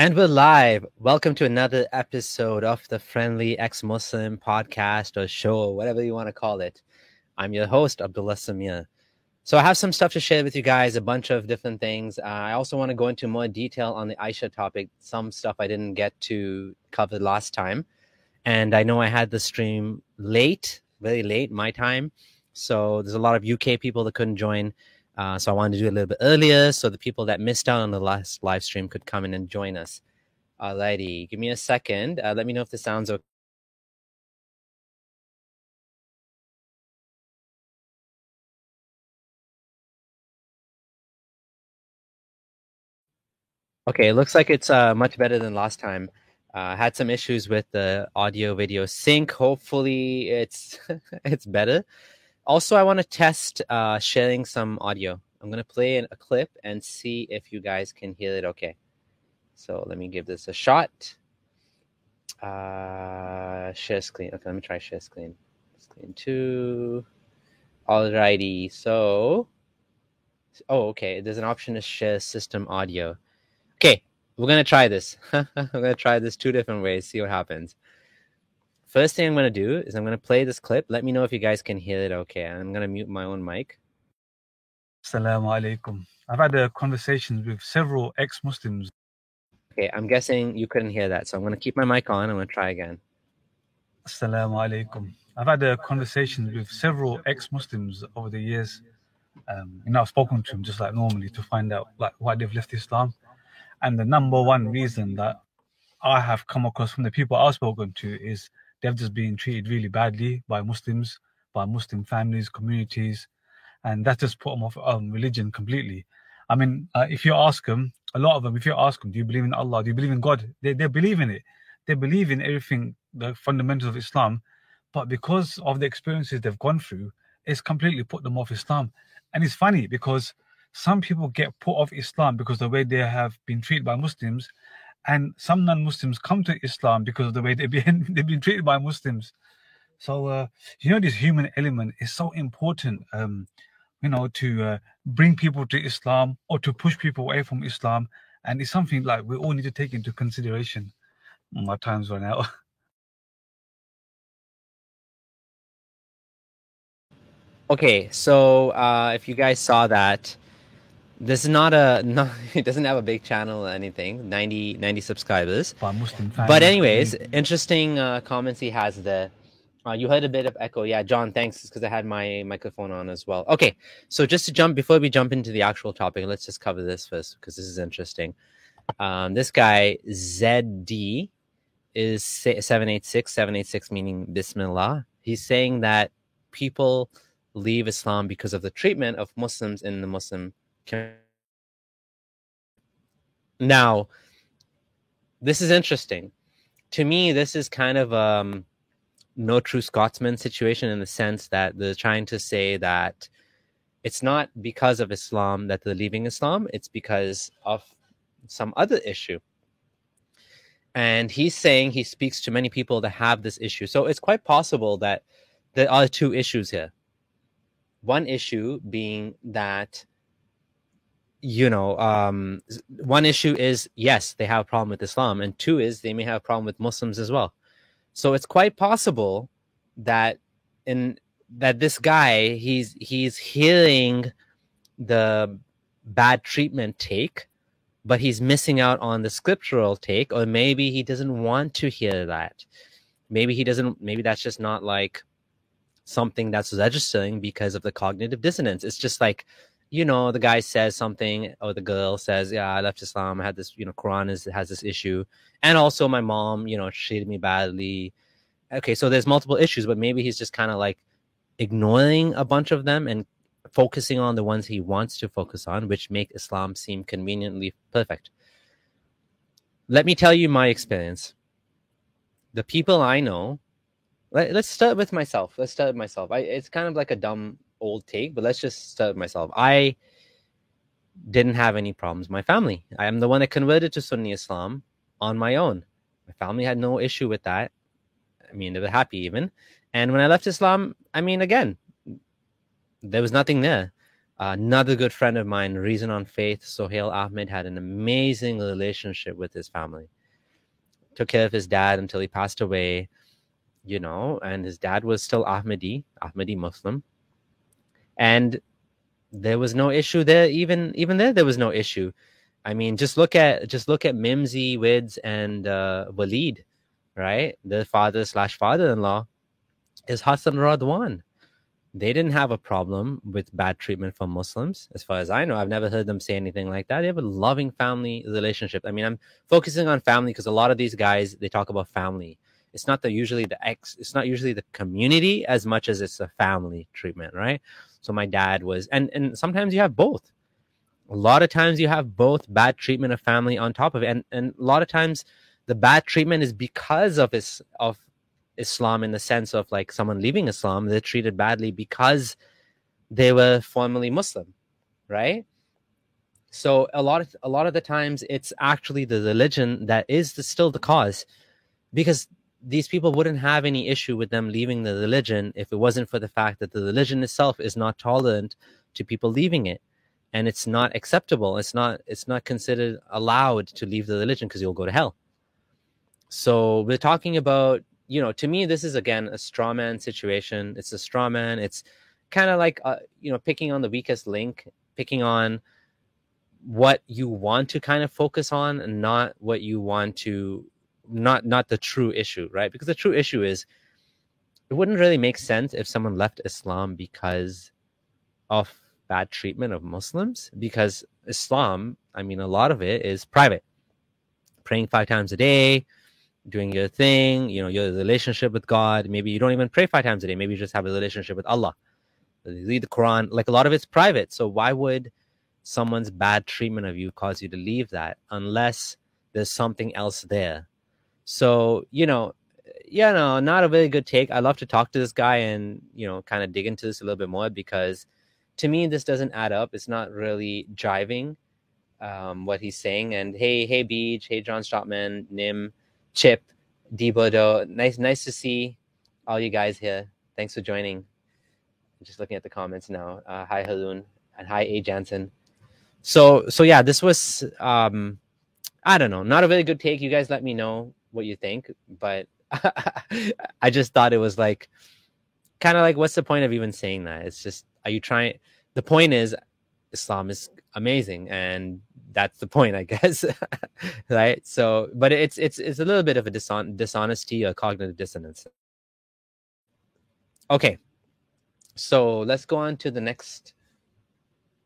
And we're live. Welcome to another episode of the Friendly Ex Muslim podcast or show, whatever you want to call it. I'm your host, Abdullah Sameer. So, I have some stuff to share with you guys, a bunch of different things. Uh, I also want to go into more detail on the Aisha topic, some stuff I didn't get to cover last time. And I know I had the stream late, very late, my time. So, there's a lot of UK people that couldn't join. Uh, so I wanted to do it a little bit earlier so the people that missed out on the last live stream could come in and join us. Alrighty, give me a second. Uh, let me know if this sounds okay. Okay, it looks like it's uh, much better than last time. Uh, had some issues with the audio video sync. Hopefully, it's it's better. Also, I want to test uh, sharing some audio. I'm going to play a clip and see if you guys can hear it okay. So let me give this a shot. Uh, share screen. Okay, let me try share screen. Screen two. Alrighty. So, oh, okay. There's an option to share system audio. Okay, we're gonna try this. we're gonna try this two different ways. See what happens. First thing I'm going to do is I'm going to play this clip. Let me know if you guys can hear it okay. I'm going to mute my own mic. Assalamu alaikum. I've had a conversation with several ex Muslims. Okay, I'm guessing you couldn't hear that. So I'm going to keep my mic on. I'm going to try again. Assalamu alaikum. I've had a conversation with several ex Muslims over the years. Um, and I've spoken to them just like normally to find out like why they've left Islam. And the number one reason that I have come across from the people I've spoken to is they've just been treated really badly by Muslims, by Muslim families, communities, and that just put them off um, religion completely. I mean, uh, if you ask them, a lot of them, if you ask them, do you believe in Allah? Do you believe in God? They, they believe in it. They believe in everything, the fundamentals of Islam, but because of the experiences they've gone through, it's completely put them off Islam. And it's funny because some people get put off Islam because the way they have been treated by Muslims, and some non-Muslims come to Islam because of the way they've been they've been treated by Muslims. So uh, you know, this human element is so important. Um, you know, to uh, bring people to Islam or to push people away from Islam, and it's something like we all need to take into consideration. My time's run out. Okay, so uh, if you guys saw that, this is not a not, it doesn't have a big channel or anything 90 90 subscribers. But anyways interesting uh, comments he has there. Uh, you heard a bit of echo. Yeah john thanks. Because i had my microphone on as well. Okay so just to jump before we jump into the actual topic let's just cover this first because this is interesting. Um, this guy zd is 786 786 meaning bismillah. He's saying that people leave islam because of the treatment of muslims in the muslim now, this is interesting. To me, this is kind of um no true Scotsman situation in the sense that they're trying to say that it's not because of Islam that they're leaving Islam, it's because of some other issue. And he's saying he speaks to many people that have this issue. So it's quite possible that there are two issues here. One issue being that you know, um, one issue is yes, they have a problem with Islam, and two is they may have a problem with Muslims as well. So it's quite possible that in that this guy he's he's hearing the bad treatment take, but he's missing out on the scriptural take, or maybe he doesn't want to hear that. Maybe he doesn't. Maybe that's just not like something that's registering because of the cognitive dissonance. It's just like you know, the guy says something, or the girl says, "Yeah, I left Islam. I had this, you know, Quran is has this issue, and also my mom, you know, treated me badly." Okay, so there's multiple issues, but maybe he's just kind of like ignoring a bunch of them and focusing on the ones he wants to focus on, which make Islam seem conveniently perfect. Let me tell you my experience. The people I know, let, us start with myself. Let's start with myself. I, it's kind of like a dumb old take, but let's just start with myself. I didn't have any problems. with My family. I am the one that converted to Sunni Islam on my own. My family had no issue with that. I mean, they were happy even. And when I left Islam, I mean, again, there was nothing there. another good friend of mine, Reason on Faith, Sohail Ahmed, had an amazing relationship with his family. Took care of his dad until he passed away, you know, and his dad was still Ahmadi, Ahmadi Muslim. And there was no issue there. Even even there, there was no issue. I mean, just look at just look at Mimsy, Wids, and uh, Walid, right? The father slash father-in-law is Hassan Radwan. They didn't have a problem with bad treatment from Muslims, as far as I know. I've never heard them say anything like that. They have a loving family relationship. I mean, I'm focusing on family because a lot of these guys they talk about family. It's not the usually the ex. It's not usually the community as much as it's a family treatment, right? So my dad was, and and sometimes you have both. A lot of times you have both bad treatment of family on top of it, and and a lot of times the bad treatment is because of his of Islam in the sense of like someone leaving Islam, they're treated badly because they were formerly Muslim, right? So a lot of a lot of the times it's actually the religion that is the, still the cause, because these people wouldn't have any issue with them leaving the religion if it wasn't for the fact that the religion itself is not tolerant to people leaving it. And it's not acceptable. It's not it's not considered allowed to leave the religion because you'll go to hell. So we're talking about you know to me this is again a straw man situation. It's a straw man. It's kind of like uh, you know picking on the weakest link picking on what you want to kind of focus on and not what you want to not not the true issue right because the true issue is it wouldn't really make sense if someone left islam because of bad treatment of Muslims because Islam, I mean, a lot of it is private. Praying five times a day, doing your thing, you know, your relationship with God. Maybe you don't even pray five times a day. Maybe you just have a relationship with Allah. You read the Quran. Like a lot of it's private. So why would someone's bad treatment of you cause you to leave that unless there's something else there? So, you know, yeah, no, not a very good take. I love to talk to this guy and, you know, kind of dig into this a little bit more because – to me this doesn't add up. It's not really jiving um, what he's saying. And hey hey beach hey john stopman nim. Chip. Debodo nice nice to see all you guys here. Thanks for joining. Just looking at the comments now. Uh, hi Haroon. And hi a. Jansen. So so yeah this was um i don't know. Not a very good take. You guys let me know what you think but i just thought it was like kind of like what's the point of even saying that? It's just are you trying the point is islam is amazing and that's the point i guess right? So but it's it's it's a little bit of a dishon- dishonesty or cognitive dissonance. Okay. So let's go on to the next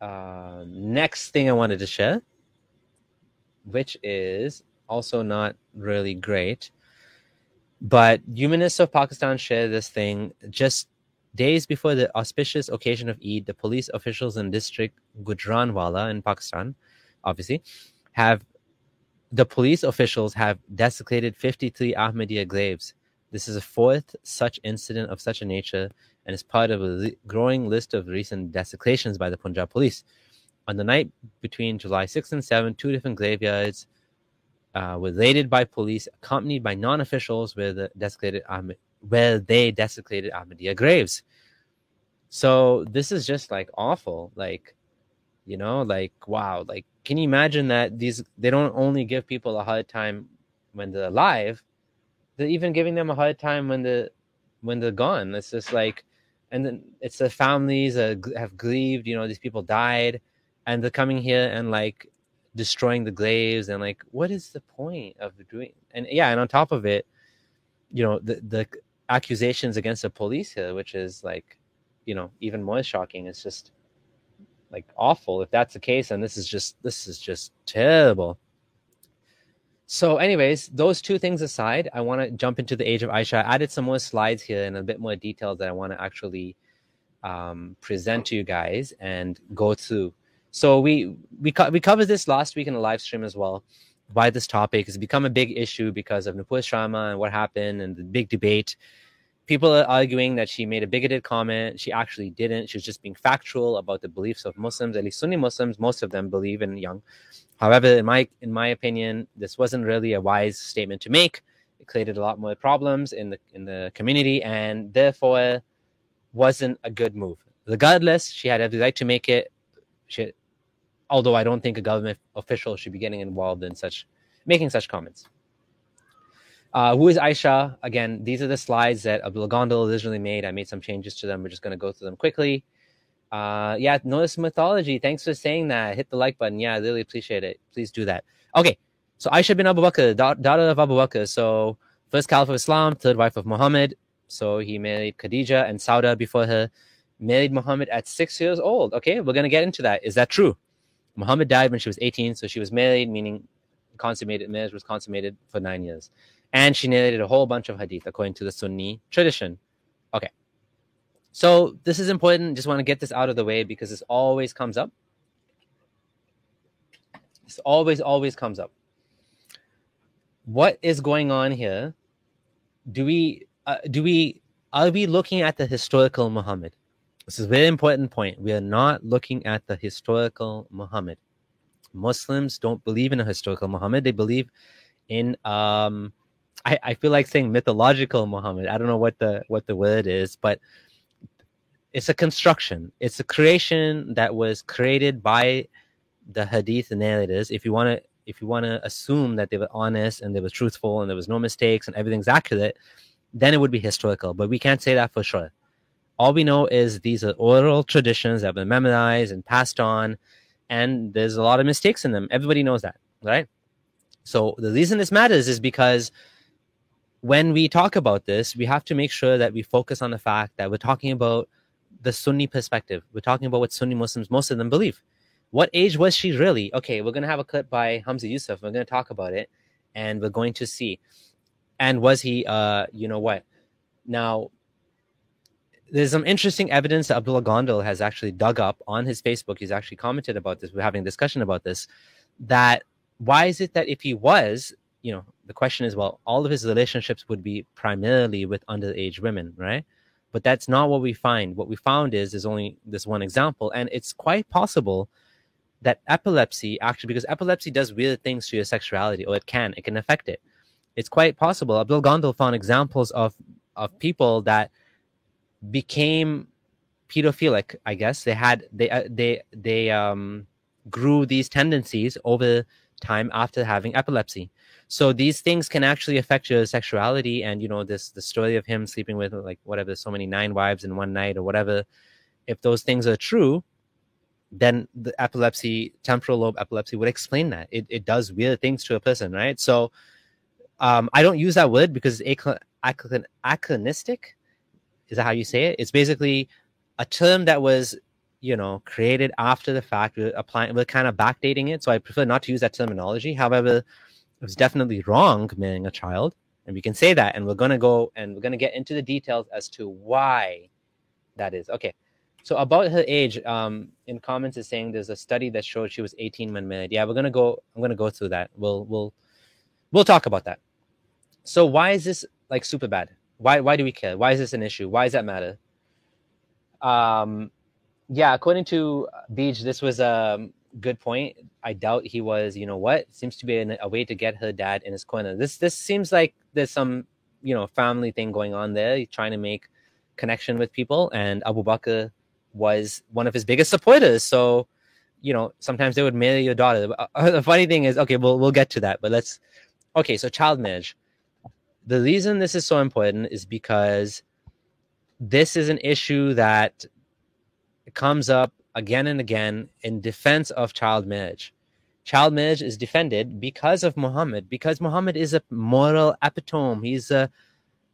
uh, next thing i wanted to share which is also not really great but humanists of pakistan share this thing just Days before the auspicious occasion of Eid, the police officials in district Gujranwala in Pakistan, obviously, have the police officials have desecrated 53 Ahmadiyya graves. This is a fourth such incident of such a nature and is part of a growing list of recent desecrations by the Punjab police. On the night between July 6 and 7, two different graveyards uh, raided by police, accompanied by non-officials, where the where they desecrated Ahmadiyya graves. So this is just like awful. Like, you know, like wow, like can you imagine that these they don't only give people a hard time when they're alive, they're even giving them a hard time when the when they're gone. It's just like and then it's the families that have grieved, you know, these people died and they're coming here and like destroying the graves and like what is the point of doing and yeah and on top of it you know the the accusations against the police here, which is like, you know, even more shocking. It's just like awful if that's the case. And this is just this is just terrible. So, anyways, those two things aside, I want to jump into the age of Aisha. I added some more slides here and a bit more details that I want to actually um, present to you guys and go through. So we we co- we covered this last week in a live stream as well why this topic has become a big issue because of Nupur Sharma and what happened and the big debate. People are arguing that she made a bigoted comment. She actually didn't. She was just being factual about the beliefs of Muslims. At least Sunni Muslims, most of them believe in young. However, in my in my opinion, this wasn't really a wise statement to make. It created a lot more problems in the in the community, and therefore wasn't a good move. Regardless, she had every right to make it, She, although I don't think a government official should be getting involved in such making such comments. Uh, who is Aisha? Again, these are the slides that Abdul Gondal originally made. I made some changes to them. We're just going to go through them quickly. Uh, yeah, notice mythology. Thanks for saying that. Hit the like button. Yeah, I really appreciate it. Please do that. Okay, so Aisha bin Abu Bakr, da- daughter of Abu Bakr. So first caliph of Islam, third wife of Muhammad. So he married Khadija and Sauda before her. Married Muhammad at six years old. Okay, we're going to get into that. Is that true? Muhammad died when she was 18, so she was married, meaning consummated marriage was consummated for nine years. And she narrated a whole bunch of hadith according to the Sunni tradition. Okay. So this is important. Just want to get this out of the way because this always comes up. This always, always comes up. What is going on here? Do we, uh, do we, are we looking at the historical Muhammad? This is a very important point. We are not looking at the historical Muhammad. Muslims don't believe in a historical Muhammad. They believe in um I, I feel like saying mythological Muhammad. I don't know what the what the word is, but it's a construction. It's a creation that was created by the hadith narrators. If you want to if you want to assume that they were honest and they were truthful and there was no mistakes and everything's accurate, then it would be historical. But we can't say that for sure all we know is these are oral traditions that have been memorized and passed on and there's a lot of mistakes in them. Everybody knows that right? So the reason this matters is because when we talk about this we have to make sure that we focus on the fact that we're talking about the sunni perspective. We're talking about what sunni muslims most of them believe. What age was she really? Okay we're going to have a clip by hamza yusuf we're going to talk about it and we're going to see. And was he uh you know what? Now there's some interesting evidence that Abdullah Gondal has actually dug up on his Facebook. He's actually commented about this. We're having a discussion about this. That why is it that if he was, you know, the question is, well, all of his relationships would be primarily with underage women, right? But that's not what we find. What we found is there's only this one example, and it's quite possible that epilepsy actually, because epilepsy does weird things to your sexuality, or it can, it can affect it. It's quite possible. Abdul Gondal found examples of of people that became pedophilic i guess. They had they uh, they they um grew these tendencies over time after having epilepsy. So these things can actually affect your sexuality and you know this the story of him sleeping with like whatever so many nine wives in one night or whatever. If those things are true then the epilepsy temporal lobe epilepsy would explain that. It, it does weird things to a person right? So um, i don't use that word because it's achronistic is that how you say it? It's basically a term that was, you know, created after the fact. We're applying, we're kind of backdating it. So I prefer not to use that terminology. However, it was definitely wrong marrying a child, and we can say that. And we're gonna go and we're gonna get into the details as to why that is. Okay. So about her age, um, in comments is saying there's a study that showed she was 18 when married. Yeah, we're gonna go. I'm gonna go through that. We'll we'll we'll talk about that. So why is this like super bad? Why why do we care? Why is this an issue? Why does that matter? Um, yeah, according to Beach, this was a good point. I doubt he was. You know what? Seems to be a, a way to get her dad in his corner. This this seems like there's some you know family thing going on there. He's trying to make connection with people, and Abu Bakr was one of his biggest supporters. So you know sometimes they would marry your daughter. Uh, the funny thing is, okay, we'll we'll get to that, but let's. Okay, so child marriage the reason this is so important is because this is an issue that comes up again and again in defense of child marriage. Child marriage is defended because of Muhammad, because Muhammad is a moral epitome. He's a,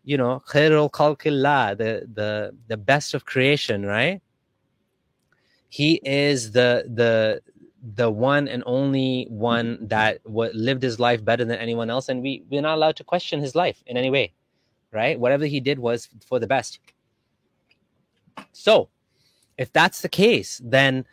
you know, khairul khalqillah, the, the, the best of creation, right? He is the, the, the one and only one mm-hmm. that w- lived his life better than anyone else and we we're not allowed to question his life in any way right? Whatever he did was for the best. So if that's the case then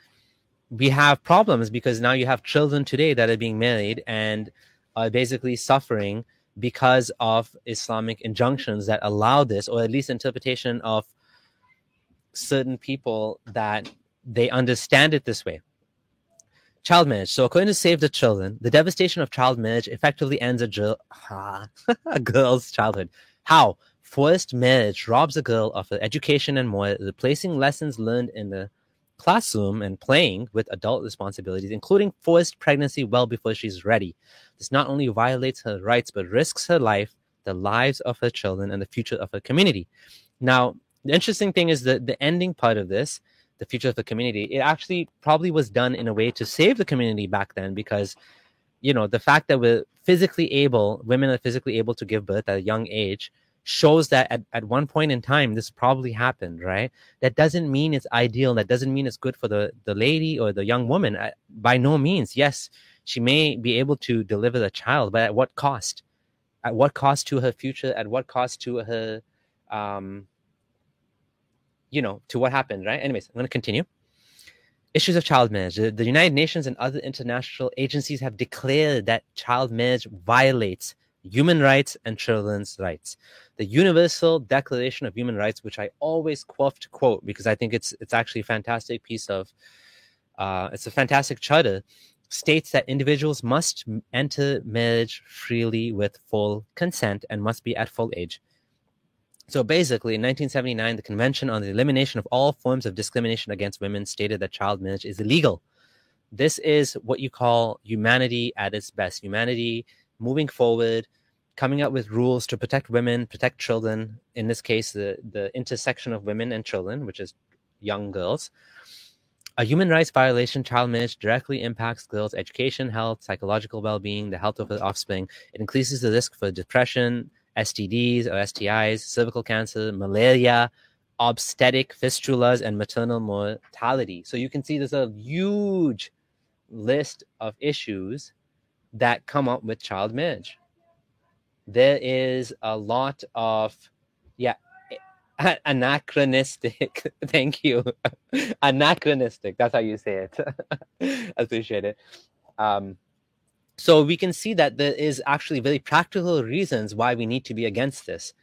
we have problems because now you have children today that are being married and are basically suffering because of islamic injunctions that allow this or at least interpretation of certain people that they understand it this way Child marriage. So, according to Save the Children, the devastation of child marriage effectively ends a, girl, a girl's childhood. How? Forced marriage robs a girl of her education and more, replacing lessons learned in the classroom and playing with adult responsibilities, including forced pregnancy well before she's ready. This not only violates her rights, but risks her life, the lives of her children, and the future of her community. Now, the interesting thing is that the ending part of this, the future of the community, it actually probably was done in a way to save the community back then because, you know, the fact that we're physically able, women are physically able to give birth at a young age, shows that at, at one point in time this probably happened right? That doesn't mean it's ideal. That doesn't mean it's good for the the lady or the young woman. By no means. Yes she may be able to deliver the child but at what cost? At what cost to her future? At what cost to her um you know to what happened right anyways i'm going to continue issues of child marriage the, united nations and other international agencies have declared that child marriage violates human rights and children's rights. The Universal Declaration of Human Rights, which I always quote to quote because I think it's it's actually a fantastic piece of uh, it's a fantastic charter, states that individuals must enter marriage freely with full consent and must be at full age. So basically, in 1979, the Convention on the Elimination of All Forms of Discrimination Against Women stated that child marriage is illegal. This is what you call humanity at its best. Humanity moving forward, coming up with rules to protect women, protect children. In this case, the, the intersection of women and children, which is young girls. A human rights violation, child marriage, directly impacts girls' education, health, psychological well being, the health of their offspring. It increases the risk for depression, STDs or STIs, cervical cancer, malaria, obstetric fistulas, and maternal mortality. So you can see there's a huge list of issues that come up with child marriage. There is a lot of, yeah, anachronistic. Thank you. anachronistic. That's how you say it. Appreciate it. Um, so we can see that there is actually very practical reasons why we need to be against this.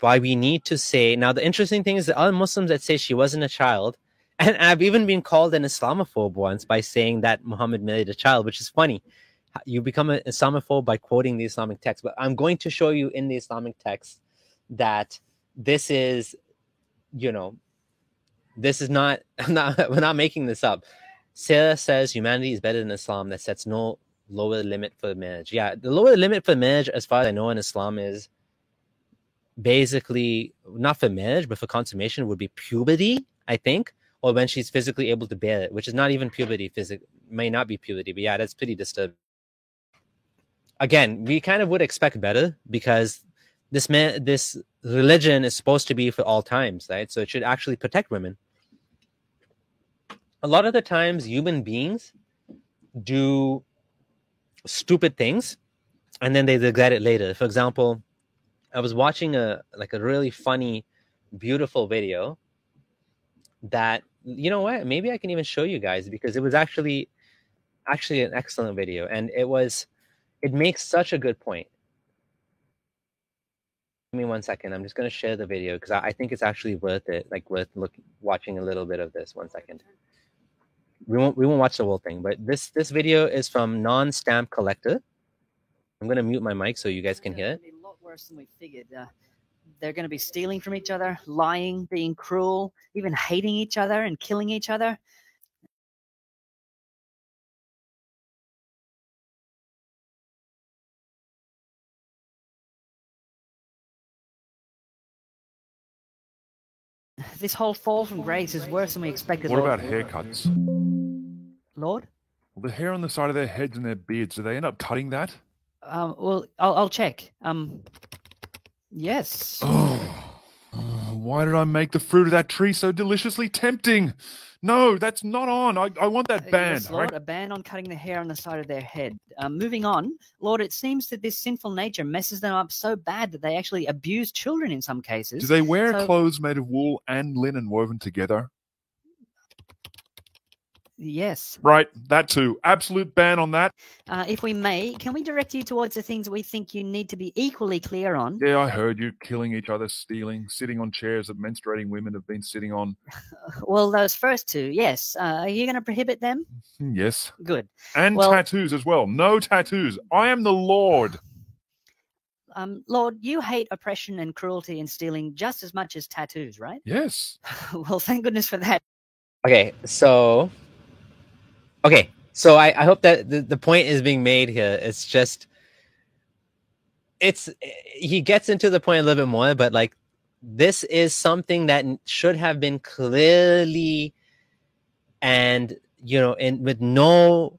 Why we need to say now. The interesting thing is that other Muslims that say she wasn't a child, and I've even been called an Islamophobe once by saying that Muhammad married a child, which is funny you become an Islamophobe by quoting the Islamic text. But I'm going to show you in the Islamic text that this is, you know, this is not, not we're not making this up. Sarah says humanity is better than Islam that sets no lower limit for the marriage. Yeah, the lower limit for marriage, as far as I know in Islam, is basically not for marriage, but for consummation would be puberty, I think, or when she's physically able to bear it, which is not even puberty, physic may not be puberty, but yeah, that's pretty disturbing again, we kind of would expect better because this man, this religion is supposed to be for all times, right? So it should actually protect women. A lot of the times, human beings do stupid things, and then they regret it later. For example, I was watching a like a really funny, beautiful video that you know what maybe i can even show you guys because it was actually actually an excellent video and it was it makes such a good point. Give me one second. I'm just going to share the video because I, I, think it's actually worth it, like worth look, watching a little bit of this. One second. We won't we won't watch the whole thing, but this this video is from Non Stamp Collector. I'm going to mute my mic so you guys can hear it. A lot worse than we figured. Uh, they're going to be stealing from each other, lying, being cruel, even hating each other and killing each other. This whole fall from grace is worse than we expected. What about haircuts? Lord? Well, the hair on the side of their heads and their beards, do they end up cutting that? Um, well, I'll, I'll check. Um, yes. Oh, why did I make the fruit of that tree so deliciously tempting? No, that's not on. I, I want that Uh, ban. yes, all right? Lord, a ban on cutting the hair on the side of their head. Um, moving on, Lord, it seems that this sinful nature messes them up so bad that they actually abuse children in some cases. Do they wear So- clothes made of wool and linen woven together? Yes. Right, that too. Absolute ban on that. Uh, if we may, can we direct you towards the things we think you need to be equally clear on? Yeah, I heard you killing each other, stealing, sitting on chairs that menstruating women have been sitting on. Well, those first two, yes. Uh, are you going to prohibit them? Yes. Good. And Well- tattoos as well. No tattoos. I am the Lord. Um, Lord, you hate oppression and cruelty and stealing just as much as tattoos, right? Yes. well, thank goodness for that. Okay, so okay, so I, I hope that the, the point is being made here. It's just it's he gets into the point a little bit more, but like this is something that should have been clearly and you know in with no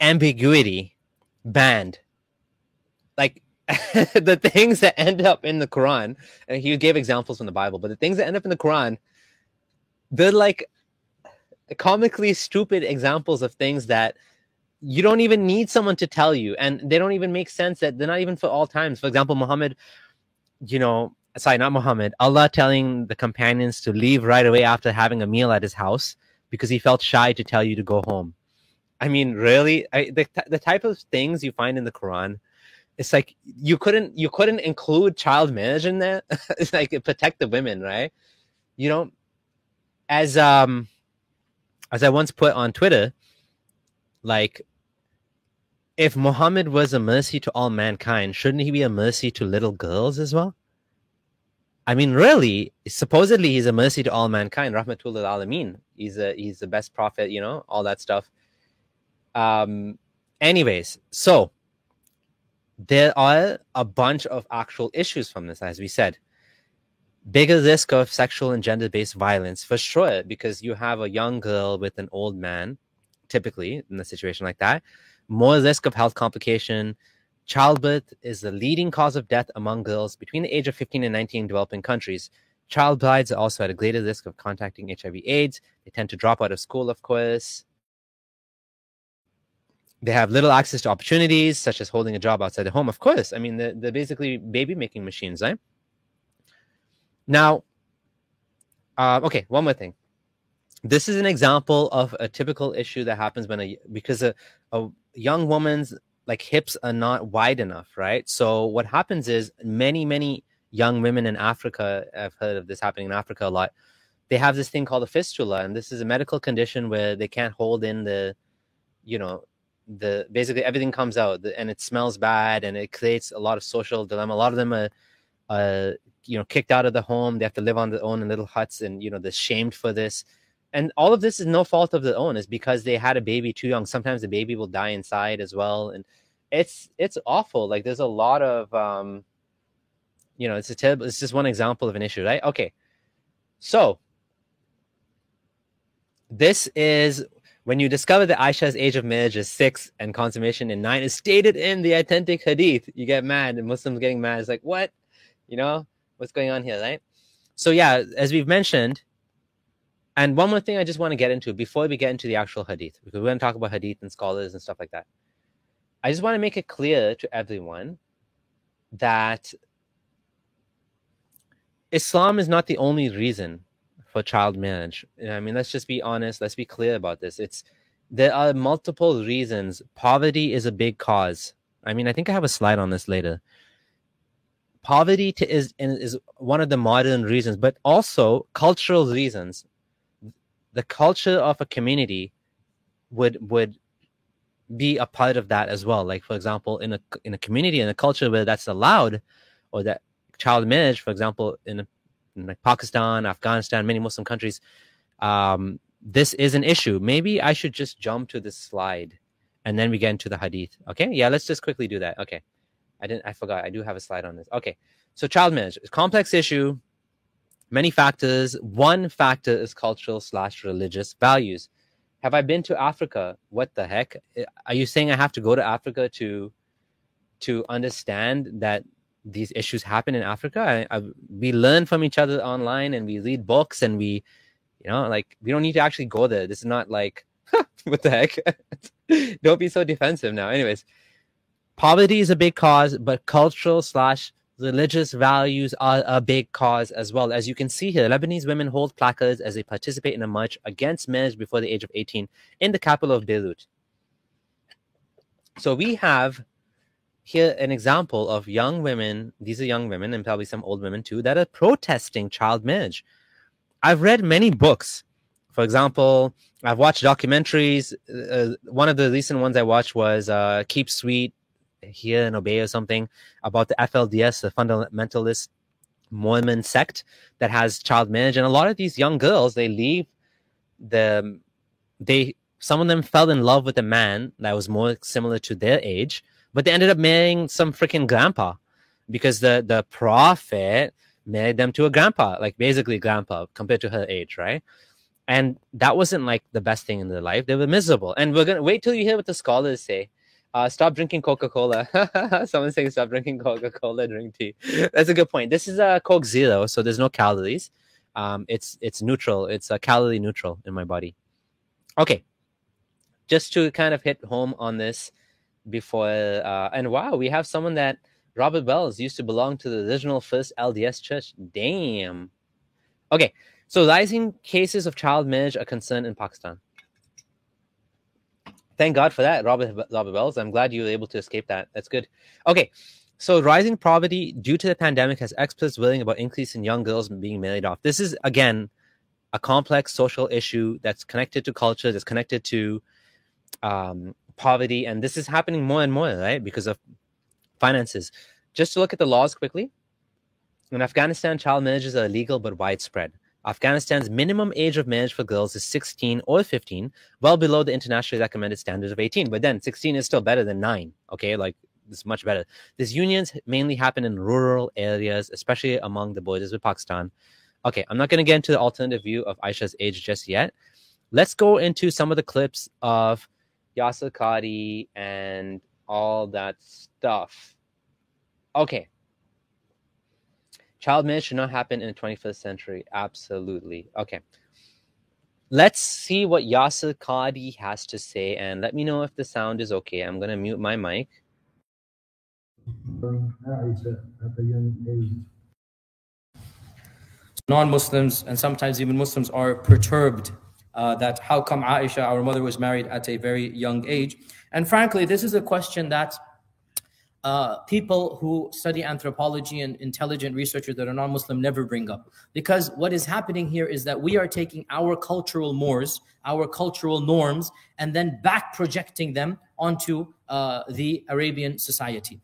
ambiguity banned like the things that end up in the quran and he gave examples from the bible but the things that end up in the quran they're like comically stupid examples of things that you don't even need someone to tell you and they don't even make sense that they're not even for all times. For example muhammad you know sorry not muhammad allah telling the companions to leave right away after having a meal at his house because he felt shy to tell you to go home. I mean really? I, the, the type of things you find in the quran it's like you couldn't you couldn't include child marriage in there it's like protect the women right? You know as um as i once put on twitter like if Muhammad was a mercy to all mankind, shouldn't he be a mercy to little girls as well? I mean, really, supposedly he's a mercy to all mankind, Rahmatul Alameen. He's a he's the best prophet, you know, all that stuff. Um, anyways, so there are a bunch of actual issues from this, as we said. Bigger risk of sexual and gender based violence for sure, because you have a young girl with an old man typically in a situation like that. More risk of health complication. Childbirth is the leading cause of death among girls between the age of 15 and 19 in developing countries. Child brides are also at a greater risk of contacting HIV/AIDS. They tend to drop out of school, of course. They have little access to opportunities, such as holding a job outside the home. Of course, I mean they're, they're basically baby making machines, right? Now, uh, okay, one more thing. This is an example of a typical issue that happens when a because a, a young woman's like hips are not wide enough right? So what happens is many many young women in africa i've heard of this happening in africa a lot they have this thing called a fistula and this is a medical condition where they can't hold in the you know the basically everything comes out and it smells bad and it creates a lot of social dilemma. A lot of them are uh you know kicked out of the home. They have to live on their own in little huts and you know they're shamed for this. And all of this is no fault of their own. Is because they had a baby too young. Sometimes the baby will die inside as well. And it's it's awful. Like there's a lot of um you know it's a terrible it's just one example of an issue right? Okay. So this is when you discover that Aisha's age of marriage is six and consummation in nine is stated in the authentic hadith, you get mad. And Muslims getting mad. It's like, what? You know, what's going on here, right? So, yeah, as we've mentioned, and one more thing I just want to get into before we get into the actual hadith, because we're going to talk about hadith and scholars and stuff like that. I just want to make it clear to everyone that Islam is not the only reason for child marriage. I mean, let's just be honest. Let's be clear about this. It's there are multiple reasons. Poverty is a big cause. I mean, I think I have a slide on this later. Poverty is is one of the modern reasons, but also cultural reasons the culture of a community would would be a part of that as well. Like for example, in a in a community in a culture where that's allowed, or that child marriage, for example, in, in like Pakistan, Afghanistan, many Muslim countries, um, this is an issue. Maybe I should just jump to this slide, and then we get into the hadith. Okay, yeah, let's just quickly do that. Okay, I didn't, I forgot. I do have a slide on this. Okay, so child marriage, complex issue many factors. One factor is cultural slash religious values. Have I been to Africa? What the heck? Are you saying I have to go to Africa to to understand that these issues happen in Africa? I, I, we learn from each other online and we read books and we, you know, like we don't need to actually go there. This is not like what the heck. don't be so defensive now. Anyways, poverty is a big cause, but cultural slash religious values are a big cause as well. As you can see here, Lebanese women hold placards as they participate in a march against marriage before the age of 18 in the capital of Beirut. So we have here an example of young women, these are young women and probably some old women too, that are protesting child marriage. I've read many books. For example, I've watched documentaries. Uh, one of the recent ones I watched was uh, Keep Sweet Hear and Obey or something about the FLDS, the fundamentalist Mormon sect that has child marriage. And a lot of these young girls, they leave the they some of them fell in love with a man that was more similar to their age, but they ended up marrying some freaking grandpa because the the prophet married them to a grandpa, like basically grandpa compared to her age, right? And that wasn't like the best thing in their life. They were miserable. And we're gonna wait till you hear what the scholars say. Uh, stop drinking Coca Cola. Someone's saying stop drinking Coca Cola, drink tea. That's a good point. This is a Coke Zero, so there's no calories. Um, it's it's neutral. It's a calorie neutral in my body. Okay, just to kind of hit home on this before. Uh, and wow, we have someone that Robert Wells used to belong to the original first LDS church. Damn. Okay, so rising cases of child marriage are concerned in Pakistan. Thank God for that, Robert Robert Wells. I'm glad you were able to escape that. That's good. Okay, so rising poverty due to the pandemic has experts worrying about increase in young girls being married off. This is again a complex social issue that's connected to culture, that's connected to um, poverty, and this is happening more and more, right? Because of finances. Just to look at the laws quickly. In Afghanistan, child marriages are illegal but widespread. Afghanistan's minimum age of marriage for girls is 16 or 15, well below the internationally recommended standards of 18. But then 16 is still better than 9. Okay, like it's much better. These unions mainly happen in rural areas, especially among the borders with Pakistan. Okay, I'm not going to get into the alternative view of Aisha's age just yet. Let's go into some of the clips of Yasir Qadhi and all that stuff. Okay, Child marriage should not happen in the 21st century. Absolutely. Okay. Let's see what Yasir Qadhi has to say and let me know if the sound is okay. I'm going to mute my mic. Non Muslims and sometimes even Muslims are perturbed uh, that how come Aisha, our mother, was married at a very young age. And frankly, this is a question that uh, people who study anthropology and intelligent researchers that are non-Muslim never bring up. Because what is happening here is that we are taking our cultural mores, our cultural norms, and then back projecting them onto uh, the Arabian society.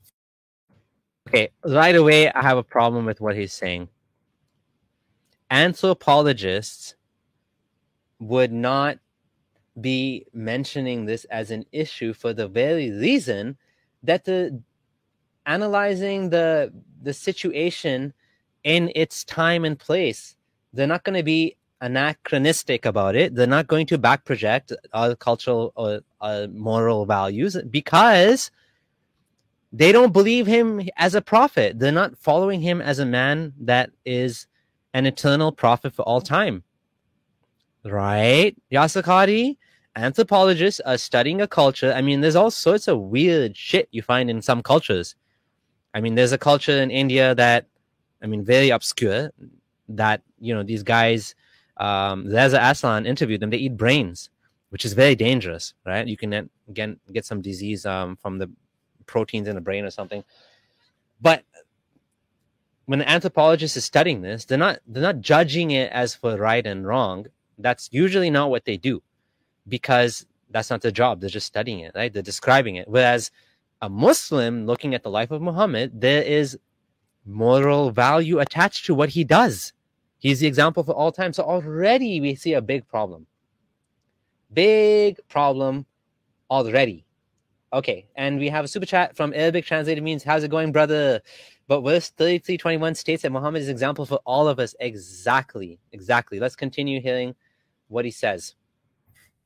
Okay, right away, I have a problem with what he's saying. Anthropologists would not be mentioning this as an issue for the very reason that the analyzing the the situation in its time and place. They're not going to be anachronistic about it. They're not going to back project our cultural or uh, moral values because they don't believe him as a prophet. They're not following him as a man that is an eternal prophet for all time. Right? Yasir Qadhi? Anthropologists are studying a culture. I mean, there's all sorts of weird shit you find in some cultures. I mean, there's a culture in India that, I mean, very obscure. That you know these guys, um, Reza Aslan interviewed them. They eat brains, which is very dangerous, right? You can again get some disease um, from the proteins in the brain or something. But when an anthropologist is studying this, they're not they're not judging it as for right and wrong. That's usually not what they do, because that's not their job. They're just studying it, right? They're describing it. Whereas a Muslim looking at the life of Muhammad, there is moral value attached to what he does. He's the example for all time. So already we see a big problem. Big problem already. Okay, and we have a super chat from Arabic translated means, How's it going, brother? But verse 3321 states that Muhammad is example for all of us. Exactly. Exactly. Let's continue hearing what he says.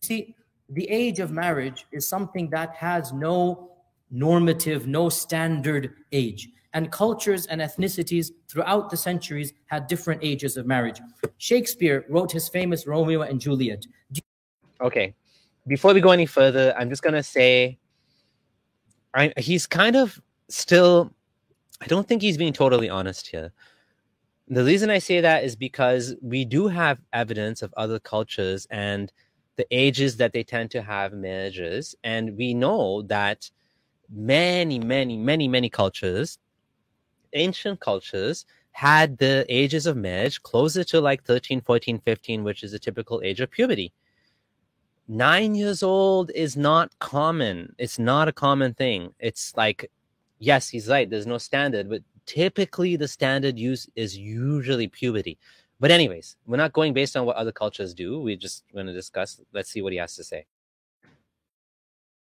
See, the age of marriage is something that has no normative, no standard age. And cultures and ethnicities throughout the centuries had different ages of marriage. Shakespeare wrote his famous Romeo and Juliet. Okay. Before we go any further, I'm just to say I, he's kind of still, I don't think he's being totally honest here. The reason I say that is because we do have evidence of other cultures and the ages that they tend to have marriages. And we know that many, many, many, many cultures, ancient cultures, had the ages of marriage closer to like 13, 14, 15, which is a typical age of puberty. Nine years old is not common. It's not a common thing. It's like, yes, he's right. There's no standard, but typically the standard use is usually puberty. But anyways, we're not going based on what other cultures do. We're just going to discuss. Let's see what he has to say.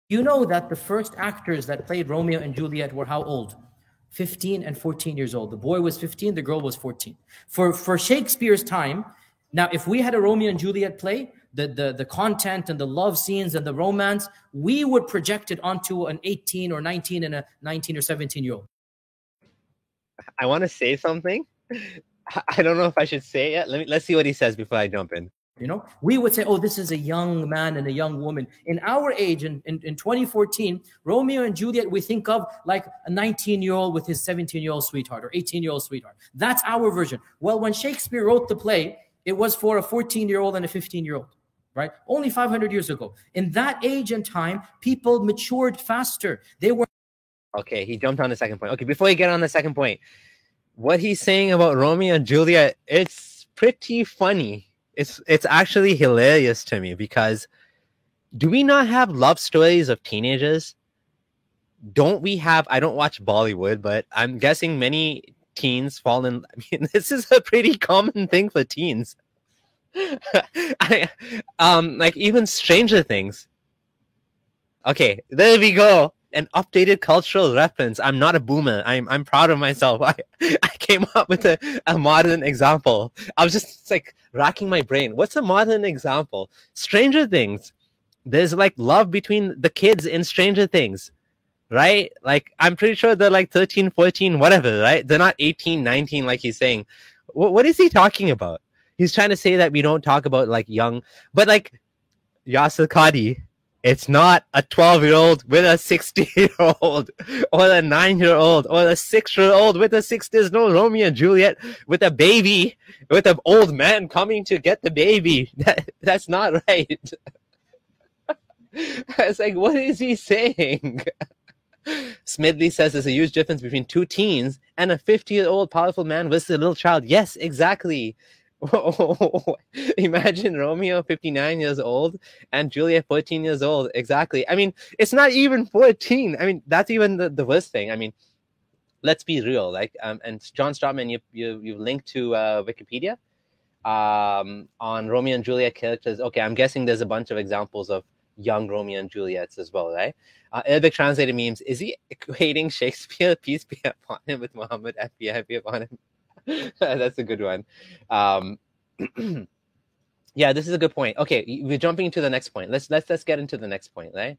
You know that the first actors that played Romeo and Juliet were how old? 15 and 14 years old. The boy was 15, the girl was 14. For for Shakespeare's time, now if we had a Romeo and Juliet play, the, the, the content and the love scenes and the romance, we would project it onto an 18 or 19 and a 19 or 17 year old. I want to say something. I don't know if I should say it. Let me let's see what he says before I jump in. You know, we would say, oh, this is a young man and a young woman. In our age, in, in, in 2014, Romeo and Juliet, we think of like a 19 year old with his 17 year old sweetheart or 18 year old sweetheart. That's our version. Well, when Shakespeare wrote the play, it was for a 14 year old and a 15 year old, right? Only 500 years ago. In that age and time, people matured faster. They were. Okay, he jumped on the second point. Okay, before you get on the second point, what he's saying about Romeo and Juliet, it's pretty funny it's it's actually hilarious to me because do we not have love stories of teenagers? Don't we have? I don't watch Bollywood, but I'm guessing many teens fall in. I mean, this is a pretty common thing for teens. I, um, like even Stranger Things. Okay, there we go an updated cultural reference. I'm not a boomer. I'm I'm proud of myself. I, I came up with a, a modern example. I was just like racking my brain. What's a modern example? Stranger Things. There's like love between the kids in Stranger Things. Right? Like I'm pretty sure they're like 13, 14, whatever, right? They're not 18, 19 like he's saying. W- what is he talking about? He's trying to say that we don't talk about like young, but like Yasir it's not a 12 year old with a 60 year old or a 9 year old or a 6 year old with a 6. There's no Romeo and Juliet with a baby, with an old man coming to get the baby. That, that's not right. it's like, what is he saying? Smedley says there's a huge difference between two teens and a 50 year old powerful man versus a little child. Yes, exactly. Imagine Romeo 59 years old and Juliet 14 years old. Exactly. I mean, it's not even 14. I mean, that's even the, the worst thing. I mean, let's be real. Like, um, and John Stratman, you you you linked to uh, Wikipedia um, on Romeo and Juliet characters. Okay, I'm guessing there's a bunch of examples of young Romeo and Juliets as well, right? Uh, Arabic translated memes. Is he equating Shakespeare, peace be upon him, with Muhammad, FBI be upon him? That's a good one. Um, yeah, this is a good point. Okay, we're jumping to the next point. Let's let's let's get into the next point, right?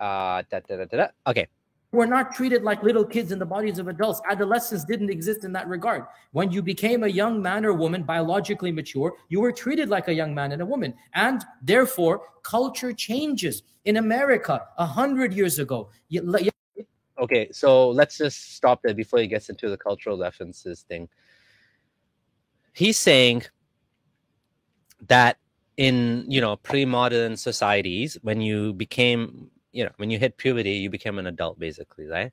Uh, da, da, da, Okay. We're not treated like little kids in the bodies of adults. Adolescence didn't exist in that regard. When you became a young man or woman, biologically mature, you were treated like a young man and a woman. And therefore, culture changes. In America, a hundred years ago, okay, so let's just stop there before he gets into the cultural references thing he's saying that in you know pre-modern societies when you became you know when you hit puberty you became an adult basically right?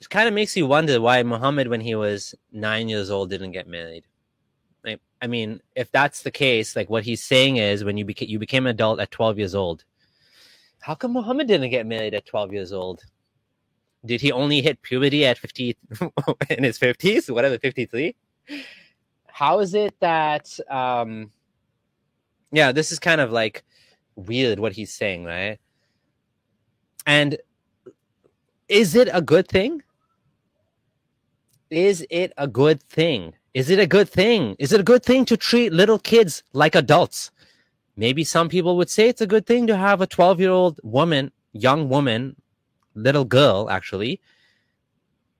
It kind of makes you wonder why muhammad when he was nine years old didn't get married. I mean if that's the case like what he's saying is when you became you became an adult at 12 years old how come muhammad didn't get married at 12 years old? Did he only hit puberty at 50 in his 50s whatever 53 how is it that um yeah this is kind of like weird what he's saying right? And is it a good thing? Is it a good thing? Is it a good thing? Is it a good thing to treat little kids like adults? Maybe some people would say it's a good thing to have a 12 year old woman young woman little girl actually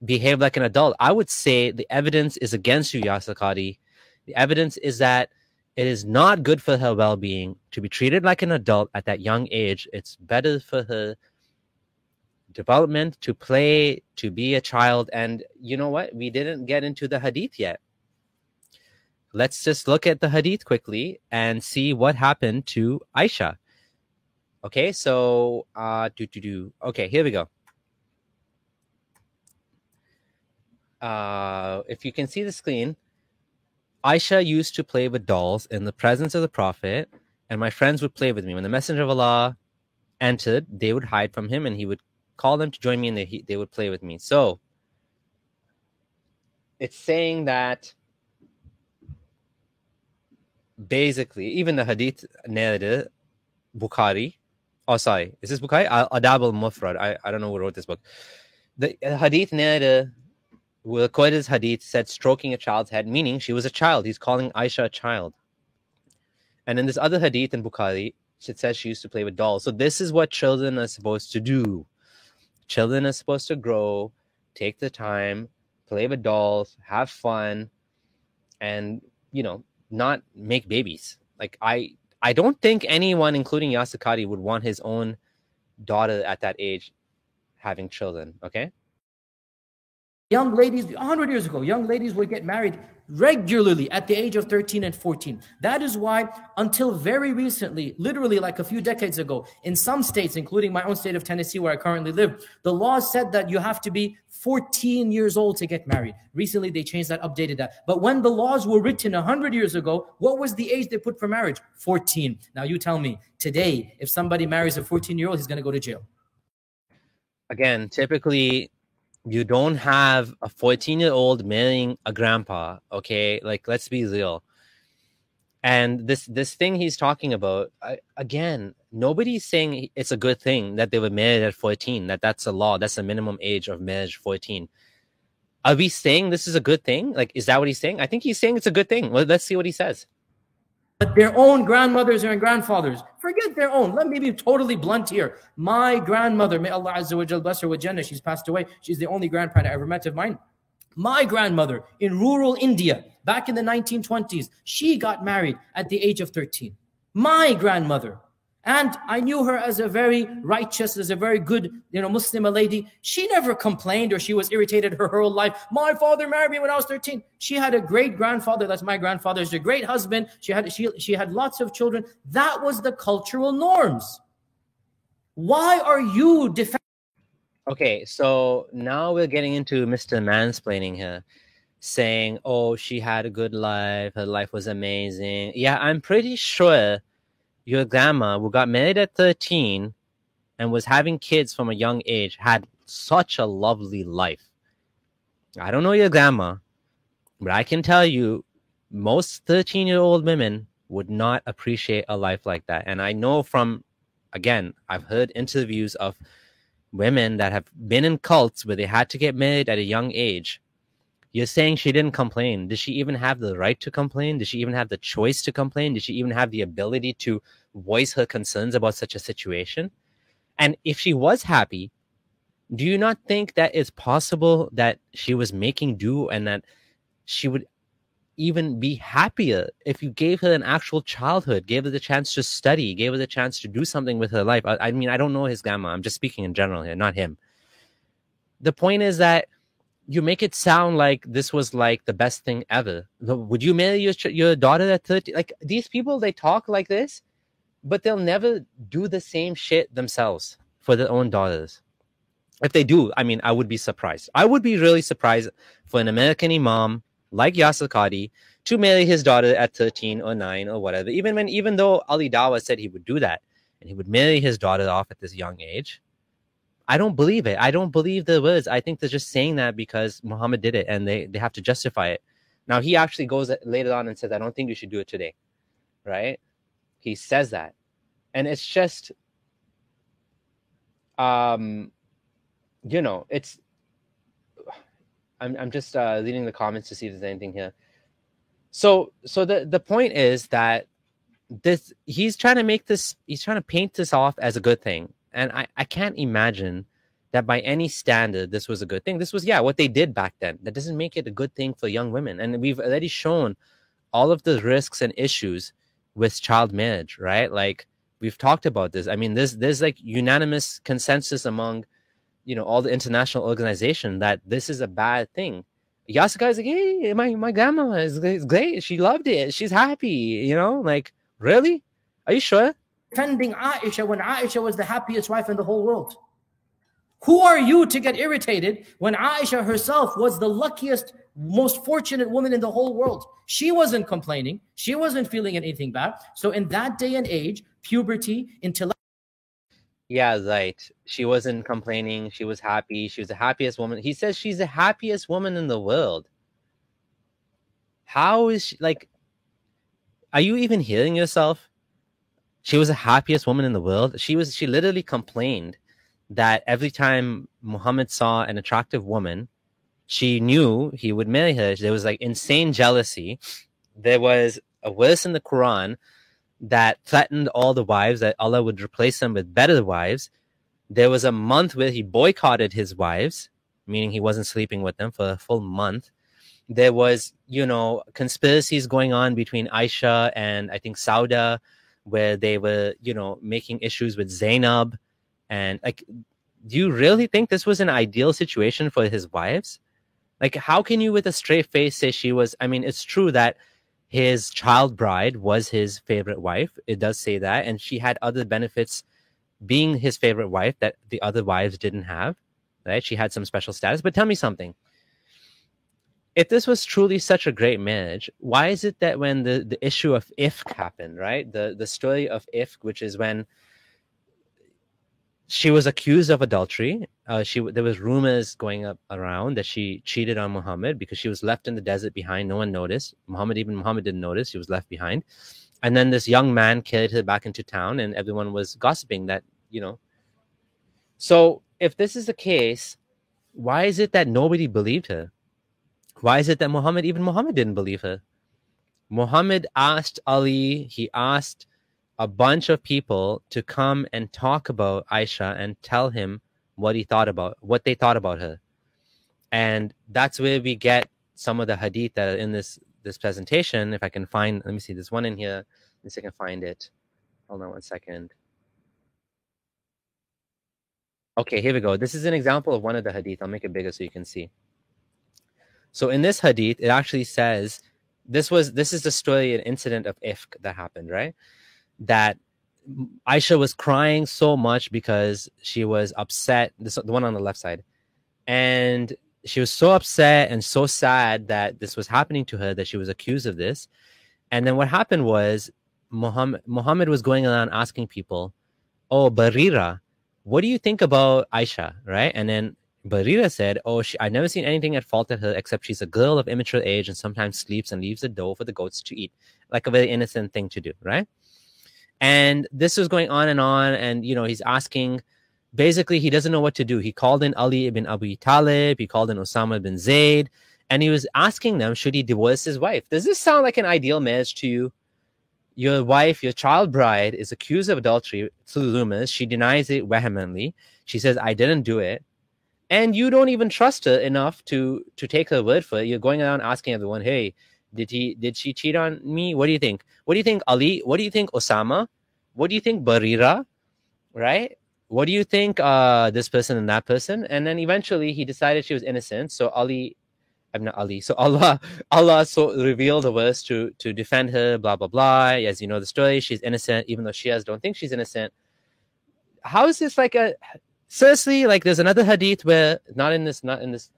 behave like an adult. I would say the evidence is against you, Yasir Qadhi. The evidence is that it is not good for her well being to be treated like an adult at that young age. It's better for her development to play, to be a child. And you know what? We didn't get into the hadith yet. Let's just look at the hadith quickly and see what happened to Aisha. Okay, so uh do do do. Okay, here we go. Uh, if you can see the screen, Aisha used to play with dolls in the presence of the Prophet, and my friends would play with me. When the Messenger of Allah entered, they would hide from him, and he would call them to join me, and they, they would play with me. So it's saying that basically even the hadith narrative, Bukhari. Oh, sorry, is this Bukhari? Adab al Mufrad. I, I don't know who wrote this book. The hadith narrative, quote his hadith said stroking a child's head, meaning she was a child. He's calling Aisha a child. And in this other hadith in Bukhari, it says she used to play with dolls. So this is what children are supposed to do. Children are supposed to grow, take the time, play with dolls, have fun, and you know, not make babies. Like I I don't think anyone, including Yasir Qadhi, would want his own daughter at that age having children. Okay. Young ladies, 100 years ago, young ladies would get married regularly at the age of 13 and 14. That is why, until very recently, literally like a few decades ago, in some states, including my own state of Tennessee, where I currently live, the law said that you have to be 14 years old to get married. Recently, they changed that, updated that. But when the laws were written 100 years ago, what was the age they put for marriage? 14. Now, you tell me, today, if somebody marries a 14 year old, he's going to go to jail. Again, typically you don't have a 14 year old marrying a grandpa okay? Like let's be real. And this this thing he's talking about I, again nobody's saying it's a good thing that they were married at 14 that that's a law that's the minimum age of marriage 14 are we saying this is a good thing? Like is that what he's saying? I think he's saying it's a good thing. Well, let's see what he says but their own grandmothers and grandfathers. Forget their own. Let me be totally blunt here. My grandmother, may Allah Azza wa bless her with Jannah, she's passed away. She's the only grandparent I ever met of mine. My grandmother in rural India, back in the 1920s, she got married at the age of 13. My grandmother. And I knew her as a very righteous, as a very good, you know, Muslim lady. She never complained or she was irritated her whole life. My father married me when I was 13. She had a great grandfather. That's my grandfather. A great husband. She had she, she had lots of children. That was the cultural norms. Why are you defending? Okay, so now we're getting into Mr. Mansplaining here, saying, "Oh, she had a good life. Her life was amazing." Yeah, I'm pretty sure your grandma who got married at 13 and was having kids from a young age had such a lovely life. I don't know your grandma, but I can tell you most 13 year old women would not appreciate a life like that. And I know from, again, I've heard interviews of women that have been in cults where they had to get married at a young age you're saying she didn't complain. Did she even have the right to complain? Did she even have the choice to complain? Did she even have the ability to voice her concerns about such a situation? And if she was happy, do you not think that it's possible that she was making do and that she would even be happier if you gave her an actual childhood, gave her the chance to study, gave her the chance to do something with her life? I, I mean, I don't know his grandma. I'm just speaking in general here, not him. The point is that you make it sound like this was like the best thing ever. Would you marry your your daughter at 30? Like these people, they talk like this, but they'll never do the same shit themselves for their own daughters. If they do, I mean, I would be surprised. I would be really surprised for an American imam like Yasir Qadhi to marry his daughter at 13 or 9 or whatever. Even when, even though Ali Dawah said he would do that and he would marry his daughter off at this young age, I don't believe it. I don't believe the words. I think they're just saying that because Muhammad did it and they, they have to justify it. Now, he actually goes later on and says, I don't think you should do it today. Right? He says that. And it's just, um, you know, it's, I'm, I'm just uh, reading the comments to see if there's anything here. So, so the, the point is that this, he's trying to make this, he's trying to paint this off as a good thing and I, I can't imagine that by any standard this was a good thing. This was yeah what they did back then. That doesn't make it a good thing for young women. And we've already shown all of the risks and issues with child marriage, right? Like we've talked about this. I mean, there's there's like unanimous consensus among you know all the international organization that this is a bad thing. Yasir is like, hey, my, my grandma is, is great. She loved it. She's happy. You know, like, really? Are you sure? Defending Aisha when Aisha was the happiest wife in the whole world. Who are you to get irritated when Aisha herself was the luckiest, most fortunate woman in the whole world? She wasn't complaining. She wasn't feeling anything bad. So in that day and age, puberty, intellect. Yeah, right. She wasn't complaining. She was happy. She was the happiest woman. He says she's the happiest woman in the world. How is she like? are you even hearing yourself? She was the happiest woman in the world. She was she literally complained that every time Muhammad saw an attractive woman, she knew he would marry her. There was like insane jealousy. There was a verse in the Quran that threatened all the wives that Allah would replace them with better wives. There was a month where he boycotted his wives, meaning he wasn't sleeping with them for a full month. There was, you know, conspiracies going on between Aisha and I think Sauda, where they were, you know, making issues with Zainab. And like, do you really think this was an ideal situation for his wives? Like, how can you, with a straight face, say she was? I mean, it's true that his child bride was his favorite wife. It does say that. And she had other benefits being his favorite wife that the other wives didn't have. Right? She had some special status. But tell me something. If this was truly such a great marriage, why is it that when the, the issue of Ifk happened, right? The the story of Ifk, which is when she was accused of adultery. Uh, she there was rumors going up around that she cheated on Muhammad because she was left in the desert behind. No one noticed. Muhammad even Muhammad didn't notice. She was left behind. And then this young man carried her back into town, and everyone was gossiping that you know. So if this is the case, why is it that nobody believed her? Why is it that Muhammad even Muhammad didn't believe her? Muhammad asked Ali. He asked a bunch of people to come and talk about Aisha and tell him what he thought about what they thought about her. And that's where we get some of the hadith that are in this this presentation. If I can find, let me see, there's one in here. Let me see if I can find it. Hold on one second. Okay, here we go. This is an example of one of the hadith. I'll make it bigger so you can see. So in this hadith, it actually says this was this is the story, an incident of ifk that happened, right? that Aisha was crying so much because she was upset. This the one on the left side, and she was so upset and so sad that this was happening to her that she was accused of this. And then what happened was Muhammad Muhammad was going around asking people, "Oh, Barira, what do you think about Aisha?" Right? And then Barira said, "Oh, she, I've never seen anything at fault at her except she's a girl of immature age and sometimes sleeps and leaves the dough for the goats to eat, like a very innocent thing to do." Right? And this was going on and on. And, you know, he's asking, basically, he doesn't know what to do. He called in Ali ibn Abi Talib, he called in Osama bin Zaid, and he was asking them, should he divorce his wife? Does this sound like an ideal marriage to you? Your wife, your child bride, is accused of adultery through rumors. She denies it vehemently. She says, I didn't do it. And you don't even trust her enough to to take her word for it. You're going around asking everyone, hey, did he did she cheat on me? What do you think? What do you think, Ali? What do you think, Osama? What do you think, Barira? Right? What do you think, uh, this person and that person? And then eventually he decided she was innocent. So Ali, I'm not Ali. So Allah, Allah so revealed the verse to to defend her. Blah blah blah. As you know the story, she's innocent, even though Shias don't think she's innocent. How is this like a seriously? Like there's another hadith where not in this not in this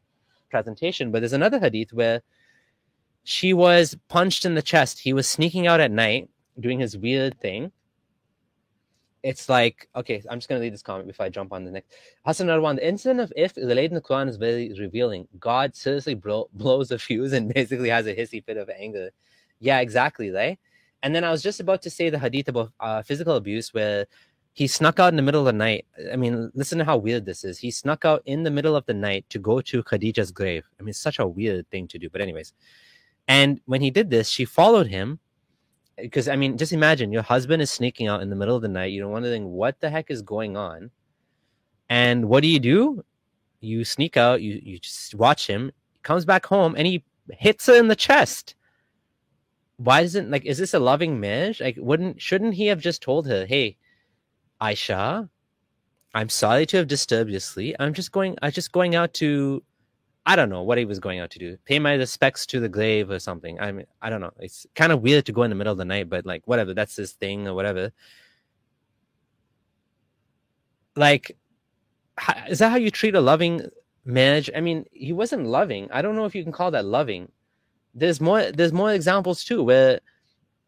presentation, but there's another hadith where she was punched in the chest. He was sneaking out at night doing his weird thing. It's like, okay, I'm just going to read this comment before I jump on the next. Hassan Arwan, the incident of if related in the Quran is very revealing. God seriously blow, blows the fuse and basically has a hissy fit of anger. Yeah, exactly, right? And then I was just about to say the hadith about uh, physical abuse where he snuck out in the middle of the night. I mean, listen to how weird this is. He snuck out in the middle of the night to go to Khadija's grave. I mean, such a weird thing to do. But anyways, and when he did this, she followed him because I mean, just imagine your husband is sneaking out in the middle of the night. You don't wonder wondering what the heck is going on, and what do you do? You sneak out. You you just watch him. He comes back home and he hits her in the chest. Why isn't like is this a loving marriage? Like, wouldn't shouldn't he have just told her, "Hey, Aisha, I'm sorry to have disturbed your sleep. I'm just going. I'm just going out to I don't know what he was going out to do. Pay my respects to the grave or something. I mean, I don't know. It's kind of weird to go in the middle of the night, but like whatever, that's his thing or whatever. Like, is that how you treat a loving marriage? I mean, he wasn't loving. I don't know if you can call that loving. There's more. There's more examples too where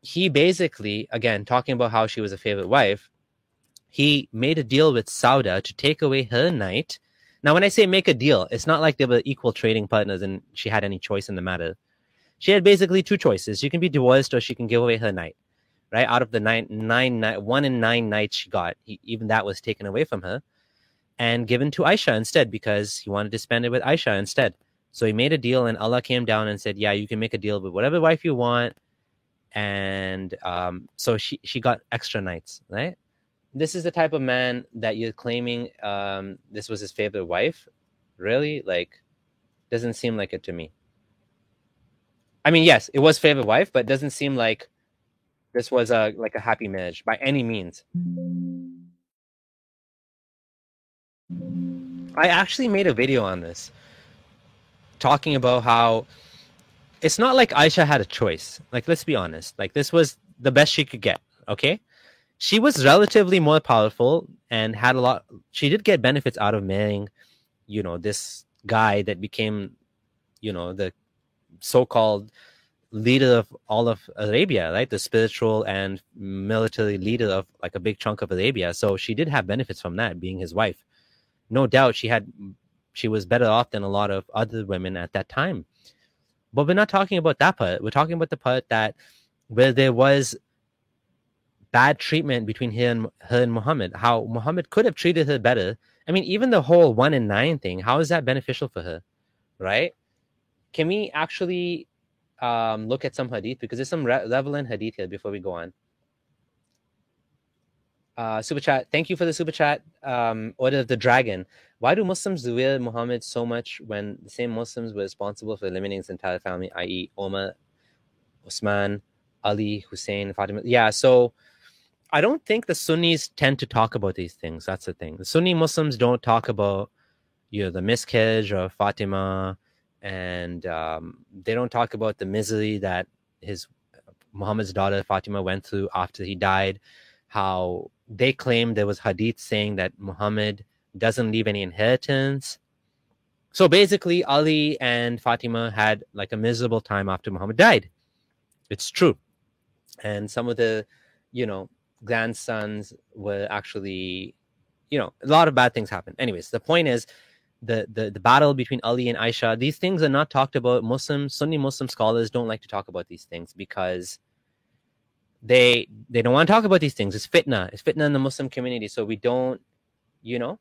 he basically, again, talking about how she was a favorite wife. He made a deal with Sauda to take away her night now, when I say make a deal, it's not like they were equal trading partners and she had any choice in the matter. She had basically two choices. She can be divorced or she can give away her night. Right out of the nine, nine, nine one in nine nights she got, he, even that was taken away from her and given to Aisha instead because he wanted to spend it with Aisha instead. So he made a deal, and Allah came down and said, "Yeah, you can make a deal with whatever wife you want." And um, so she she got extra nights, right? This is the type of man that you're claiming um, this was his favorite wife. Really, like, doesn't seem like it to me. I mean, yes, it was favorite wife, but doesn't seem like this was a like a happy marriage by any means. I actually made a video on this talking about how it's not like Aisha had a choice. Like, let's be honest. Like, this was the best she could get. Okay. She was relatively more powerful and had a lot. She did get benefits out of marrying, you know, this guy that became, you know, the so called leader of all of Arabia, right? The spiritual and military leader of like a big chunk of Arabia. So she did have benefits from that, being his wife. No doubt she had she was better off than a lot of other women at that time. But we're not talking about that part. We're talking about the part that where there was bad treatment between her and her and Muhammad. How Muhammad could have treated her better. I mean, even the whole one in nine thing. How is that beneficial for her, right? Can we actually um, look at some hadith because there's some re- relevant hadith here before we go on. Uh, super chat. Thank you for the super chat. Um, Order of the Dragon. Why do Muslims revere Muhammad so much when the same Muslims were responsible for eliminating his entire family, i.e., Omar, Osman, Ali, Hussein, Fatima? Yeah, so I don't think the Sunnis tend to talk about these things. That's the thing. The Sunni Muslims don't talk about you know the miscarriage of Fatima and um, they don't talk about the misery that his Muhammad's daughter Fatima went through after he died. How they claim there was hadith saying that Muhammad doesn't leave any inheritance. So basically, Ali and Fatima had like a miserable time after Muhammad died. It's true, and some of the, you know, grandsons were actually, you know, a lot of bad things happened. Anyways, the point is the, the the battle between Ali and Aisha. These things are not talked about. Muslim Sunni Muslim scholars don't like to talk about these things because they they don't want to talk about these things. It's fitna. It's fitna in the Muslim community. So we don't, you know.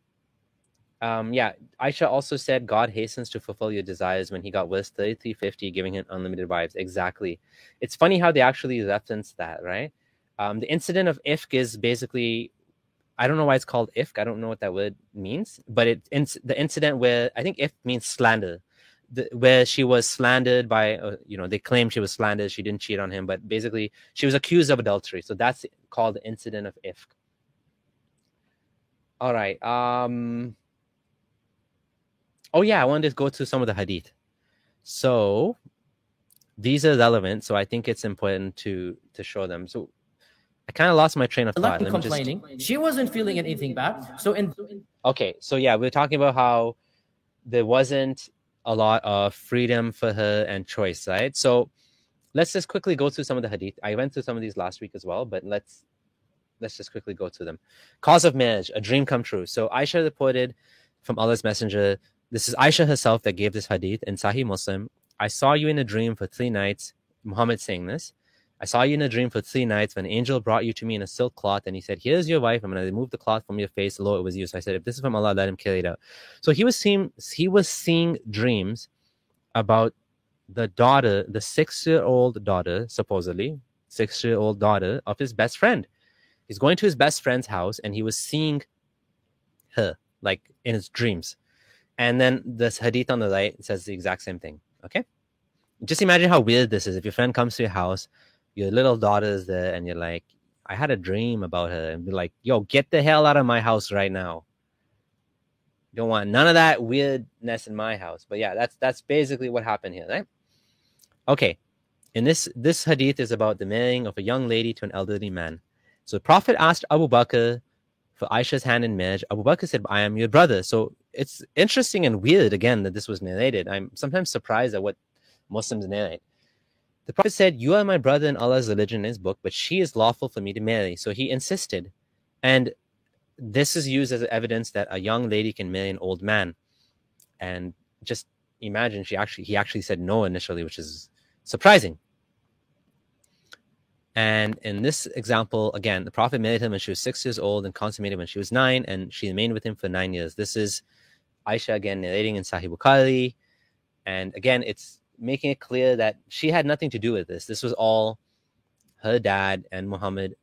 Um, yeah, Aisha also said God hastens to fulfill your desires when he got verse 3350, giving him unlimited wives. Exactly. It's funny how they actually reference that, right? Um, the incident of Ifk is basically I don't know why it's called ifk. I don't know what that word means, but it in, the incident where I think if means slander, the, where she was slandered by uh, you know they claim she was slandered, she didn't cheat on him, but basically she was accused of adultery. So that's called the incident of ifk. All right. Um. Oh yeah, I wanted to go to some of the hadith. So these are relevant, so I think it's important to to show them. So I kind of lost my train of thought. Let complaining. Just... She wasn't feeling anything bad. So in okay, so yeah, we are talking about how there wasn't a lot of freedom for her and choice, right? So let's just quickly go through some of the hadith. I went through some of these last week as well, but let's let's just quickly go through them. Cause of marriage, a dream come true. So Aisha reported from Allah's messenger. This is Aisha herself that gave this hadith in Sahih Muslim. I saw you in a dream for three nights. Muhammad saying this. I saw you in a dream for three nights when an angel brought you to me in a silk cloth and he said, Here's your wife. I'm going to remove the cloth from your face. Lo, it was you. So I said, If this is from Allah, let him carry it out. So he was seeing, he was seeing dreams about the daughter, the six year old daughter, supposedly, six year old daughter of his best friend. He's going to his best friend's house and he was seeing her, like in his dreams. And then this hadith on the right says the exact same thing. Okay. Just imagine how weird this is. If your friend comes to your house, your little daughter's there and you're like i had a dream about her and be like yo get the hell out of my house right now. Don't want none of that weirdness in my house. But yeah that's that's basically what happened here right? Okay. And this this hadith is about the marrying of a young lady to an elderly man. So the prophet asked abu bakr for aisha's hand in marriage. Abu bakr said i am your brother. So it's interesting and weird again that this was narrated. I'm sometimes surprised at what muslims narrate the Prophet said, You are my brother in Allah's religion in his book, but she is lawful for me to marry. So he insisted. And this is used as evidence that a young lady can marry an old man. And just imagine she actually he actually said no initially, which is surprising. And in this example, again, the Prophet married her when she was six years old and consummated when she was nine, and she remained with him for nine years. This is Aisha again narrating in Sahih Bukhari. And again, it's making it clear that she had nothing to do with this. This was all her dad and Muhammad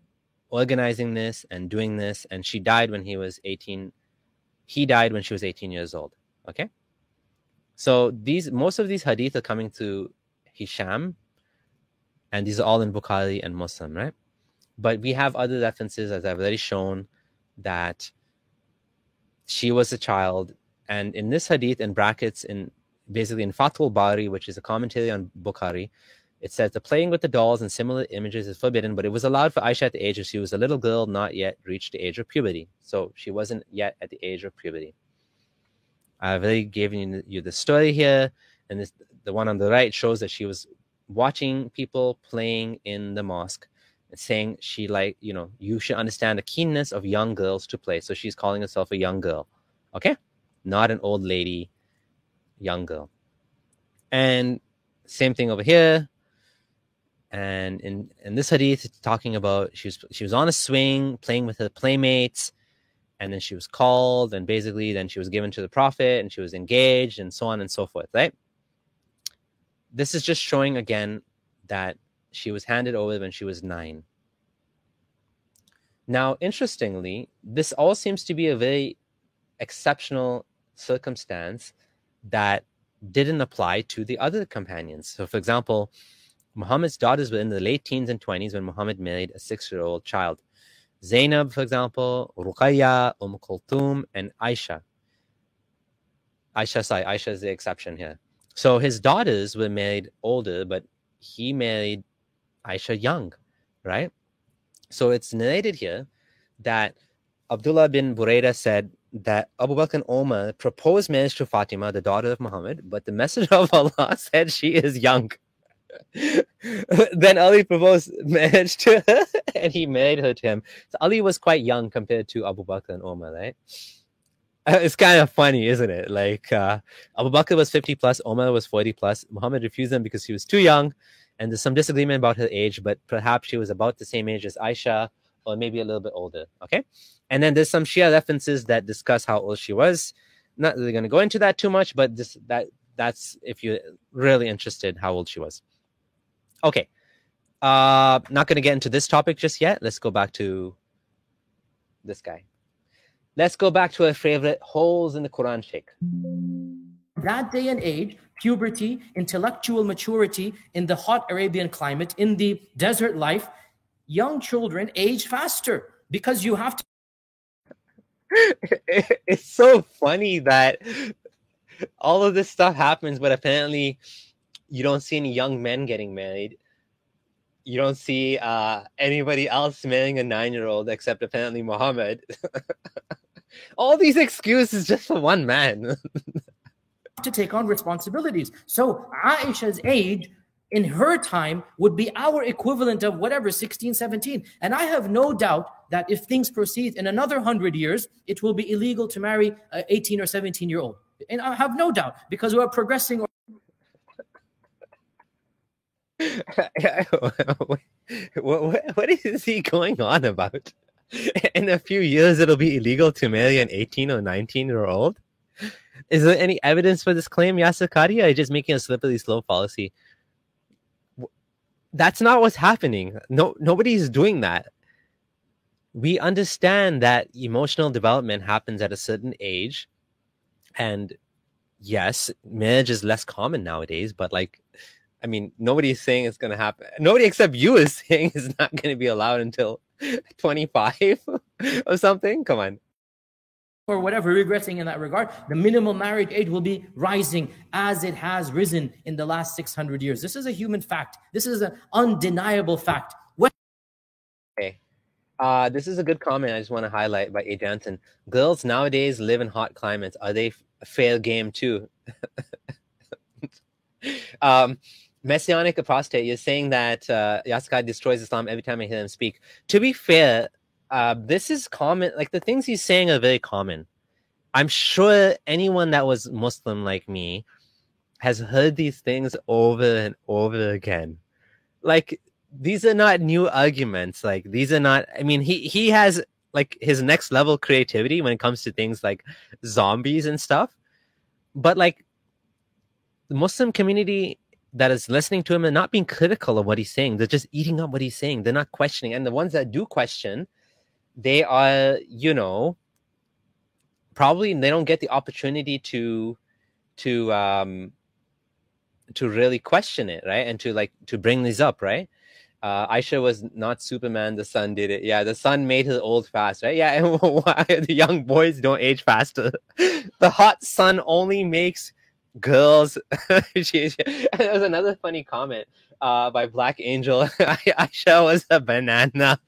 organizing this and doing this. And she died when he was 18. He died when she was 18 years old. Okay. So these most of these hadith are coming to Hisham, and these are all in Bukhari and Muslim, right? But we have other references, as I've already shown, that she was a child. And in this hadith, in brackets, in basically in Fathul Bari, which is a commentary on Bukhari, it says the playing with the dolls and similar images is forbidden, but it was allowed for Aisha at the age of she was a little girl, not yet reached the age of puberty. So she wasn't yet at the age of puberty. I've already given you the story here, and this, the one on the right shows that she was watching people playing in the mosque and saying she like you know you should understand the keenness of young girls to play. So she's calling herself a young girl, okay, not an old lady, young girl. And same thing over here. And in, in this hadith, it's talking about she was she was on a swing playing with her playmates and then she was called and basically then she was given to the prophet and she was engaged and so on and so forth right this is just showing again that she was handed over when she was nine now interestingly this all seems to be a very exceptional circumstance that didn't apply to the other companions so for example muhammad's daughters were in the late teens and 20s when muhammad married a six-year-old child Zainab, for example, Ruqayya, Umm Kulthum, and Aisha. Aisha, sorry, Aisha is the exception here. So his daughters were married older, but he married Aisha young, right? So it's narrated here that Abdullah bin Buraida said that Abu Bakr and Omar proposed marriage to Fatima, the daughter of Muhammad, but the Messenger of Allah said she is young. then Ali proposed marriage to her and he married her to him. So Ali was quite young compared to Abu Bakr and Omar, right? Uh, it's kind of funny, isn't it? Like uh, Abu Bakr was 50 plus, Omar was 40 plus. Muhammad refused them because he was too young. And there's some disagreement about her age, but perhaps she was about the same age as Aisha or maybe a little bit older. Okay. And then there's some Shia references that discuss how old she was. Not really going to go into that too much, but this that that's if you're really interested how old she was. Okay. Uh, not going to get into this topic just yet. Let's go back to this guy. Let's go back to our favorite holes in the Quran Sheikh. That day and age, puberty, intellectual maturity in the hot Arabian climate, in the desert life, young children age faster because you have to. it's so funny that all of this stuff happens, but apparently you don't see any young men getting married. You don't see uh, anybody else marrying a nine-year-old except apparently Muhammad. All these excuses just for one man. to take on responsibilities. So Aisha's age in her time would be our equivalent of whatever 16 17 and i have no doubt that if things proceed in another 100 years it will be illegal to marry an 18 or 17 year old and i have no doubt because we're progressing what, what, what is he going on about? In a few years, it'll be illegal to marry an 18 or 19 year old? Is there any evidence for this claim, Qadhi? Are just making a slippery slope policy? That's not what's happening. No, nobody's doing that. We understand that emotional development happens at a certain age. And yes, marriage is less common nowadays, but like I mean, nobody's saying it's going to happen. Nobody except you is saying it's not going to be allowed until 25 or something. Come on. Or whatever, regressing in that regard, the minimum marriage age will be rising as it has risen in the last 600 years. This is a human fact. This is an undeniable fact. Okay. Uh, this is a good comment I just want to highlight by A. Jansen. Girls nowadays live in hot climates. Are they fair game too? um, Messianic apostate, you're saying that uh, Yasir destroys Islam every time I hear him speak. To be fair, uh, this is common. Like the things he's saying are very common. I'm sure anyone that was Muslim like me has heard these things over and over again. Like these are not new arguments. Like these are not. I mean, he he has like his next level creativity when it comes to things like zombies and stuff. But like the Muslim community that is listening to him and not being critical of what he's saying, they're just eating up what he's saying. They're not questioning. And the ones that do question, they are, you know, probably they don't get the opportunity to to um to really question it, right? And to like to bring these up, right? Uh, Aisha was not Superman. The sun did it. Yeah, the sun made her old fast, right? Yeah, and why the young boys don't age faster. the hot sun only makes girls. she, there was another funny comment uh, by Black Angel. Aisha was a banana.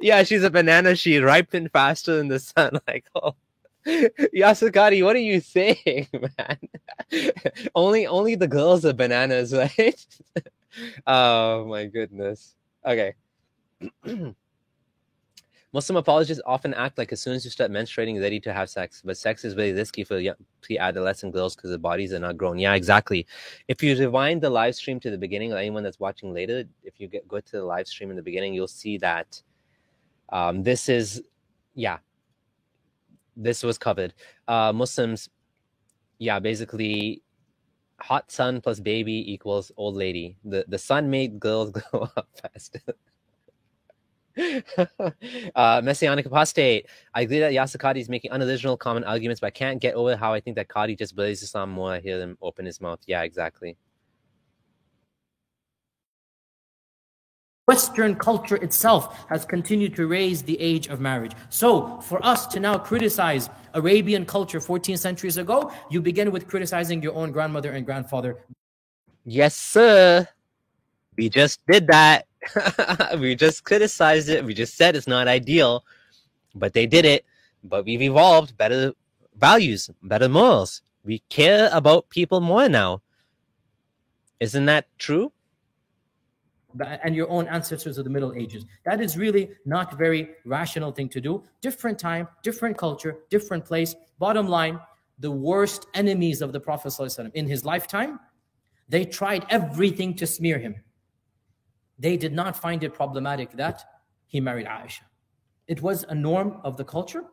Yeah, she's a banana. She ripened faster in the sun. Like, oh. Yasir Qadhi, what are you saying, man? only only the girls are bananas, right? oh my goodness. Okay. Muslim apologists often act like as soon as you start menstruating, you're ready to have sex. But sex is really risky for young, adolescent girls because their bodies are not grown. Yeah, exactly. If you rewind the live stream to the beginning, or anyone that's watching later, if you get go to the live stream in the beginning, you'll see that um, this is, yeah, this was covered. Uh, Muslims, yeah, basically hot sun plus baby equals old lady. The the sun made girls grow up fast. uh, messianic apostate. I agree that Yasir Qadhi is making unoriginal common arguments, but I can't get over how I think that Qadhi just believes Islam more. I hear him open his mouth. Yeah, exactly. Western culture itself has continued to raise the age of marriage. So, for us to now criticize Arabian culture 14 centuries ago, you begin with criticizing your own grandmother and grandfather. Yes, sir. We just did that. we just criticized it. We just said it's not ideal, but they did it. But we've evolved better values, better morals. We care about people more now. Isn't that true? and your own ancestors of the Middle Ages. That is really not very rational thing to do. Different time, different culture, different place. Bottom line, the worst enemies of the Prophet ﷺ in his lifetime, they tried everything to smear him. They did not find it problematic that he married Aisha. It was a norm of the culture,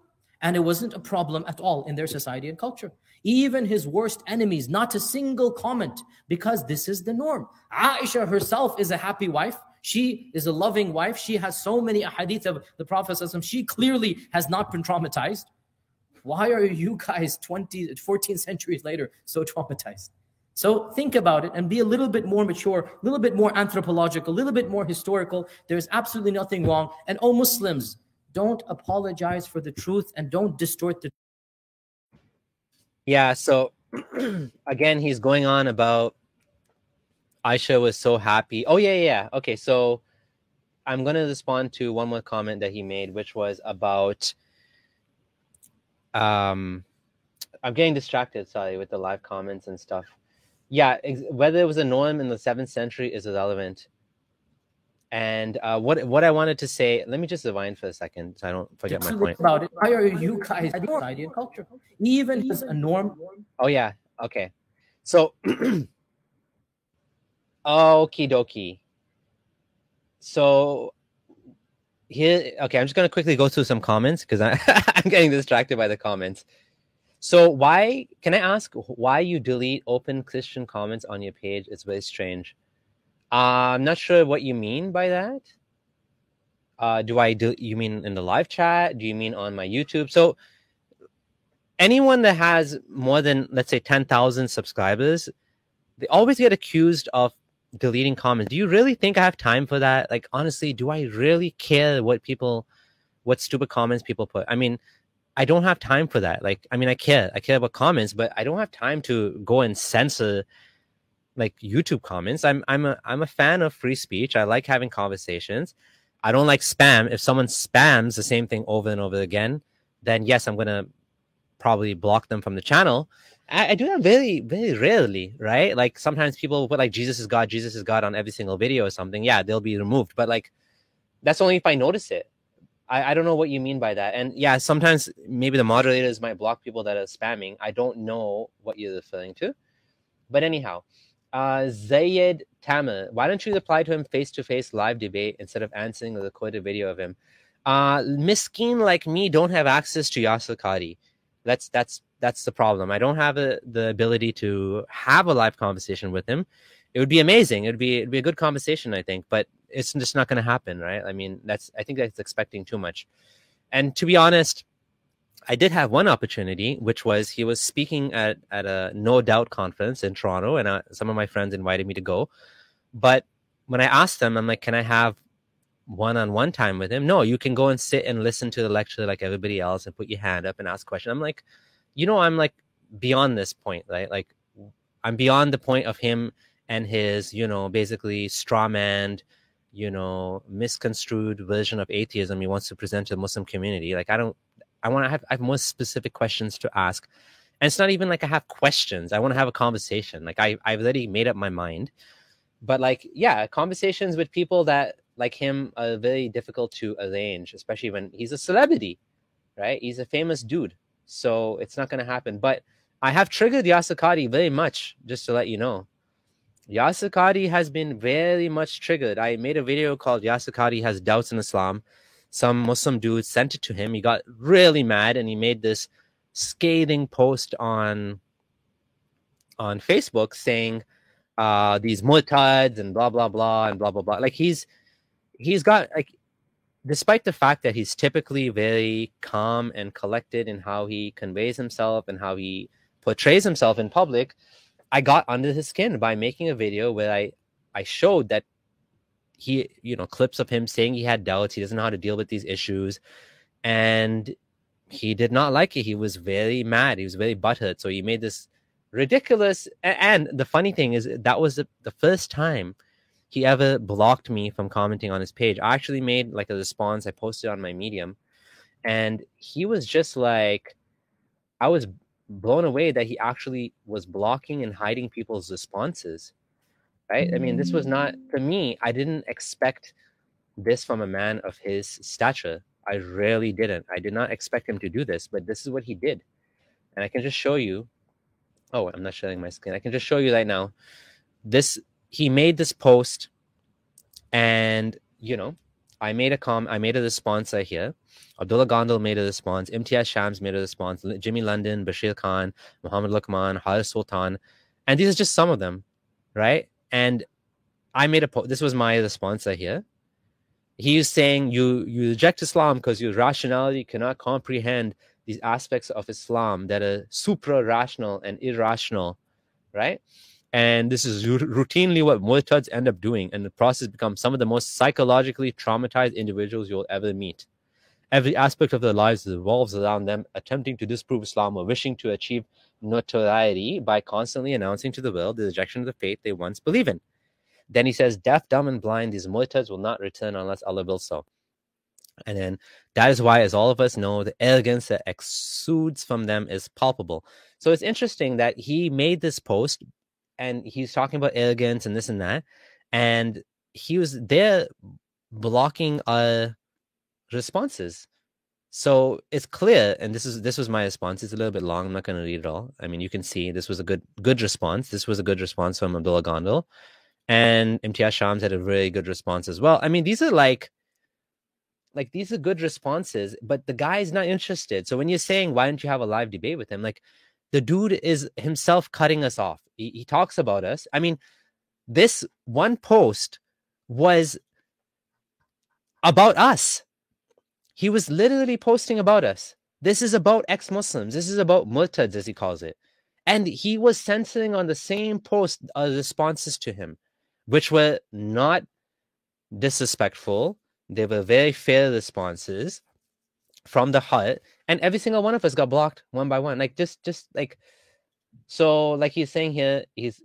and it wasn't a problem at all in their society and culture. Even his worst enemies, not a single comment, because this is the norm. Aisha herself is a happy wife. She is a loving wife. She has so many hadith of the Prophet. She clearly has not been traumatized. Why are you guys 20, 14 centuries later so traumatized? So think about it and be a little bit more mature, a little bit more anthropological, a little bit more historical. There's absolutely nothing wrong. And all Muslims, don't apologize for the truth and don't distort the yeah so again he's going on about aisha was so happy oh yeah yeah okay so i'm going to respond to one more comment that he made which was about um i'm getting distracted sorry with the live comments and stuff yeah ex- whether it was a norm in the seventh century is irrelevant and uh, what what I wanted to say, let me just rewind for a second so I don't forget my point. About it, why are you guys society and culture? Even as a norm. Oh yeah, okay. So, okie dokie. So here, okay, I'm just gonna quickly go through some comments because I'm getting distracted by the comments. So why can I ask why you delete open Christian comments on your page? It's very strange. Uh, I'm not sure what you mean by that. Uh, do I do you mean in the live chat? Do you mean on my YouTube? So anyone that has more than let's say 10,000 subscribers, they always get accused of deleting comments. Do you really think I have time for that? Like honestly, do I really care what people what stupid comments people put? I mean, I don't have time for that. Like I mean, I care. I care about comments, but I don't have time to go and censor like YouTube comments. I'm I'm a I'm a fan of free speech. I like having conversations. I don't like spam. If someone spams the same thing over and over again, then yes, I'm gonna probably block them from the channel. I, I do that very very rarely, right? Like sometimes people put like Jesus is God, Jesus is God on every single video or something. Yeah, they'll be removed, but like that's only if I notice it. I, I don't know what you mean by that. And yeah, sometimes maybe the moderators might block people that are spamming. I don't know what you're referring to But anyhow, uh, Zayed Tamil, why don't you reply to him face to face live debate instead of answering the recorded video of him? Uh, Miskeen like me don't have access to Yasir Qadhi. That's that's that's the problem. I don't have a, the ability to have a live conversation with him. It would be amazing. It'd be it'd be a good conversation, I think, but it's just not going to happen, right? I mean, that's I think that's expecting too much. And to be honest, I did have one opportunity, which was he was speaking at at a No Doubt conference in Toronto, and uh, some of my friends invited me to go. But when I asked them, I'm like, "Can I have one-on-one time with him?" No, you can go and sit and listen to the lecture like everybody else, and put your hand up and ask questions. I'm like, you know, I'm like beyond this point, right? Like, I'm beyond the point of him and his, you know, basically strawmanned, you know, misconstrued version of atheism he wants to present to the Muslim community. Like, I don't I want to have I have more specific questions to ask. And it's not even like I have questions. I want to have a conversation. Like I I've already made up my mind. But like yeah, conversations with people that like him are very difficult to arrange, especially when he's a celebrity, right? He's a famous dude. So it's not going to happen. But I have triggered Yasir very much, just to let you know. Yasir Qadhi has been very much triggered. I made a video called Yasir Qadhi has doubts in Islam some Muslim dude sent it to him. He got really mad and he made this scathing post on on Facebook saying uh these murtads and blah blah blah and blah blah blah. Like he's he's got like despite the fact that he's typically very calm and collected in how he conveys himself and how he portrays himself in public, I got under his skin by making a video where I I showed that he you know clips of him saying he had doubts he doesn't know how to deal with these issues and he did not like it. He was very mad. He was very butthurt. So he made this ridiculous and the funny thing is that was the, the first time he ever blocked me from commenting on his page. I actually made like a response. I posted on my medium and he was just like i was blown away that he actually was blocking and hiding people's responses right? I mean, this was not for me. I didn't expect this from a man of his stature. I really didn't. I did not expect him to do this, but this is what he did. And I can just show you. Oh, I'm not showing my screen. I can just show you right now. This he made this post, and you know, I made a com. I made a response right here. Abdullah Gondal made a response. Imtiaz Shams made a response. Jimmy London, Bashir Khan, Muhammad Luqman, Haris Sultan, and these are just some of them, right? And I made a post. This was my response here. He is saying you you reject Islam because your rationality cannot comprehend these aspects of Islam that are supra rational and irrational, right? And this is routinely what murtads end up doing, and the process becomes some of the most psychologically traumatized individuals you'll ever meet. Every aspect of their lives revolves around them attempting to disprove Islam or wishing to achieve notoriety by constantly announcing to the world the rejection of the faith they once believed in. Then he says, Deaf, dumb, and blind, these murtads will not return unless Allah wills so. And then that is why, as all of us know, the arrogance that exudes from them is palpable. So it's interesting that he made this post and he's talking about arrogance and this and that. And he was there blocking our responses. So it's clear, and this is this was my response. It's a little bit long. I'm not going to read it all. I mean, you can see this was a good good response. This was a good response from Abdullah Gondal, and Imtiaz Shams had a really good response as well. I mean, these are like like these are good responses, but the guy's not interested. So when you're saying why don't you have a live debate with him, like the dude is himself cutting us off. He, he talks about us. I mean, this one post was about us he was literally posting about us. This is about ex Muslims. This is about murtads, as he calls it. And he was censoring on the same post uh, responses to him, which were not disrespectful. They were very fair responses from the heart. And every single one of us got blocked one by one. Like, just, just like, so, like he's saying here, he's,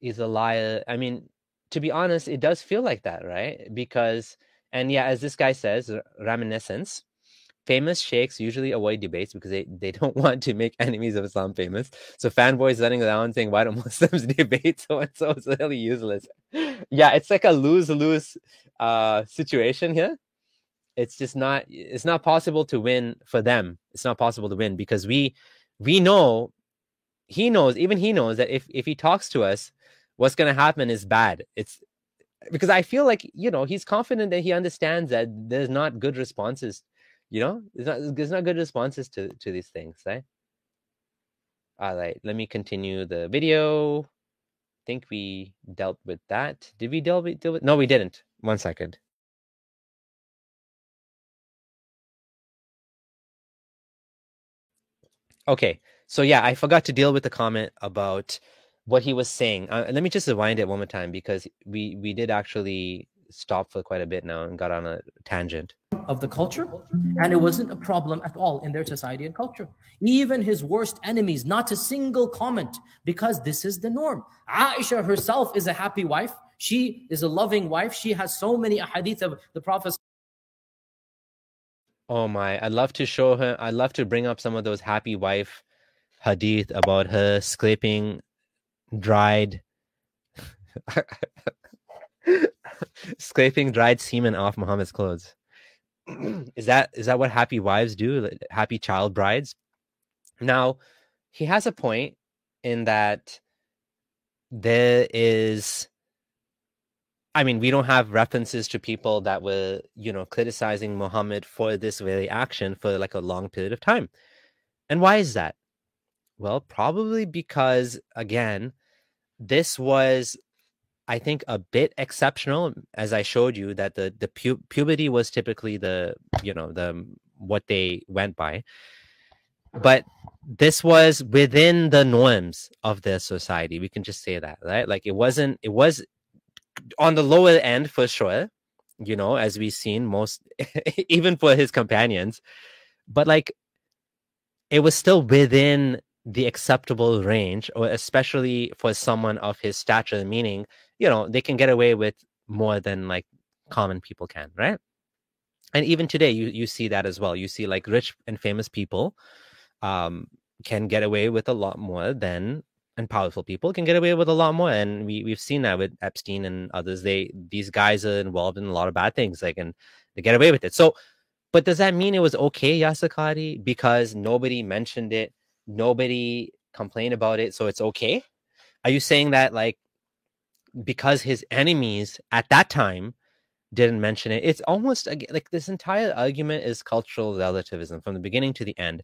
he's a liar. I mean, to be honest, it does feel like that, right? Because and yeah, as this guy says, reminiscence. Famous sheikhs usually avoid debates because they, they don't want to make enemies of Islam famous. So fanboys running around saying, why don't Muslims debate so and so? It's really useless. Yeah, it's like a lose-lose uh, situation here. It's just not it's not possible to win for them. It's not possible to win because we we know he knows, even he knows that if if he talks to us, what's to happen is bad. It's because I feel like you know he's confident that he understands that there's not good responses. You know, there's not there's not good responses to to these things, right? All right, let me continue the video. think we dealt with that. Did we deal with, deal with? No, we didn't. One second. Okay, so yeah, I forgot to deal with the comment about what he was saying. Uh, let me just rewind it one more time because we we did actually stop for quite a bit now and got on a tangent. Of the culture and it wasn't a problem at all in their society and culture. Even his worst enemies not a single comment because this is the norm. Aisha herself is a happy wife. She is a loving wife. She has so many hadith of the prophet. Oh my i'd love to show her i'd love to bring up some of those happy wife hadith about her scraping dried scraping dried semen off Muhammad's clothes. is that is that what happy wives do? Happy child brides? Now, he has a point in that there is I mean, we don't have references to people that were, you know, criticizing Muhammad for this very action for like a long period of time. And why is that? Well, probably because again, this was I think a bit exceptional as I showed you that the the pu- puberty was typically the you know the um, what they went by. But this was within the norms of the society. We can just say that, right? Like it wasn't it was on the lower end for sure, you know, as we've seen most even for his companions. But like it was still within the acceptable range, or especially for someone of his stature, meaning, you know, they can get away with more than like common people can, right? And even today, you you see that as well. You see like rich and famous people um, can get away with a lot more than and powerful people can get away with a lot more. And we we've seen that with Epstein and others. They these guys are involved in a lot of bad things, like and they get away with it. So, but does that mean it was okay, Yasir Qadhi, because nobody mentioned it? Nobody complained about it, so it's okay? Are you saying that like because his enemies at that time didn't mention it? It's almost like this entire argument is cultural relativism from the beginning to the end,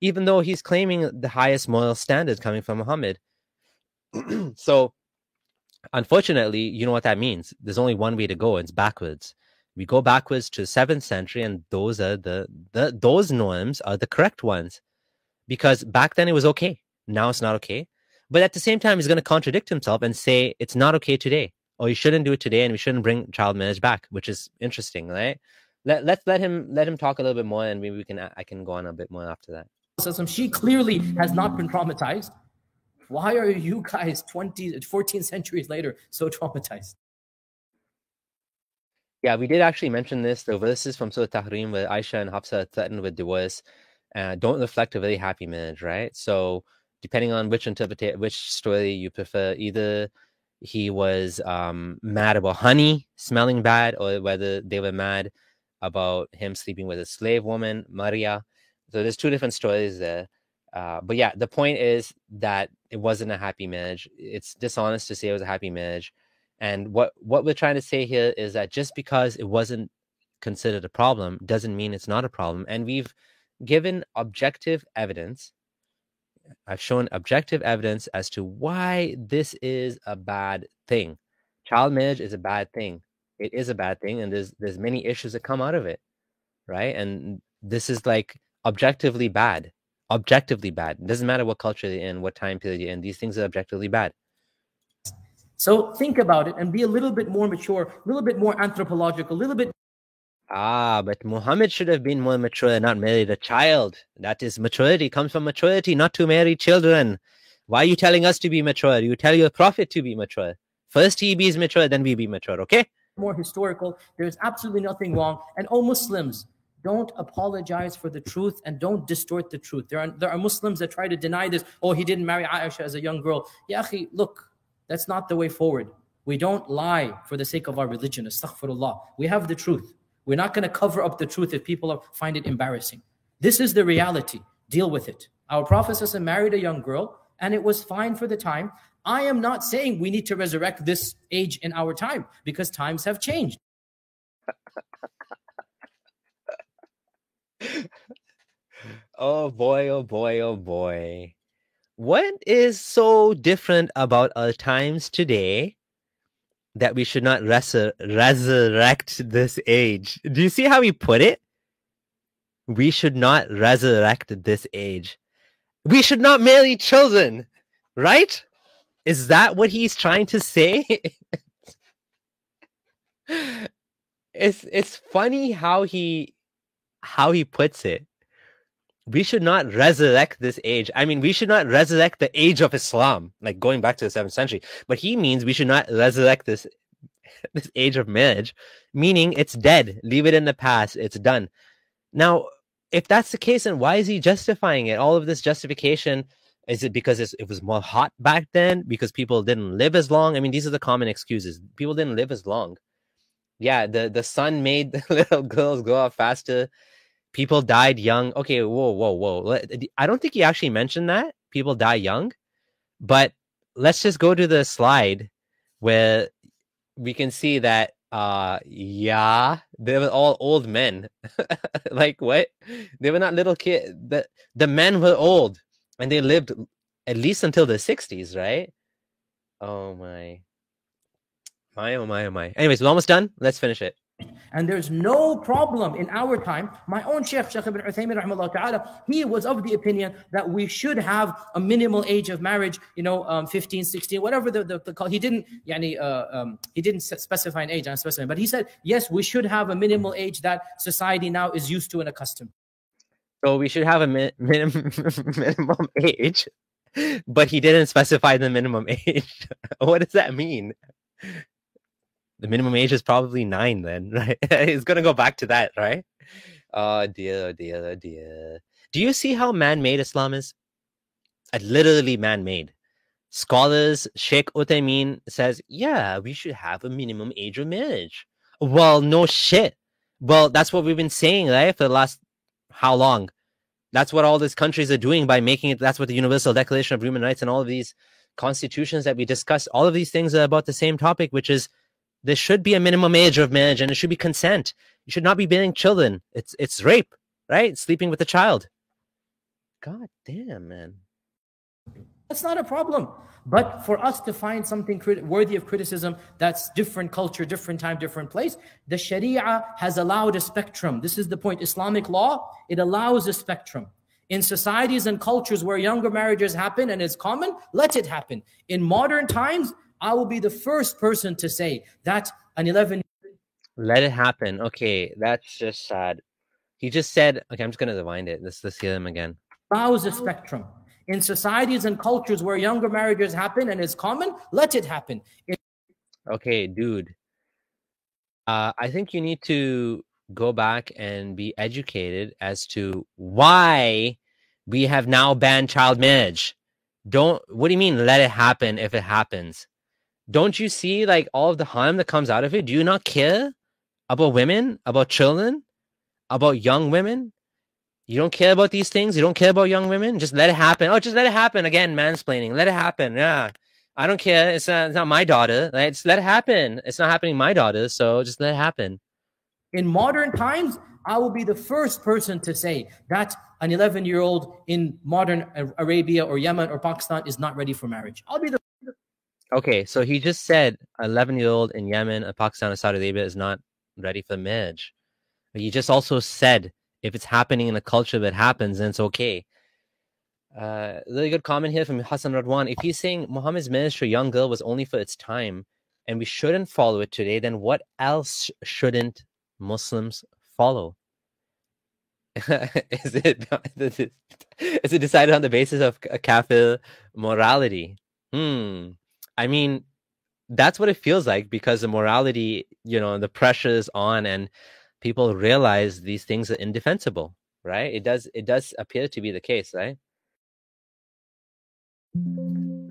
even though he's claiming the highest moral standards coming from Muhammad. so, unfortunately, you know what that means. There's only one way to go. It's backwards. We go backwards to seventh century, and those are the, the those norms are the correct ones because back then it was okay. Now it's not okay. But at the same time, he's going to contradict himself and say it's not okay today, or you shouldn't do it today, and we shouldn't bring child marriage back, which is interesting, right? Let let's let him let him talk a little bit more, and maybe we can I can go on a bit more after that. She clearly has not been traumatized. Why are you guys 20, 14 centuries later so traumatized? Yeah, we did actually mention this. The verses from Surah Tahrim where Aisha and Hafsa are threatened with divorce uh, don't reflect a very happy marriage, right? So depending on which interpretation, which story you prefer, either he was um, mad about honey smelling bad, or whether they were mad about him sleeping with a slave woman, Maria. So there's two different stories there. Uh, but yeah, the point is that it wasn't a happy marriage. It's dishonest to say it was a happy marriage. And what what we're trying to say here is that just because it wasn't considered a problem doesn't mean it's not a problem. And we've given objective evidence. I've shown objective evidence as to why this is a bad thing. Child marriage is a bad thing. It is a bad thing, and there's there's many issues that come out of it, right? And this is like objectively bad. Objectively bad. It doesn't matter what culture you're in, what time period you're in. These things are objectively bad. So think about it and be a little bit more mature, a little bit more anthropological, a little bit Ah, but Muhammad should have been more mature and not married a child. That is maturity comes from maturity, not to marry children. Why are you telling us to be mature? You tell your prophet to be mature. First he be mature, then we be mature, okay? More historical. There's absolutely nothing wrong. And all Muslims, don't apologize for the truth and don't distort the truth. There are there are Muslims that try to deny this. Oh, he didn't marry Aisha as a young girl. Yahi, look, that's not the way forward. We don't lie for the sake of our religion. Astaghfirullah. We have the truth. We're not going to cover up the truth if people find it embarrassing. This is the reality. Deal with it. Our Prophet married a young girl and it was fine for the time. I am not saying we need to resurrect this age in our time because times have changed. oh boy, oh boy, oh boy. What is so different about our times today that we should not resur- resurrect this age? Do you see how he put it? We should not resurrect this age. We should not marry children, right? Is that what he's trying to say? it's it's funny how he how he puts it. We should not resurrect this age. I mean, we should not resurrect the age of Islam, like going back to the seventh century. But he means we should not resurrect this this age of marriage, meaning it's dead. Leave it in the past. It's done. Now, if that's the case, then why is he justifying it? All of this justification is it because it was more hot back then? Because people didn't live as long? I mean, these are the common excuses. People didn't live as long. Yeah, the the sun made the little girls grow up faster people died young. Okay, whoa, whoa, whoa. I don't think he actually mentioned that people die young, but let's just go to the slide where we can see that uh yeah they were all old men. Like what? They were not little kids the the men were old and they lived at least until the 60s right? Oh my. My oh my oh my. Anyways we're almost done. Let's finish it and there's no problem in our time. My own Sheikh, Sheikh ibn Uthaymeen, ta'ala, he was of the opinion that we should have a minimal age of marriage, you know, um, 15, 16, whatever the, the, the call. He didn't, yani, uh, um, he didn't specify an age, specify, but he said, yes, we should have a minimal age that society now is used to and accustomed. So we should have a min- minimum, minimum age, but he didn't specify the minimum age. what does that mean? The minimum age is probably nine then, right? it's gonna go back to that, right? Oh dear, oh dear, oh dear. Do you see how man-made Islam is? Uh, literally man-made. Scholars, Sheikh Uthaymeen says, yeah, we should have a minimum age of marriage. Well, no shit. Well, that's what we've been saying, right? For the last how long? That's what all these countries are doing by making it. That's what the Universal Declaration of Human Rights and all of these constitutions that we discussed, all of these things are about the same topic, which is there should be a minimum age of marriage and it should be consent. You should not be bearing children. It's it's rape, right? Sleeping with a child. God damn, man. That's not a problem. But for us to find something crit- worthy of criticism that's different culture, different time, different place, the Sharia has allowed a spectrum. This is the point. Islamic law, it allows a spectrum. In societies and cultures where younger marriages happen and it's common, let it happen. In modern times, I will be the first person to say that an 11 let it happen. Okay, that's just sad. He just said, okay, I'm just going to rewind it. Let's, let's hear him again. Allows a spectrum. In societies and cultures where younger marriages happen and it's common, let it happen. It- okay, dude. Uh, I think you need to go back and be educated as to why we have now banned child marriage. Don't, what do you mean, let it happen if it happens? Don't you see like all of the harm that comes out of it? Do you not care about women, about children, about young women? You don't care about these things. You don't care about young women. Just let it happen. Oh, just let it happen. Again, mansplaining. Let it happen. Yeah, I don't care. It's not. It's not my daughter. Right? Just let it happen. It's not happening my daughter. So just let it happen. In modern times, I will be the first person to say that an 11 year old in modern Arabia or Yemen or Pakistan is not ready for marriage. I'll be the Okay, so he just said 11 year old in Yemen, uh, Pakistan, and Saudi Arabia is not ready for marriage. He just also said if it's happening in a culture that happens, then it's okay. Uh, really good comment here from Hassan Radwan. If he's saying Muhammad's marriage to a young girl was only for its time and we shouldn't follow it today, then what else shouldn't Muslims follow? is it is it decided on the basis of a kafir morality? Hmm. I mean, that's what it feels like because the morality, you know, the pressure is on and people realize these things are indefensible, right? It does it does appear to be the case, right?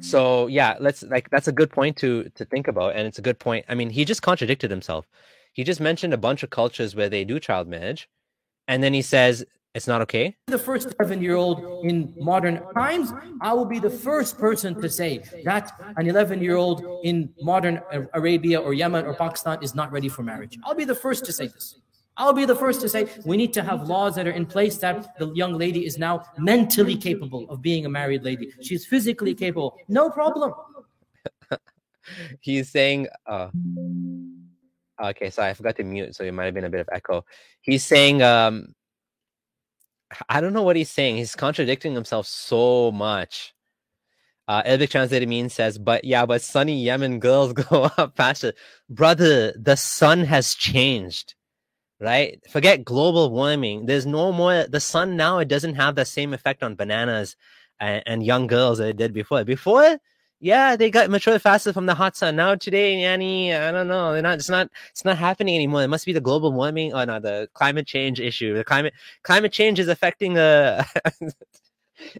So yeah, let's like that's a good point to to think about, and it's a good point. I mean, he just contradicted himself. He just mentioned a bunch of cultures where they do child marriage, and then he says, It's not okay. The first 11 year old in modern times, I will be the first person to say that an 11 year old in modern Arabia or Yemen or Pakistan is not ready for marriage. I'll be the first to say this. I'll be the first to say we need to have laws that are in place that the young lady is now mentally capable of being a married lady. She's physically capable. No problem. He's saying, uh, okay, sorry, I forgot to mute, so it might have been a bit of echo. He's saying, um, I don't know what he's saying. He's contradicting himself so much. Uh, Arabic translated mean says, but yeah, but sunny Yemen girls go up faster. Brother, the sun has changed, right? Forget global warming. There's no more, the sun now, it doesn't have the same effect on bananas and, and young girls that it did before. Before, yeah, they got mature faster from the hot sun. Now today, Yanni, I don't know. They're not. It's not. It's not happening anymore. It must be the global warming or no, the climate change issue. The climate climate change is affecting. the.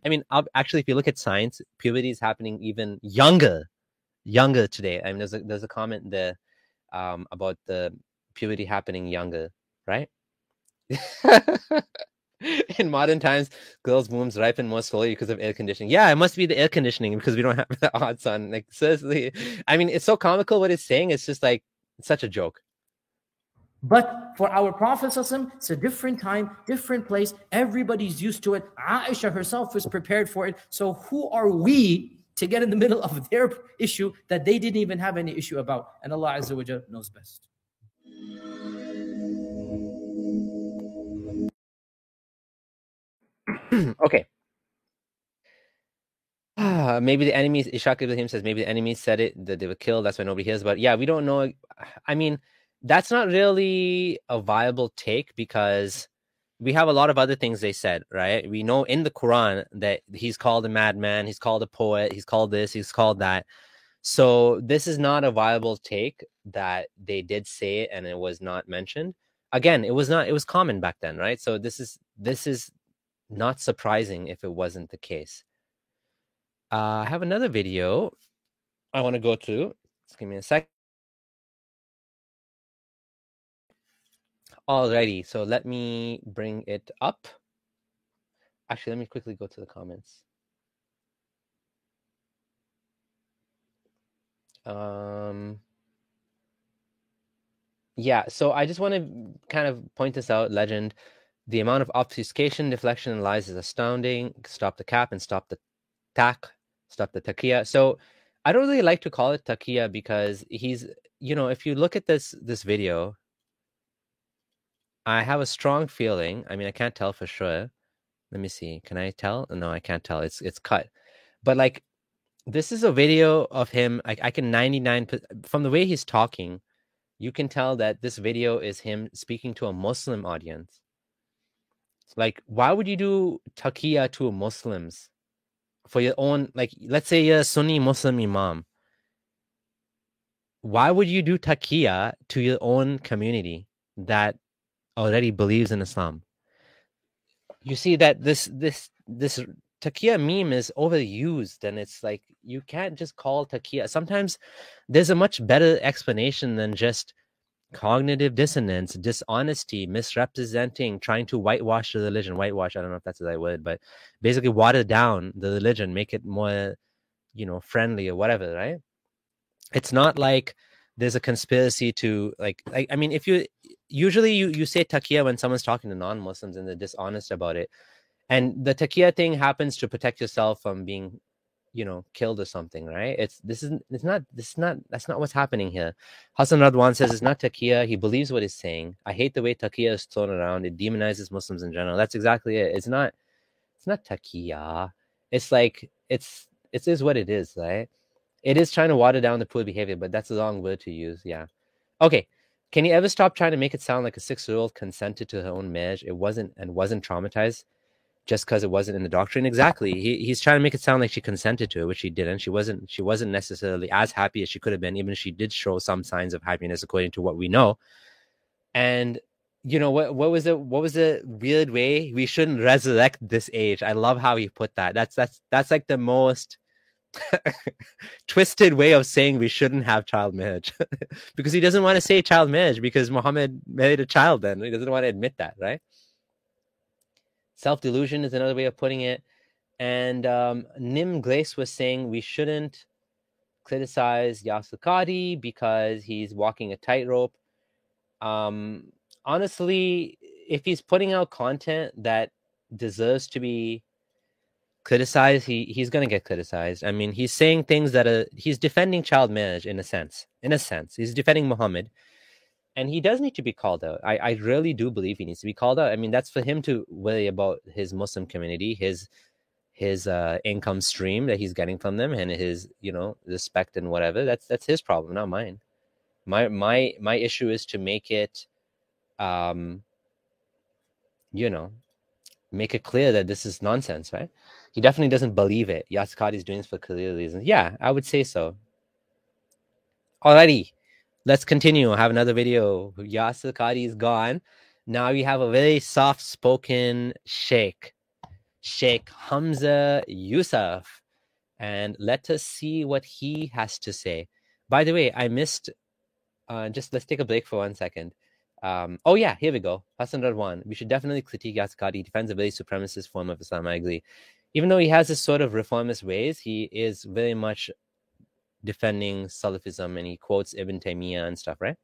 I mean, actually, if you look at science, puberty is happening even younger, younger today. I mean, there's a there's a comment there um, about the puberty happening younger, right? in modern times, girls' wombs ripen more slowly because of air conditioning. Yeah, it must be the air conditioning because we don't have the hot sun. Like seriously, I mean, it's so comical what it's saying. It's just like it's such a joke. But for our Prophet, it's a different time, different place. Everybody's used to it. Aisha herself was prepared for it. So who are we to get in the middle of their issue that they didn't even have any issue about? And Allah Azza wa knows best. okay. Maybe the enemies, Ishaq Ibrahim says, maybe the enemies said it, that they were killed. That's why nobody hears. But yeah, we don't know. I mean, that's not really a viable take because we have a lot of other things they said, right? We know in the Quran that he's called a madman, he's called a poet, he's called this, he's called that. So this is not a viable take that they did say it and it was not mentioned. Again, it was not, it was common back then, right? So this is, this is not surprising if it wasn't the case. Uh, I have another video I want to go to. Just give me a sec. Alrighty, so let me bring it up. Actually, let me quickly go to the comments. Um, yeah, so I just want to kind of point this out, legend. The amount of obfuscation, deflection, and lies is astounding. Stop the cap and stop the tack, stop the taqiyya. So I don't really like to call it taqiyya because he's, you know, if you look at this this video, I have a strong feeling. I mean, I can't tell for sure. Let me see. Can I tell? No, I can't tell. It's it's cut. But like, this is a video of him. I, I can 99 from the way he's talking, you can tell that this video is him speaking to a Muslim audience like, why would you do taqiyya to Muslims for your own? Like, let's say you're a Sunni Muslim imam. Why would you do taqiyya to your own community that already believes in Islam? You see that this this this taqiyya meme is overused and it's like you can't just call taqiyya. Sometimes there's a much better explanation than just cognitive dissonance, dishonesty, misrepresenting, trying to whitewash the religion. Whitewash, I don't know if that's the right word, but basically water down the religion, make it more, you know, friendly or whatever, right? It's not like there's a conspiracy to like, like I mean, if you usually you you say taqiyya when someone's talking to non-Muslims and they're dishonest about it. And the taqiyya thing happens to protect yourself from being you know killed or something right? It's this is it's not this is not that's not what's happening here. Hassan radwan says it's not taqiyya. He believes what he's saying. I hate the way taqiyya is thrown around. It demonizes muslims in general. That's exactly it. It's not it's not taqiyya. It's like it's it is what it is right? It is trying to water down the poor behavior but that's the wrong word to use. Yeah. Okay. Can you ever stop trying to make it sound like a six year old consented to her own marriage? It wasn't and wasn't traumatized just because it wasn't in the doctrine. Exactly. He, he's trying to make it sound like she consented to it, which she didn't. She wasn't. She wasn't necessarily as happy as she could have been, even if she did show some signs of happiness, according to what we know. And you know what? What was it? What was the weird way we shouldn't resurrect this age? I love how he put that. That's that's that's like the most twisted way of saying we shouldn't have child marriage because he doesn't want to say child marriage because Muhammad married a child. Then he doesn't want to admit that, right? Self delusion is another way of putting it. And um, Nim Glace was saying we shouldn't criticize Yasir Qadhi because he's walking a tightrope. Um, honestly, if he's putting out content that deserves to be criticized, he he's gonna get criticized. I mean, he's saying things that are he's defending child marriage in a sense. In a sense, he's defending Muhammad, and he does need to be called out. I I really do believe he needs to be called out. I mean, that's for him to worry about his Muslim community, his his uh, income stream that he's getting from them, and his you know respect and whatever. That's that's his problem, not mine. My my my issue is to make it, um, you know, make it clear that this is nonsense, right? He definitely doesn't believe it. Yasir is doing this for career reasons. Yeah, I would say so. Alrighty, let's continue. I have another video. Yasir Qadhi is gone. Now we have a very soft-spoken sheikh, Sheikh Hamza Yusuf, and let us see what he has to say. By the way, I missed. Uh, just let's take a break for one second. Um, oh yeah, here we go. Hassan Radwan. We should definitely critique Yasir Qadhi. He defends a very supremacist form of Islam. I agree. Even though he has this sort of reformist ways, he is very much defending Salafism and he quotes Ibn Taymiyyah and stuff, right?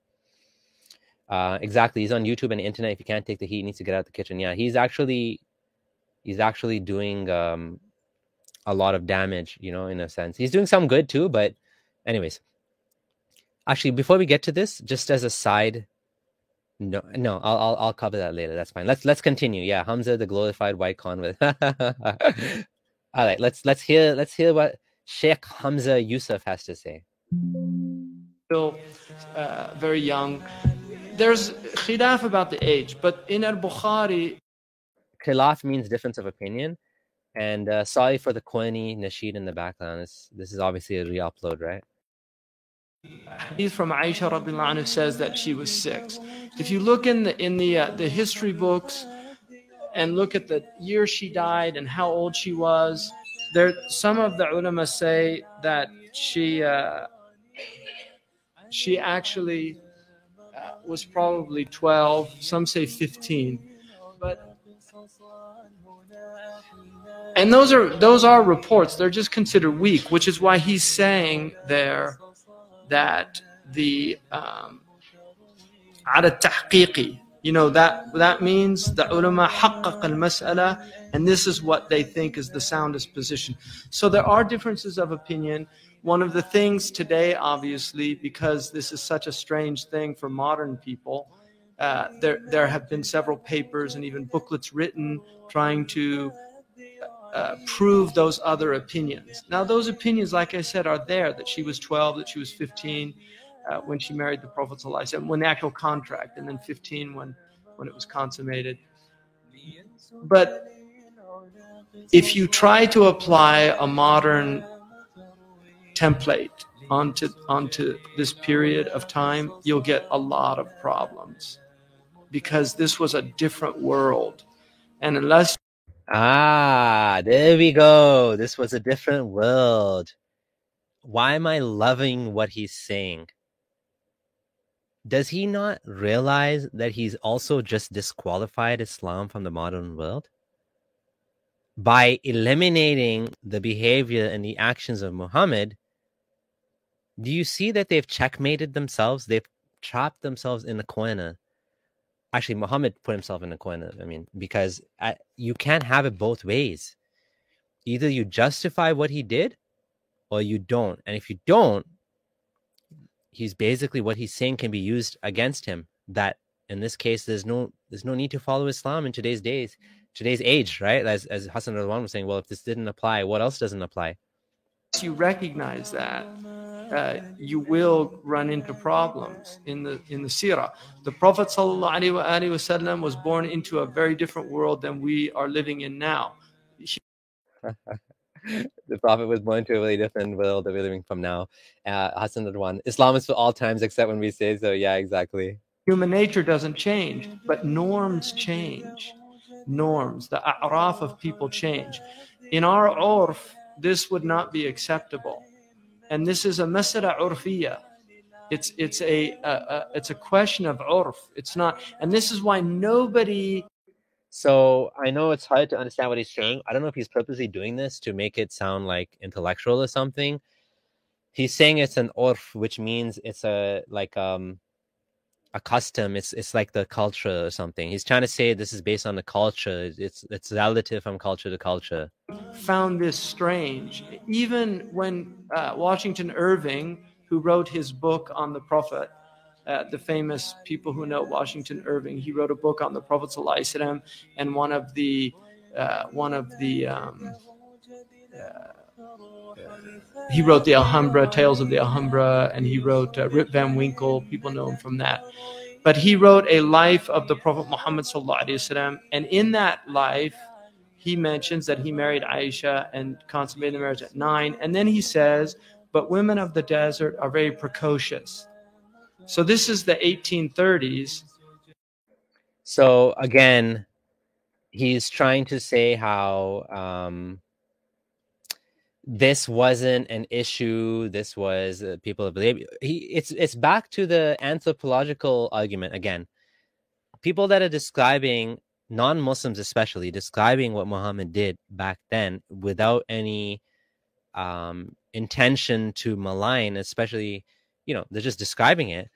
Uh, exactly. He's on YouTube and internet. If you can't take the heat, he needs to get out of the kitchen. Yeah, he's actually he's actually doing um, a lot of damage, you know, in a sense. He's doing some good too, but anyways. Actually, before we get to this, just as a side no, no, I'll, I'll I'll cover that later. That's fine. Let's let's continue. Yeah, Hamza, the glorified white convict. All right, let's let's hear let's hear what Sheikh Hamza Yusuf has to say. Still uh, very young. There's khilaf about the age, but in Al Bukhari, Khilaf means difference of opinion. And uh, sorry for the Koini nasheed in the background. This this is obviously a re-upload, right? hadith from Aisha anhu says that she was six. If you look in the in the uh, the history books and look at the year she died and how old she was, there some of the ulama say that she uh, she actually uh, was probably 12. Some say 15, but and those are those are reports. They're just considered weak, which is why he's saying there that the um, you know that that means the ulama haqqaq al-mas'ala and this is what they think is the soundest position. So there are differences of opinion. One of the things today obviously because this is such a strange thing for modern people uh, there there have been several papers and even booklets written trying to uh, prove those other opinions. Now, those opinions, like I said, are there that she was 12, that she was 15 uh, when she married the Prophet, ﷺ, when the actual contract, and then 15 when, when it was consummated. But if you try to apply a modern template onto, onto this period of time, you'll get a lot of problems because this was a different world. And unless Ah, there we go. This was a different world. Why am I loving what he's saying? Does he not realize that he's also just disqualified Islam from the modern world? By eliminating the behavior and the actions of Muhammad, do you see that they've checkmated themselves? They've trapped themselves in a corner actually Muhammad put himself in a corner. I mean, because I, you can't have it both ways. Either you justify what he did, or you don't. And if you don't, he's basically what he's saying can be used against him. That in this case, there's no there's no need to follow Islam in today's days, today's age, right? As as Hassan Radwan was saying, well, if this didn't apply, what else doesn't apply? You recognize that uh, you will run into problems in the in the seerah. The Prophet wasallam was born into a very different world than we are living in now. the Prophet was born to a really different world that we're living from now. Uh, Hassan Radwan, Islam is for all times except when we say so. Yeah, exactly. Human nature doesn't change, but norms change. Norms, the a'raf of people change. In our urf, this would not be acceptable and this is a masala urfiya. It's it's a, a, a it's a question of urf. It's not, and this is why nobody So I know it's hard to understand what he's saying. I don't know if he's purposely doing this to make it sound like intellectual or something. He's saying it's an orf, which means it's a like um a custom. It's it's like the culture or something. He's trying to say this is based on the culture. It's it's relative from culture to culture. found this strange. Even when uh, Washington Irving, who wrote his book on the Prophet, uh, the famous people who know Washington Irving, he wrote a book on the Prophet ﷺ, and one of the uh, one of the um, uh, he wrote the Alhambra Tales of the Alhambra, and he wrote uh, Rip Van Winkle. People know him from that. But he wrote a life of the Prophet Muhammad ﷺ, and in that life, he mentions that he married Aisha and consummated the marriage at nine. And then he says, but women of the desert are very precocious. So this is the 1830s. So again, he's trying to say how um, this wasn't an issue. This was uh, people believe he. It's it's back to the anthropological argument again. People that are describing non-Muslims, especially describing what Muhammad did back then, without any um, intention to malign, especially you know they're just describing it.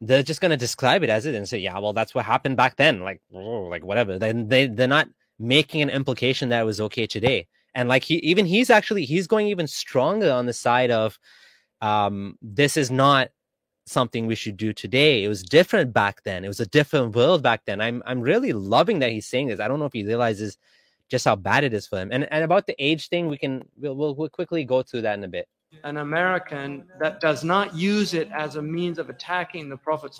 They're just going to describe it as it and say yeah well that's what happened back then. Like oh, like whatever. Then they they're not making an implication that it was okay today. And like he even he's actually he's going even stronger on the side of um this is not something we should do today. It was different back then. It was a different world back then. I'm i'm really loving that he's saying this. I don't know if he realizes just how bad it is for him. And and about the age thing we can we'll, we'll, we'll quickly go through that in a bit an American that does not use it as a means of attacking the Prophet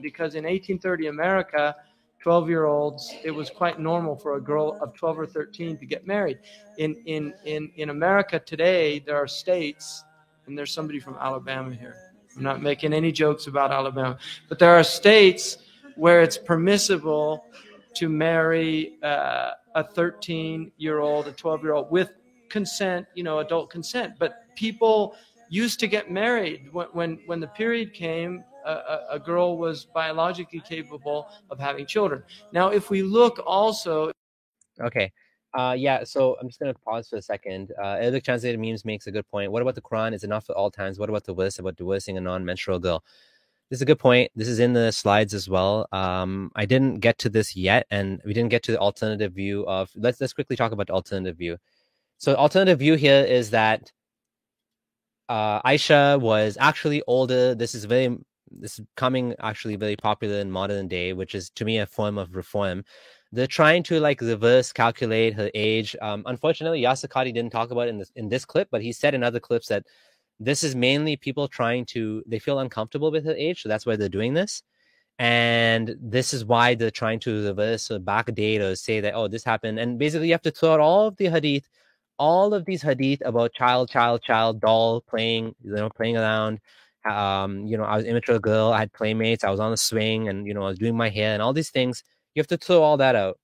because in 1830 America, 12 year olds, it was quite normal for a girl of 12 or 13 to get married. In, in, in, in America today, there are states, and there's somebody from Alabama here. I'm not making any jokes about Alabama, but there are states where it's permissible to marry uh, a 13 year old, a 12 year old with consent, you know, adult consent. But people used to get married when when, when the period came. A, a girl was biologically capable of having children. Now, if we look also, okay, uh, yeah. So I'm just gonna pause for a second. Uh, Arabic translated memes makes a good point. What about the Quran is enough at all times? What about the verse about divorcing a non-menstrual girl? This is a good point. This is in the slides as well. Um, I didn't get to this yet, and we didn't get to the alternative view of. Let's let's quickly talk about the alternative view. So, alternative view here is that uh, Aisha was actually older. This is very this is coming actually very popular in modern day, which is to me a form of reform. They're trying to like reverse calculate her age. Um, unfortunately, Yasir Qadhi didn't talk about in this in this clip, but he said in other clips that this is mainly people trying to they feel uncomfortable with her age, so that's why they're doing this. And this is why they're trying to reverse or backdate or say that oh this happened. And basically, you have to throw out all of the hadith all of these hadith about child, child, child, doll playing, you know, playing around. Um, you know, I was immature girl, I had playmates, I was on the swing, and you know, I was doing my hair and all these things. You have to throw all that out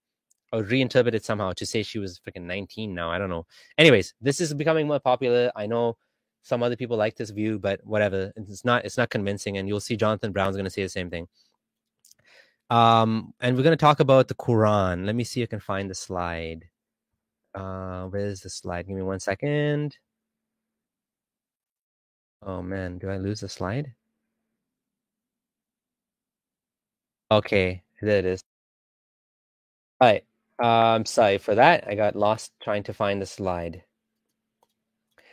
or reinterpret it somehow to say she was freaking 19 now. I don't know. Anyways, this is becoming more popular. I know some other people like this view, but whatever. It's not it's not convincing, and you'll see Jonathan Brown's gonna say the same thing. Um, and we're gonna talk about the Quran. Let me see if I can find the slide. Uh, where's the slide? Give me one second. Oh man, do I lose the slide? Okay, there it is. All right. Uh, I'm sorry for that. I got lost trying to find the slide.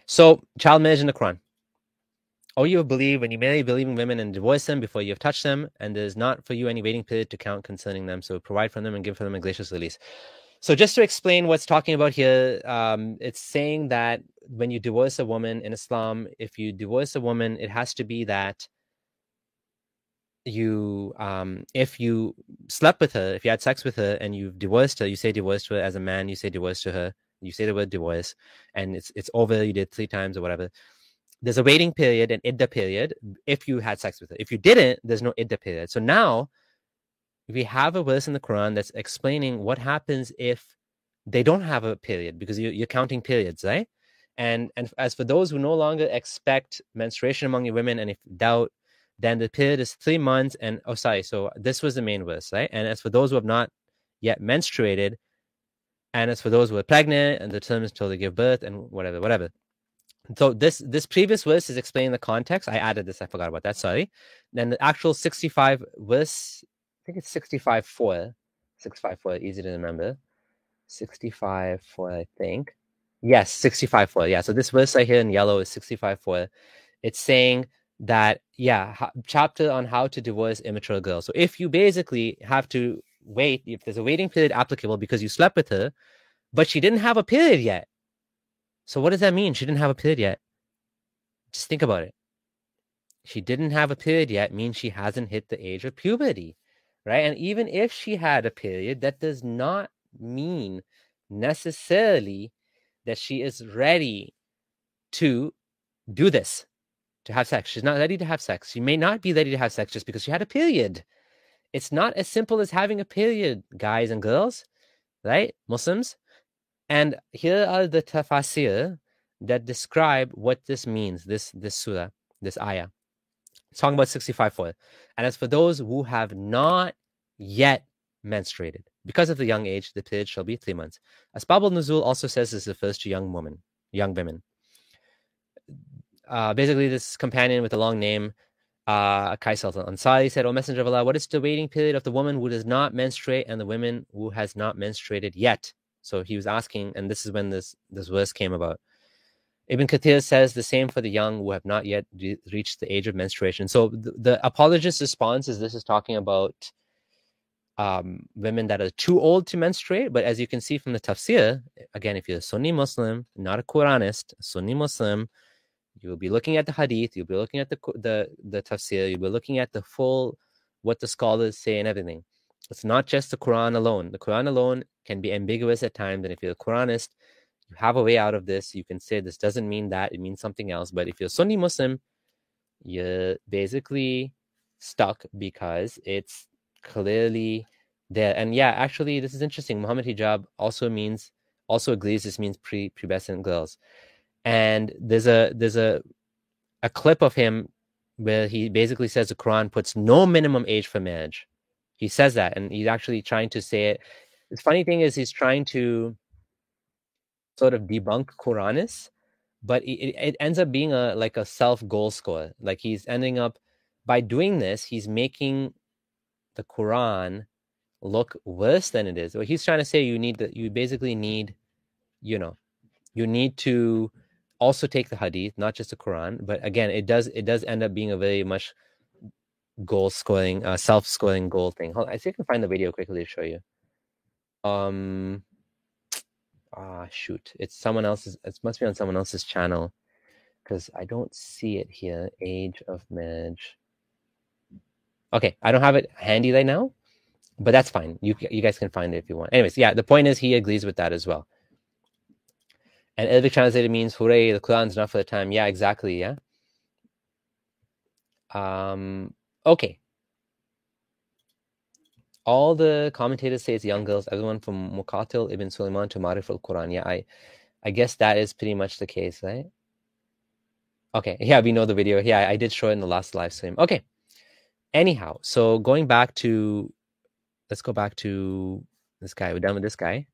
So, child marriage in the Quran. All you believe when you marry believing women and divorce them before you have touched them, and there is not for you any waiting period to count concerning them. So provide for them and give for them a gracious release. So just to explain what's talking about here, um, it's saying that when you divorce a woman in Islam, if you divorce a woman, it has to be that you, um, if you slept with her, if you had sex with her, and you've divorced her, you say divorce to her as a man, you say divorce to her, you say the word divorce, and it's it's over. You did three times or whatever. There's a waiting period, an idda period, if you had sex with her. If you didn't, there's no idda period. So now we have a verse in the Quran that's explaining what happens if they don't have a period because you, are counting periods, right? And and as for those who no longer expect menstruation among your women, and if doubt, then the period is three months. And oh, sorry, so this was the main verse, right? And as for those who have not yet menstruated, and as for those who are pregnant and the term is until they give birth and whatever, whatever. So this this previous verse is explaining the context. I added this. I forgot about that. Sorry. Then the actual 65 verse, I think it's 65 4. 65 4, easy to remember. 65 4, I think. Yes, 65 4. Yeah. So this verse right here in yellow is 65 4. It's saying that, yeah, ha- chapter on how to divorce immature girls. So if you basically have to wait, if there's a waiting period applicable because you slept with her, but she didn't have a period yet. So what does that mean? She didn't have a period yet. Just think about it. She didn't have a period yet means she hasn't hit the age of puberty, right? And even if she had a period, that does not mean necessarily that she is ready to do this, to have sex. She's not ready to have sex. She may not be ready to have sex just because she had a period. It's not as simple as having a period, guys and girls, right? Muslims. And here are the tafsir that describe what this means, this this surah, this ayah. Talking about 65 4. And as for those who have not yet menstruated, because of the young age, the period shall be three months. Asbab al-Nuzul also says this refers to young women, young women. Uh, basically, this companion with a long name, uh, Kaisal al-Ansari said, O Messenger of Allah, what is the waiting period of the woman who does not menstruate and the woman who has not menstruated yet? So he was asking, and this is when this, this verse came about. Ibn Kathir says the same for the young who have not yet re- reached the age of menstruation. So the, the apologist's response is this is talking about um, women that are too old to menstruate. But as you can see from the tafsir, again, if you're a Sunni Muslim, not a Quranist, Sunni Muslim, you will be looking at the hadith, you'll be looking at the the the tafsir, you'll be looking at the full what the scholars say and everything. It's not just the Quran alone. The Quran alone can be ambiguous at times, and if you're a Quranist, you have a way out of this. You can say this doesn't mean that, it means something else. But if you're Sunni Muslim, you're basically stuck because it's clearly there. And yeah, actually, this is interesting. Muhammad hijab also means also agrees this means pre pubescent girls. And there's a there's a a clip of him where he basically says the Quran puts no minimum age for marriage. He says that, and he's actually trying to say it. The funny thing is, he's trying to sort of debunk Quranists, but it, it ends up being a like a self goal score. Like he's ending up by doing this, he's making the Quran look worse than it is. What he's trying to say, you need that you basically need, you know, you need to also take the hadith, not just the Quran. But again, it does it does end up being a very much goal scoring, uh, self scoring goal thing. Hold on, I see if I can find the video quickly to show you. Um, ah, shoot, it's someone else's. It must be on someone else's channel because I don't see it here. Age of marriage. Okay, I don't have it handy right now, but that's fine. You you guys can find it if you want. Anyways, yeah, the point is he agrees with that as well. And Arabic translated means hooray, the Quran's not for the time. Yeah, exactly. Yeah. Um, okay. All the commentators say it's young girls, everyone from Muqatil ibn Sulaiman to Maariful Quran. Yeah, I I guess that is pretty much the case, right? Okay, yeah, we know the video. Yeah, I did show it in the last live stream. Okay. Anyhow, so going back to let's go back to this guy. We're done with this guy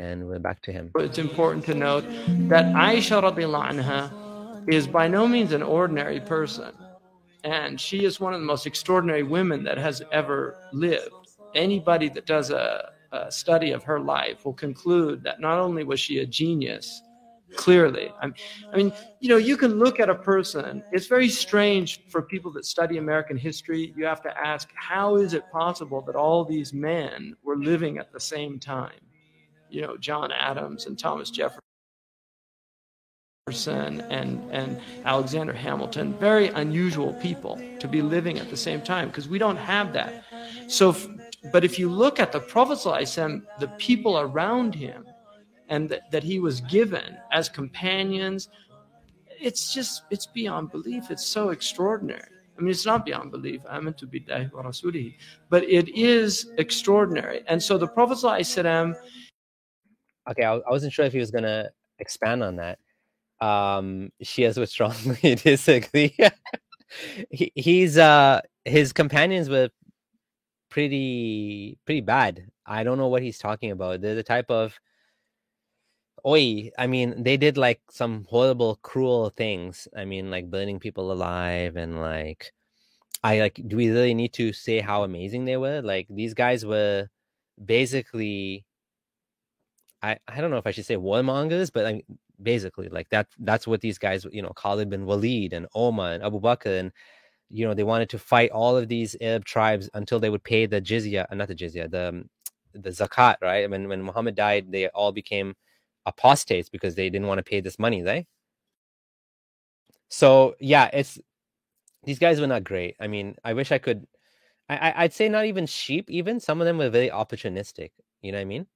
and we're back to him. It's important to note that Aisha anha is by no means an ordinary person. And she is one of the most extraordinary women that has ever lived. Anybody that does a, a study of her life will conclude that not only was she a genius, clearly. I mean, you know, you can look at a person. It's very strange for people that study American history. You have to ask, how is it possible that all these men were living at the same time? You know, John Adams and Thomas Jefferson and and Alexander Hamilton, very unusual people to be living at the same time because we don't have that. So, but if you look at the Prophet the people around him and that, that he was given as companions it's just it's beyond belief. It's so extraordinary. I mean it's not beyond belief. I'm to be but it is extraordinary. And so the prophet okay I, I wasn't sure if he was going to expand on that um shias would strongly disagree. He, he's uh his companions were pretty pretty bad. I don't know what he's talking about. They're the type of oi i mean they did like some horrible cruel things. I mean like burning people alive and like i like do we really need to say how amazing they were? Like these guys were basically i i don't know if i should say warmongers but like basically like that that's what these guys you know khalid bin walid and Omar and abu bakr and you know they wanted to fight all of these arab tribes until they would pay the jizya uh, not the jizya the um, the zakat right when when muhammad died they all became apostates because they didn't want to pay this money, right? So yeah, it's these guys were not great. I mean, I wish I could. I, I'd say not even sheep. Even some of them were very opportunistic. You know what I mean?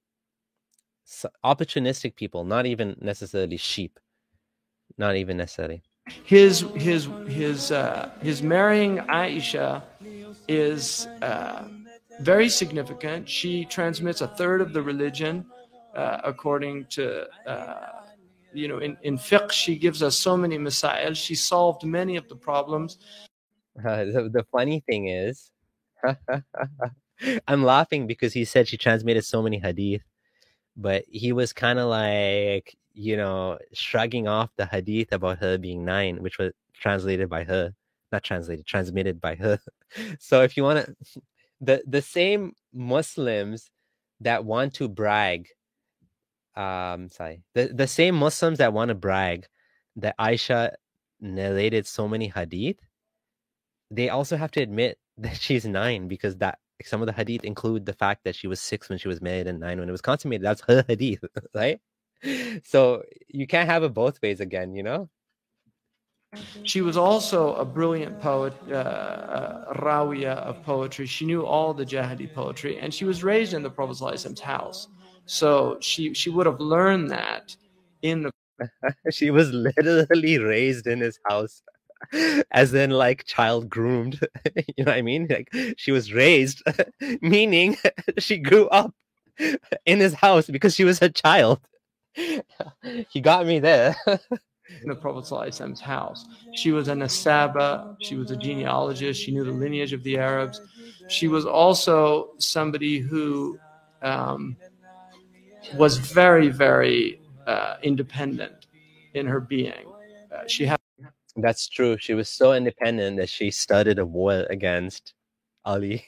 Opportunistic people, not even necessarily sheep. Not even necessarily. His his his uh, his marrying Aisha is uh, very significant. She transmits a third of the religion uh, according to, uh, you know, in, in fiqh, she gives us so many masail. She solved many of the problems. The, the funny thing is, I'm laughing because he said she transmitted so many hadith, but he was kind of like, you know, shrugging off the hadith about her being nine, which was translated by her, not translated, transmitted by her. so if you want to, the the same Muslims that want to brag um sorry the, the same muslims that want to brag that aisha narrated so many hadith they also have to admit that she's nine because that some of the hadith include the fact that she was six when she was married and nine when it was consummated that's her hadith right so you can't have it both ways again you know she was also a brilliant poet, uh, uh, rawiya of poetry. She knew all the Jahili poetry, and she was raised in the Prophet's house. So she she would have learned that in the she was literally raised in his house as in like child groomed you know what i mean like she was raised meaning she grew up in his house because she was a child he got me there in the prophet's house she was an asaba she was a genealogist she knew the lineage of the arabs she was also somebody who um, was very, very uh, independent in her being. Uh, she had. That's true. She was so independent that she started a war against Ali,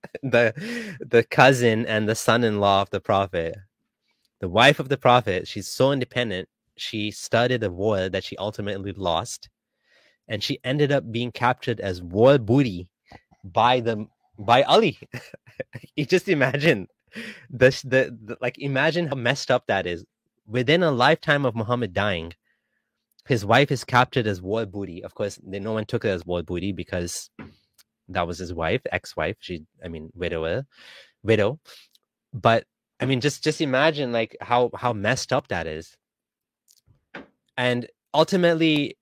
the the cousin and the son-in-law of the prophet, the wife of the prophet. She's so independent. She started a war that she ultimately lost, and she ended up being captured as war booty by the by Ali. you just imagine this the, the like imagine how messed up that is. Within a lifetime of Muhammad dying, his wife is captured as war booty. Of course, no one took her as war booty because that was his wife, ex-wife. She, I mean, widower, widow. But I mean, just just imagine like how how messed up that is. And ultimately,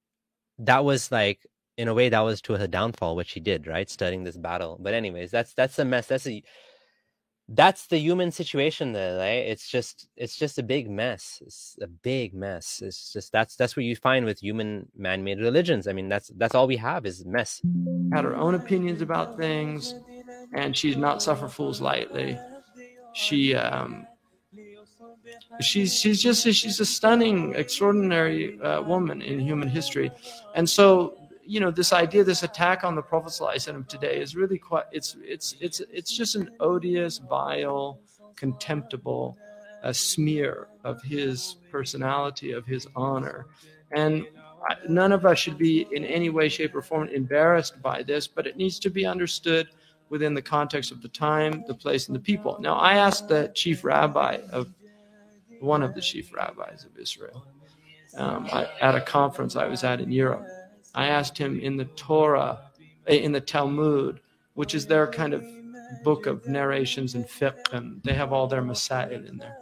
that was like in a way that was to her downfall what she did, right? Studying this battle. But anyways, that's that's a mess. That's a that's the human situation there right? It's just it's just a big mess. It's a big mess. It's just that's that's what you find with human man-made religions. I mean that's that's all we have is mess. Had her own opinions about things and she's not suffer fools lightly. She um she's she's just she's a stunning extraordinary uh, woman in human history. And so you know this idea this attack on the prophet today is really quite it's it's it's it's just an odious vile contemptible a smear of his personality of his honor. And none of us should be in any way shape or form embarrassed by this but it needs to be understood within the context of the time the place and the people. Now i asked the chief rabbi of one of the chief rabbis of israel um, I, at a conference i was at in europe I asked him in the Torah, in the Talmud, which is their kind of book of narrations and fiqh, and they have all their masail in there.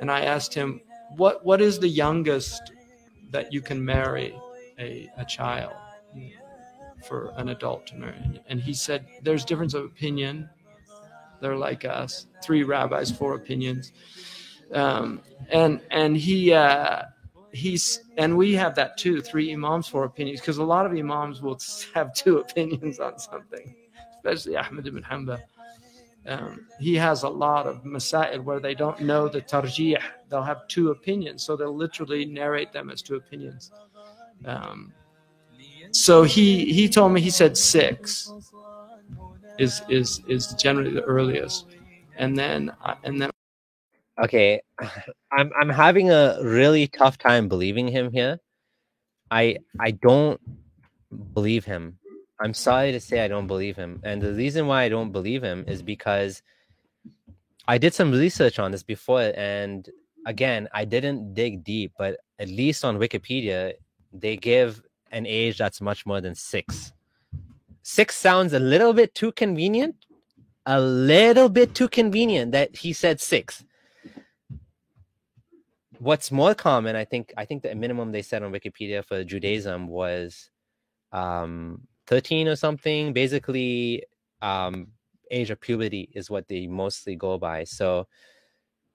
And I asked him, what what is the youngest that you can marry a, a child for an adult to marry? And he said, there's difference of opinion. They're like us, three rabbis, four opinions. Um, and and he uh, he's and we have that too three imams four opinions because a lot of imams will have two opinions on something especially ahmed ibn hanbal um, he has a lot of masail where they don't know the tarjih. They'll have two opinions, so they'll literally narrate them as two opinions. Um, so he he told me he said six is is is generally the earliest, and then uh, and then Okay, I'm I'm having a really tough time believing him here. I I don't believe him. I'm sorry to say I don't believe him. And the reason why I don't believe him is because I did some research on this before and again, I didn't dig deep, but at least on Wikipedia, they give an age that's much more than 6. 6 sounds a little bit too convenient. A little bit too convenient that he said 6 what's more common i think i think the minimum they said on wikipedia for judaism was um 13 or something. Basically um age of puberty is what they mostly go by. So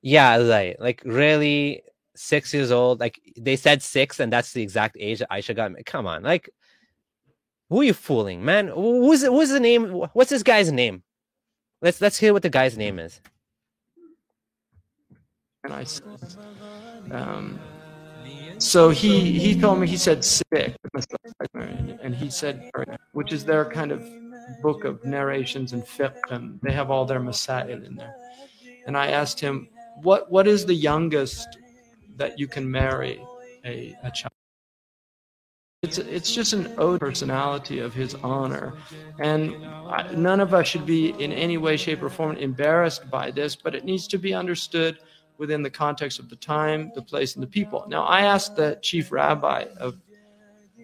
yeah right. Like really six years old like they said six and that's the exact age that aisha got come on like who are you fooling man? Who's who's the name what's this guy's name? Let's let's hear what the guy's name is. And I um, so he he told me he said sick and he said which is their kind of book of narrations and fiqh and they have all their masail in there. And i asked him what what is the youngest that you can marry a, a child? It's it's just an ode personality of his honor. And I, none of us should be in any way shape or form embarrassed by this but it needs to be understood within the context of the time, the place, and the people. Now, I asked the chief rabbi of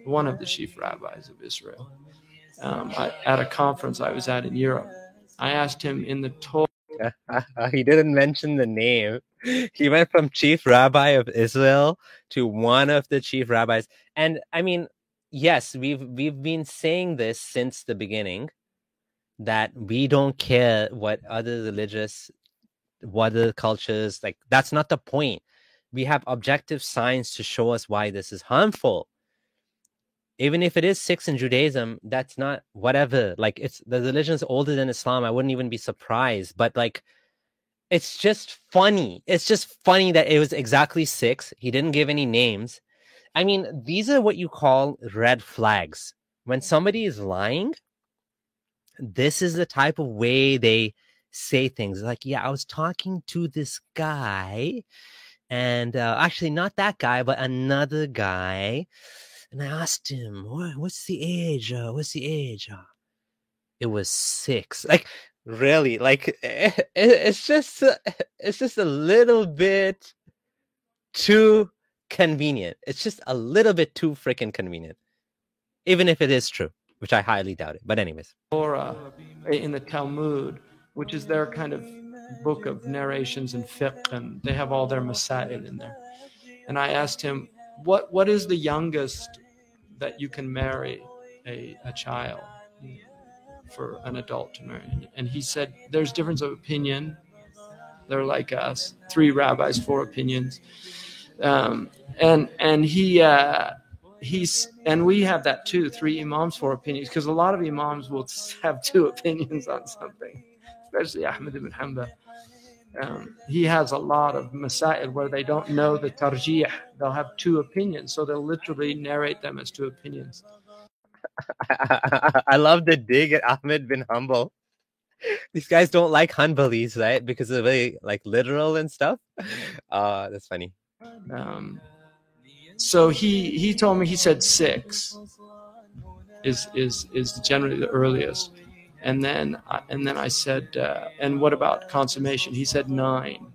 one of the chief rabbis of Israel um, I, at a conference I was at in Europe. I asked him in the Torah. he didn't mention the name. He went from chief rabbi of Israel to one of the chief rabbis. And I mean, yes, we've we've been saying this since the beginning that we don't care what other religious what the cultures like that's not the point. We have objective science to show us why this is harmful. Even if it is six in judaism that's not whatever. Like it's the religion is older than islam. I wouldn't even be surprised. But like it's just funny. It's just funny that it was exactly six he didn't give any names. I mean these are what you call red flags. When somebody is lying this is the type of way they say things like, yeah, I was talking to this guy, and uh, actually, not that guy, but another guy. And I asked him, what, what's the age? Uh, what's the age? Uh, it was six. Like, really? Like, it, it's just, it's just a little bit too convenient. It's just a little bit too freaking convenient, even if it is true, which I highly doubt it. But, anyways. Torah in the Talmud which is their kind of book of narrations and fiqh, and they have all their masail in there. And I asked him, what what is the youngest that you can marry a, a child for an adult to marry? And he said, there's difference of opinion. They're like us, three rabbis, four opinions. Um, and and he uh, he's and we have that too, three imams, four opinions, because a lot of imams will have two opinions on something especially Ahmed ibn Hanbal. Um, he has a lot of masail where they don't know the tarjih. They'll have two opinions, so they'll literally narrate them as two opinions. I love the dig at Ahmed bin Hanbal. These guys don't like Hanbalis, right? Because they're very like literal and stuff. Uh, that's funny. Um, so he he told me he said six is is is generally the earliest. And then, and then I said, uh, and what about consummation? He said nine.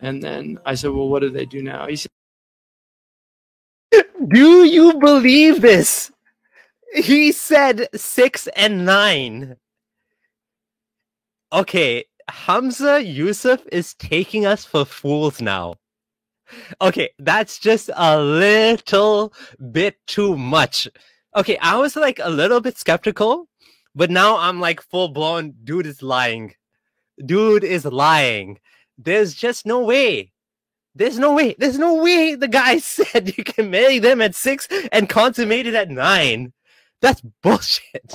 And then I said, well, what do they do now? He said, do you believe this? He said six and nine. Okay, Hamza Yusuf is taking us for fools now. Okay, that's just a little bit too much. Okay, I was like a little bit skeptical but now I'm like full blown, dude is lying. Dude is lying. There's just no way. There's no way. There's no way the guy said you can marry them at six and consummate it at nine. That's bullshit.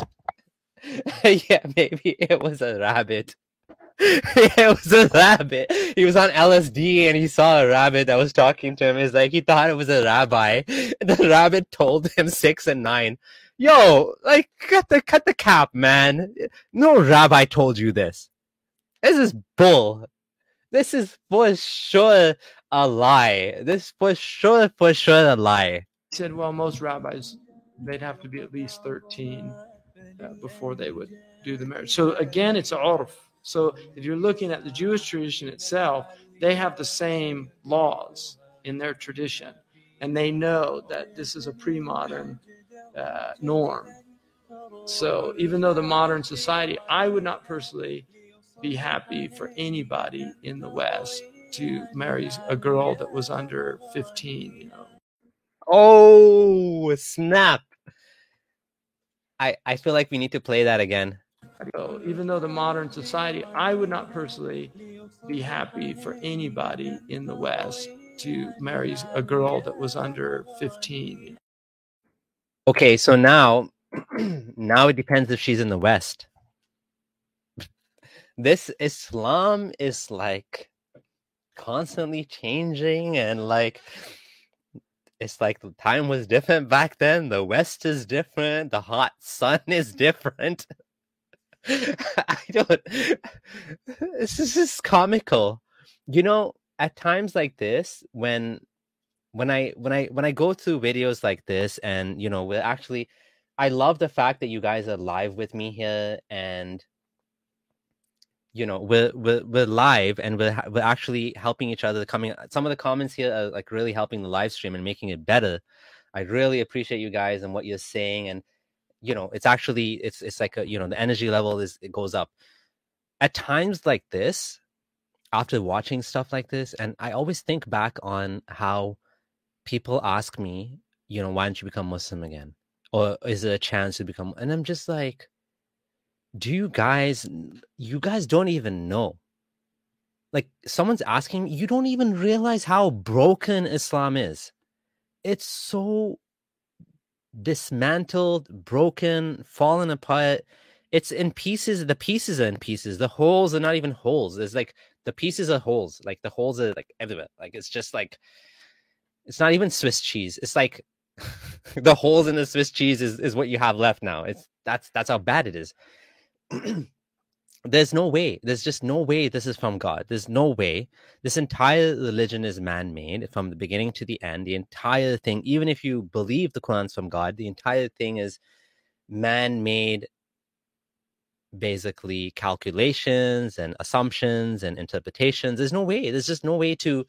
yeah, maybe it was a rabbit. it was a rabbit. He was on LSD and he saw a rabbit that was talking to him. It's like he thought it was a rabbi. The rabbit told him six and nine. Yo, like cut the cut the cap, man. No rabbi told you this. This is bull. This is for sure a lie. This for sure for sure a lie. He said, well, most rabbis, they'd have to be at least 13 uh, before they would do the marriage. So again, it's urf. So if you're looking at the Jewish tradition itself, they have the same laws in their tradition. And they know that this is a pre modern uh, norm. So even though the modern society, I would not personally be happy for anybody in the West to marry a girl that was under 15, you know. Oh, snap. I I feel like we need to play that again. So even though the modern society, I would not personally be happy for anybody in the West to marry a girl that was under 15. Okay, so now now it depends if she's in the West. This Islam is like constantly changing and like it's like the time was different back then. The West is different. The hot sun is different. I don't. This is just comical. You know, at times like this, when when I when I when I go through videos like this, and you know, we're actually, I love the fact that you guys are live with me here, and you know we're we're, we're live and we're, we're actually helping each other coming some of the comments here are like really helping the live stream and making it better. I really appreciate you guys and what you're saying and you know it's actually it's it's like a you know the energy level is it goes up. At times like this after watching stuff like this and i always think back on how people ask me you know why don't you become muslim again? Or is it a chance to become and i'm just like do you guys you guys don't even know. Like someone's asking you don't even realize how broken islam is. It's so dismantled broken fallen apart. It's in pieces the pieces are in pieces. The holes are not even holes. There's like the pieces are holes. Like the holes are like everywhere. Like it's just like it's not even swiss cheese. It's like the holes in the swiss cheese is, is what you have left now. It's that's that's how bad it is. There's no way there's just no way this is from god. There's no way this entire religion is man-made from the beginning to the end. The entire thing even if you believe the quran's from god the entire thing is man-made basically calculations and assumptions and interpretations. There's no way. There's just no way to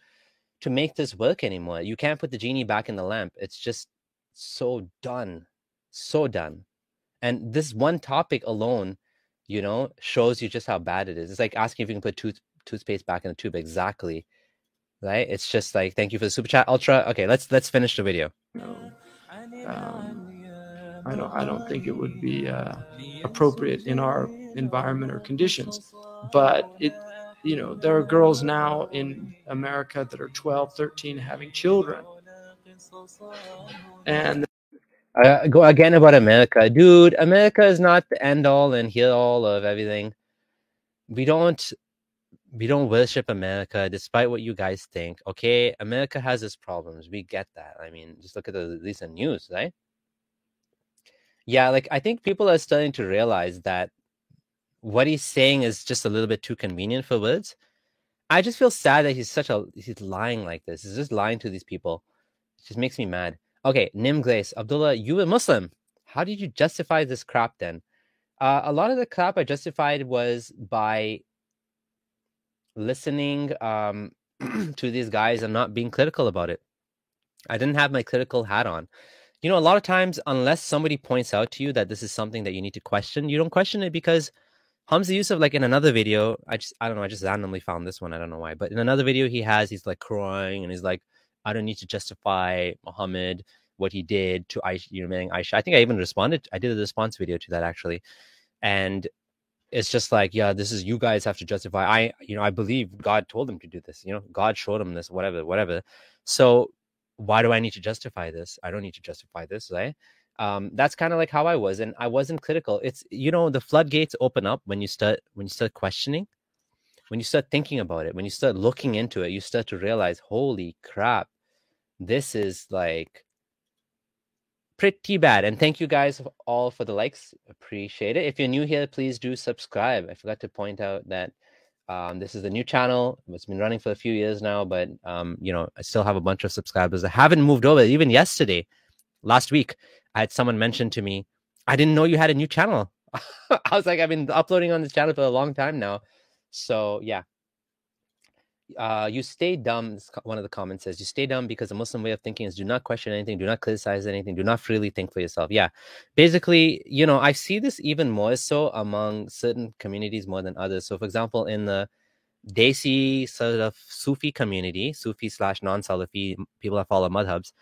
to make this work anymore you can't put the genie back in the lamp it's just so done so done and this one topic alone you know, shows you just how bad it is. It's like asking if you can put tooth toothpaste back in the tube exactly. Right? It's just like thank you for the super chat, Ultra. Okay, let's let's finish the video. No, um, I don't I don't think it would be uh, appropriate in our environment or conditions. But it you know, there are girls now in America that are 12, 13 having children. And uh, go again about America, dude. America is not the end all and heal all of everything. We don't we don't worship America, despite what you guys think. Okay, America has its problems. We get that. I mean, just look at the recent news, right? Yeah, like I think people are starting to realize that what he's saying is just a little bit too convenient for words. I just feel sad that he's such a he's lying like this. He's just lying to these people. It just makes me mad. Okay, Nim Glaze. Abdullah, you a Muslim. How did you justify this crap then? Uh, a lot of the crap I justified was by listening um, to these guys and not being critical about it. I didn't have my critical hat on. You know, a lot of times, unless somebody points out to you that this is something that you need to question, you don't question it because Hamza Yusuf, like in another video, I just, I don't know, I just randomly found this one. I don't know why, but in another video, he has, he's like crying and he's like, I don't need to justify Muhammad what he did to Aisha, you know, marrying Aisha. I think I even responded. I did a response video to that actually, and it's just like, yeah, this is you guys have to justify. I, you know, I believe God told him to do this. You know, God showed him this, whatever, whatever. So why do I need to justify this? I don't need to justify this, right? Um, that's kind of like how I was, and I wasn't critical. It's you know, the floodgates open up when you start when you start questioning, when you start thinking about it, when you start looking into it, you start to realize, holy crap, this is like pretty bad. And thank you guys all for the likes. Appreciate it. If you're new here, please do subscribe. I forgot to point out that um, this is a new channel. It's been running for a few years now, but um, you know, I still have a bunch of subscribers that haven't moved over. Even yesterday, last week, I had someone mention to me, I didn't know you had a new channel. I was like, I've been uploading on this channel for a long time now. So yeah. Uh, you stay dumb. One of the comments says, "You stay dumb because the Muslim way of thinking is do not question anything, do not criticize anything, do not freely think for yourself." Yeah, basically, you know, I see this even more so among certain communities more than others. So, for example, in the Desi sort of Sufi community, Sufi slash non-Salafi people that follow madhabs,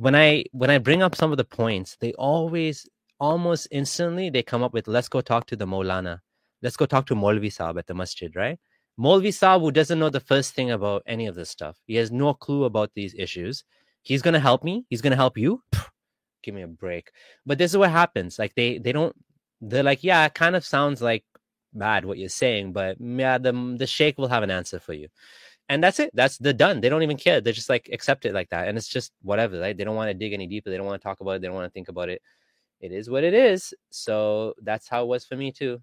when I when I bring up some of the points, they always almost instantly they come up with let's go talk to the Molana. Let's go talk to Molvi Saab at the masjid, right? Molvi Saab who doesn't know the first thing about any of this stuff. He has no clue about these issues. He's gonna help me. He's gonna help you. give me a break. But this is what happens. Like they they don't they're like, yeah, it kind of sounds like bad what you're saying, but yeah, the the sheikh will have an answer for you. And that's it. That's the done. They don't even care. They just like accept it like that. And it's just whatever, right? They don't want to dig any deeper. They don't want to talk about it. They don't want to think about it it is what it is. So that's how it was for me too.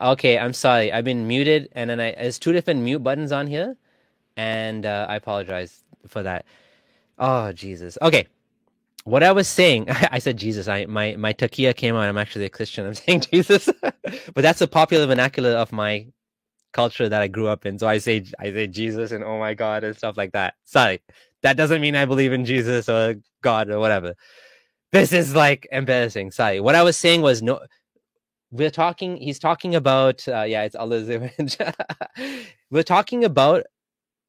Okay, I'm sorry. I've been muted, and then I there's two different mute buttons on here, and uh, I apologize for that. Oh Jesus. Okay, what I was saying, I said Jesus. I my my taqiyya came out. I'm actually a Christian. I'm saying Jesus, but that's a popular vernacular of my culture that I grew up in. So I say I say Jesus and oh my God and stuff like that. Sorry, that doesn't mean I believe in Jesus or God or whatever. This is like embarrassing. Sorry. What I was saying was no we're talking he's talking about uh, yeah it's Allah's image. We're talking about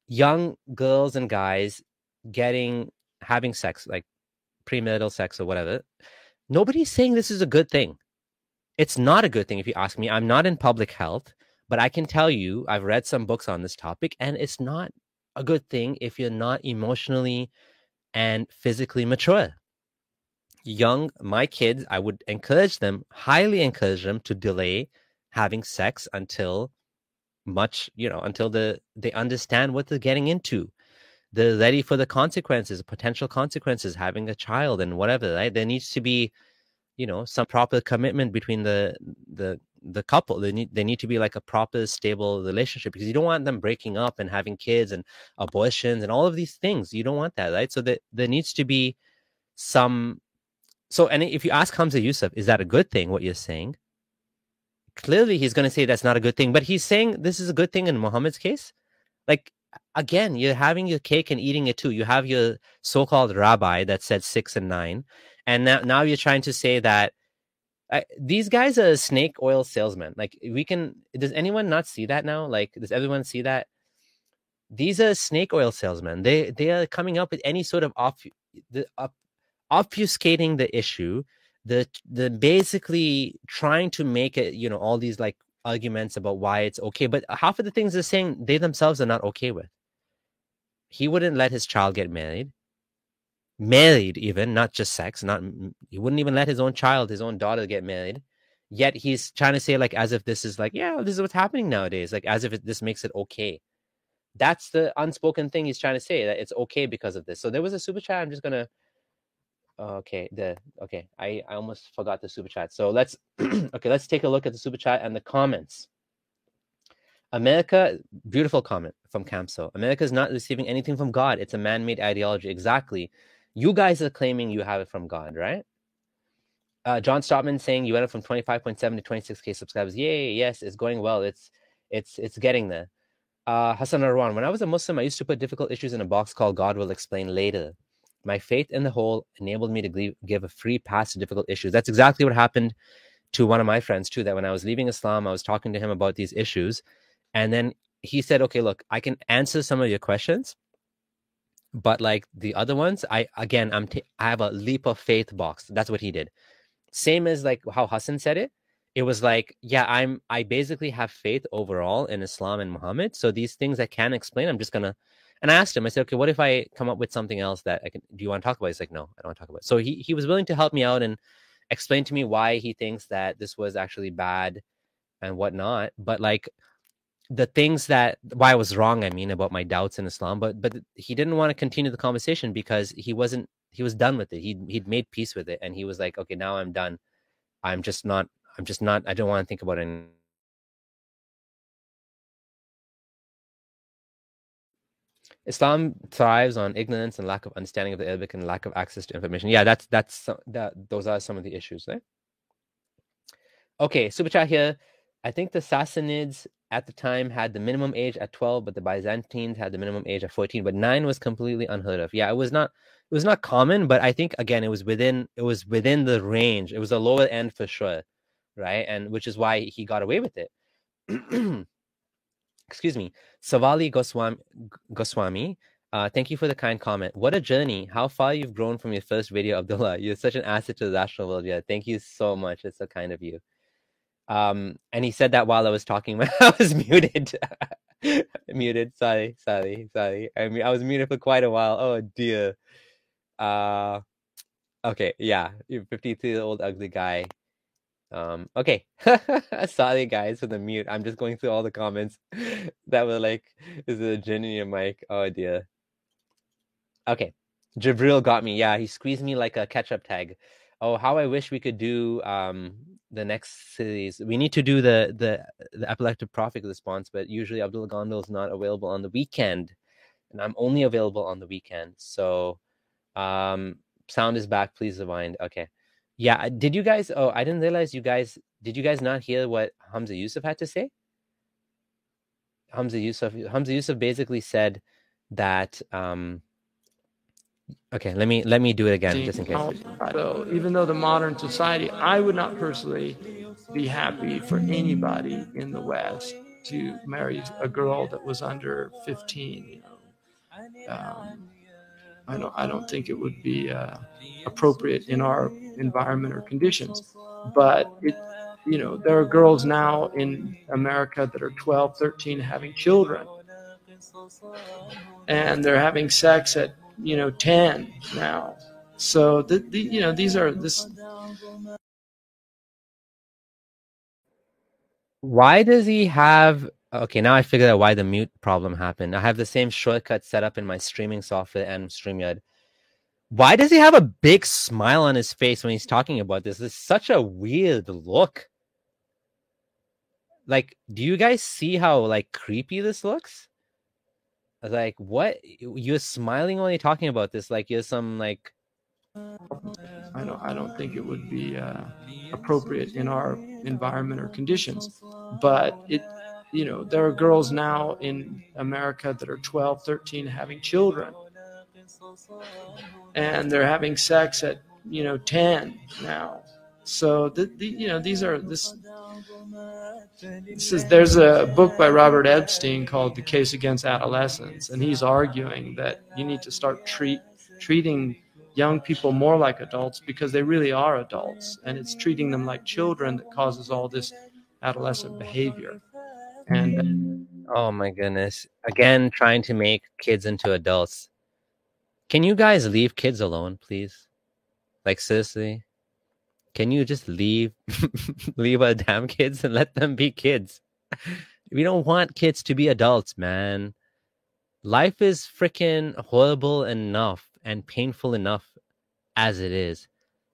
young girls and guys getting having sex like premarital sex or whatever. Nobody's saying this is a good thing. It's not a good thing if you ask me. I'm not in public health but i can tell you i've read some books on this topic and it's not a good thing if you're not emotionally and physically mature young my kids i would encourage them highly encourage them to delay having sex until much you know until the they understand what they're getting into. They're ready for the consequences potential consequences having a child and whatever right? There needs to be you know some proper commitment between the the the couple. They need they need to be like a proper stable relationship because you don't want them breaking up and having kids and abortions and all of these things. You don't want that right? So that there needs to be some so, and if you ask Hamza Yusuf, is that a good thing, what you're saying? Clearly, he's going to say that's not a good thing, but he's saying this is a good thing in Muhammad's case. Like, again, you're having your cake and eating it too. You have your so called rabbi that said six and nine. And now, now you're trying to say that uh, these guys are snake oil salesmen. Like, we can, does anyone not see that now? Like, does everyone see that? These are snake oil salesmen. They they are coming up with any sort of off the up obfuscating the issue the the basically trying to make it you know all these like arguments about why it's okay but half of the things they're saying they themselves are not okay with he wouldn't let his child get married, married even, not just sex. Not he wouldn't even let his own child, his own daughter, get married. Yet he's trying to say like as if this is like yeah, this is what's happening nowadays, like as if it, this makes it okay. That's the unspoken thing he's trying to say that it's okay because of this. So there was a super chat. I'm just gonna okay the okay i i almost forgot the super chat. So let's okay let's take a look at the super chat and the comments. America beautiful comment from camso. America is not receiving anything from god. It's a man-made ideology. Exactly. You guys are claiming you have it from god right? Uh, john stopman saying you went up from 25.7 to 26k subscribers. Yay yes it's going well. It's it's it's getting there. Uh, hassan arwan when i was a muslim i used to put difficult issues in a box called god will explain later my faith in the whole enabled me to give a free pass to difficult issues. That's exactly what happened to one of my friends too. That when I was leaving Islam, I was talking to him about these issues, and then he said, "Okay, look, I can answer some of your questions, but like the other ones, I again, I'm t- I have a leap of faith box. That's what he did. Same as like how Hassan said it. It was like, yeah, I'm I basically have faith overall in Islam and Muhammad. So these things I can't explain. I'm just gonna and I asked him, I said, okay, what if I come up with something else that I can, do you want to talk about? He's like, no, I don't want to talk about it. So he, he was willing to help me out and explain to me why he thinks that this was actually bad and whatnot. But like the things that, why I was wrong, I mean, about my doubts in Islam, but, but he didn't want to continue the conversation because he wasn't, he was done with it. He, he'd made peace with it. And he was like, okay, now I'm done. I'm just not, I'm just not, I don't want to think about it Islam thrives on ignorance and lack of understanding of the Arabic and lack of access to information. Yeah, that's that's that. Those are some of the issues, right? Okay, super chat here. I think the Sassanids at the time had the minimum age at 12, but the Byzantines had the minimum age at 14. But nine was completely unheard of. Yeah, it was not it was not common, but I think again it was within it was within the range. It was a lower end for sure, right? And which is why he got away with it. excuse me, Savali Goswami, Goswami uh, thank you for the kind comment. What a journey. How far you've grown from your first video, Abdullah. You're such an asset to the national world. Yeah, thank you so much. It's so kind of you. Um, and he said that while I was talking when I was muted. muted. Sorry, sorry, sorry. I mean, I was muted for quite a while. Oh dear. Uh, okay, yeah. You're 53 year old ugly guy. Um, okay. Sorry guys for the mute. I'm just going through all the comments that were like, is it a genuine mic? Oh dear. Okay. Jabril got me. Yeah, he squeezed me like a ketchup tag. Oh, how I wish we could do um the next series. We need to do the the the epileptic prophet response, but usually Abdul Gondal is not available on the weekend, and I'm only available on the weekend. So, um, sound is back. Please rewind. Okay. Yeah, did you guys? Oh, I didn't realize you guys. Did you guys not hear what Hamza Yusuf had to say? Hamza Yusuf. Hamza Yusuf basically said that. Um, okay, let me let me do it again, just in case. So, even though the modern society, I would not personally be happy for anybody in the West to marry a girl that was under 15. You know, um, I don't I don't think it would be uh, appropriate in our environment or conditions. But it, you know, there are girls now in America that are 12, 13 having children, and they're having sex at you know 10 now. So the, the you know these are this. Why does he have Okay, now I figured out why the mute problem happened. I have the same shortcut set up in my streaming software and StreamYard. Why does he have a big smile on his face when he's talking about this? It's such a weird look. Like, do you guys see how like creepy this looks? Like, what? You're smiling while you're talking about this, like you're some like I don't I don't think it would be uh, appropriate in our environment or conditions, but it you know, there are girls now in America that are 12, 13 having children. And they're having sex at, you know, 10 now. So, the, the, you know, these are this. This is there's a book by Robert Epstein called The Case Against Adolescence, and he's arguing that you need to start treat treating young people more like adults because they really are adults, and it's treating them like children that causes all this adolescent behavior. And uh, Oh my goodness. Again, trying to make kids into adults. Can you guys leave kids alone, please? Like seriously? Can you just leave leave our damn kids and let them be kids? We don't want kids to be adults, man. Life is freaking horrible enough and painful enough as it is.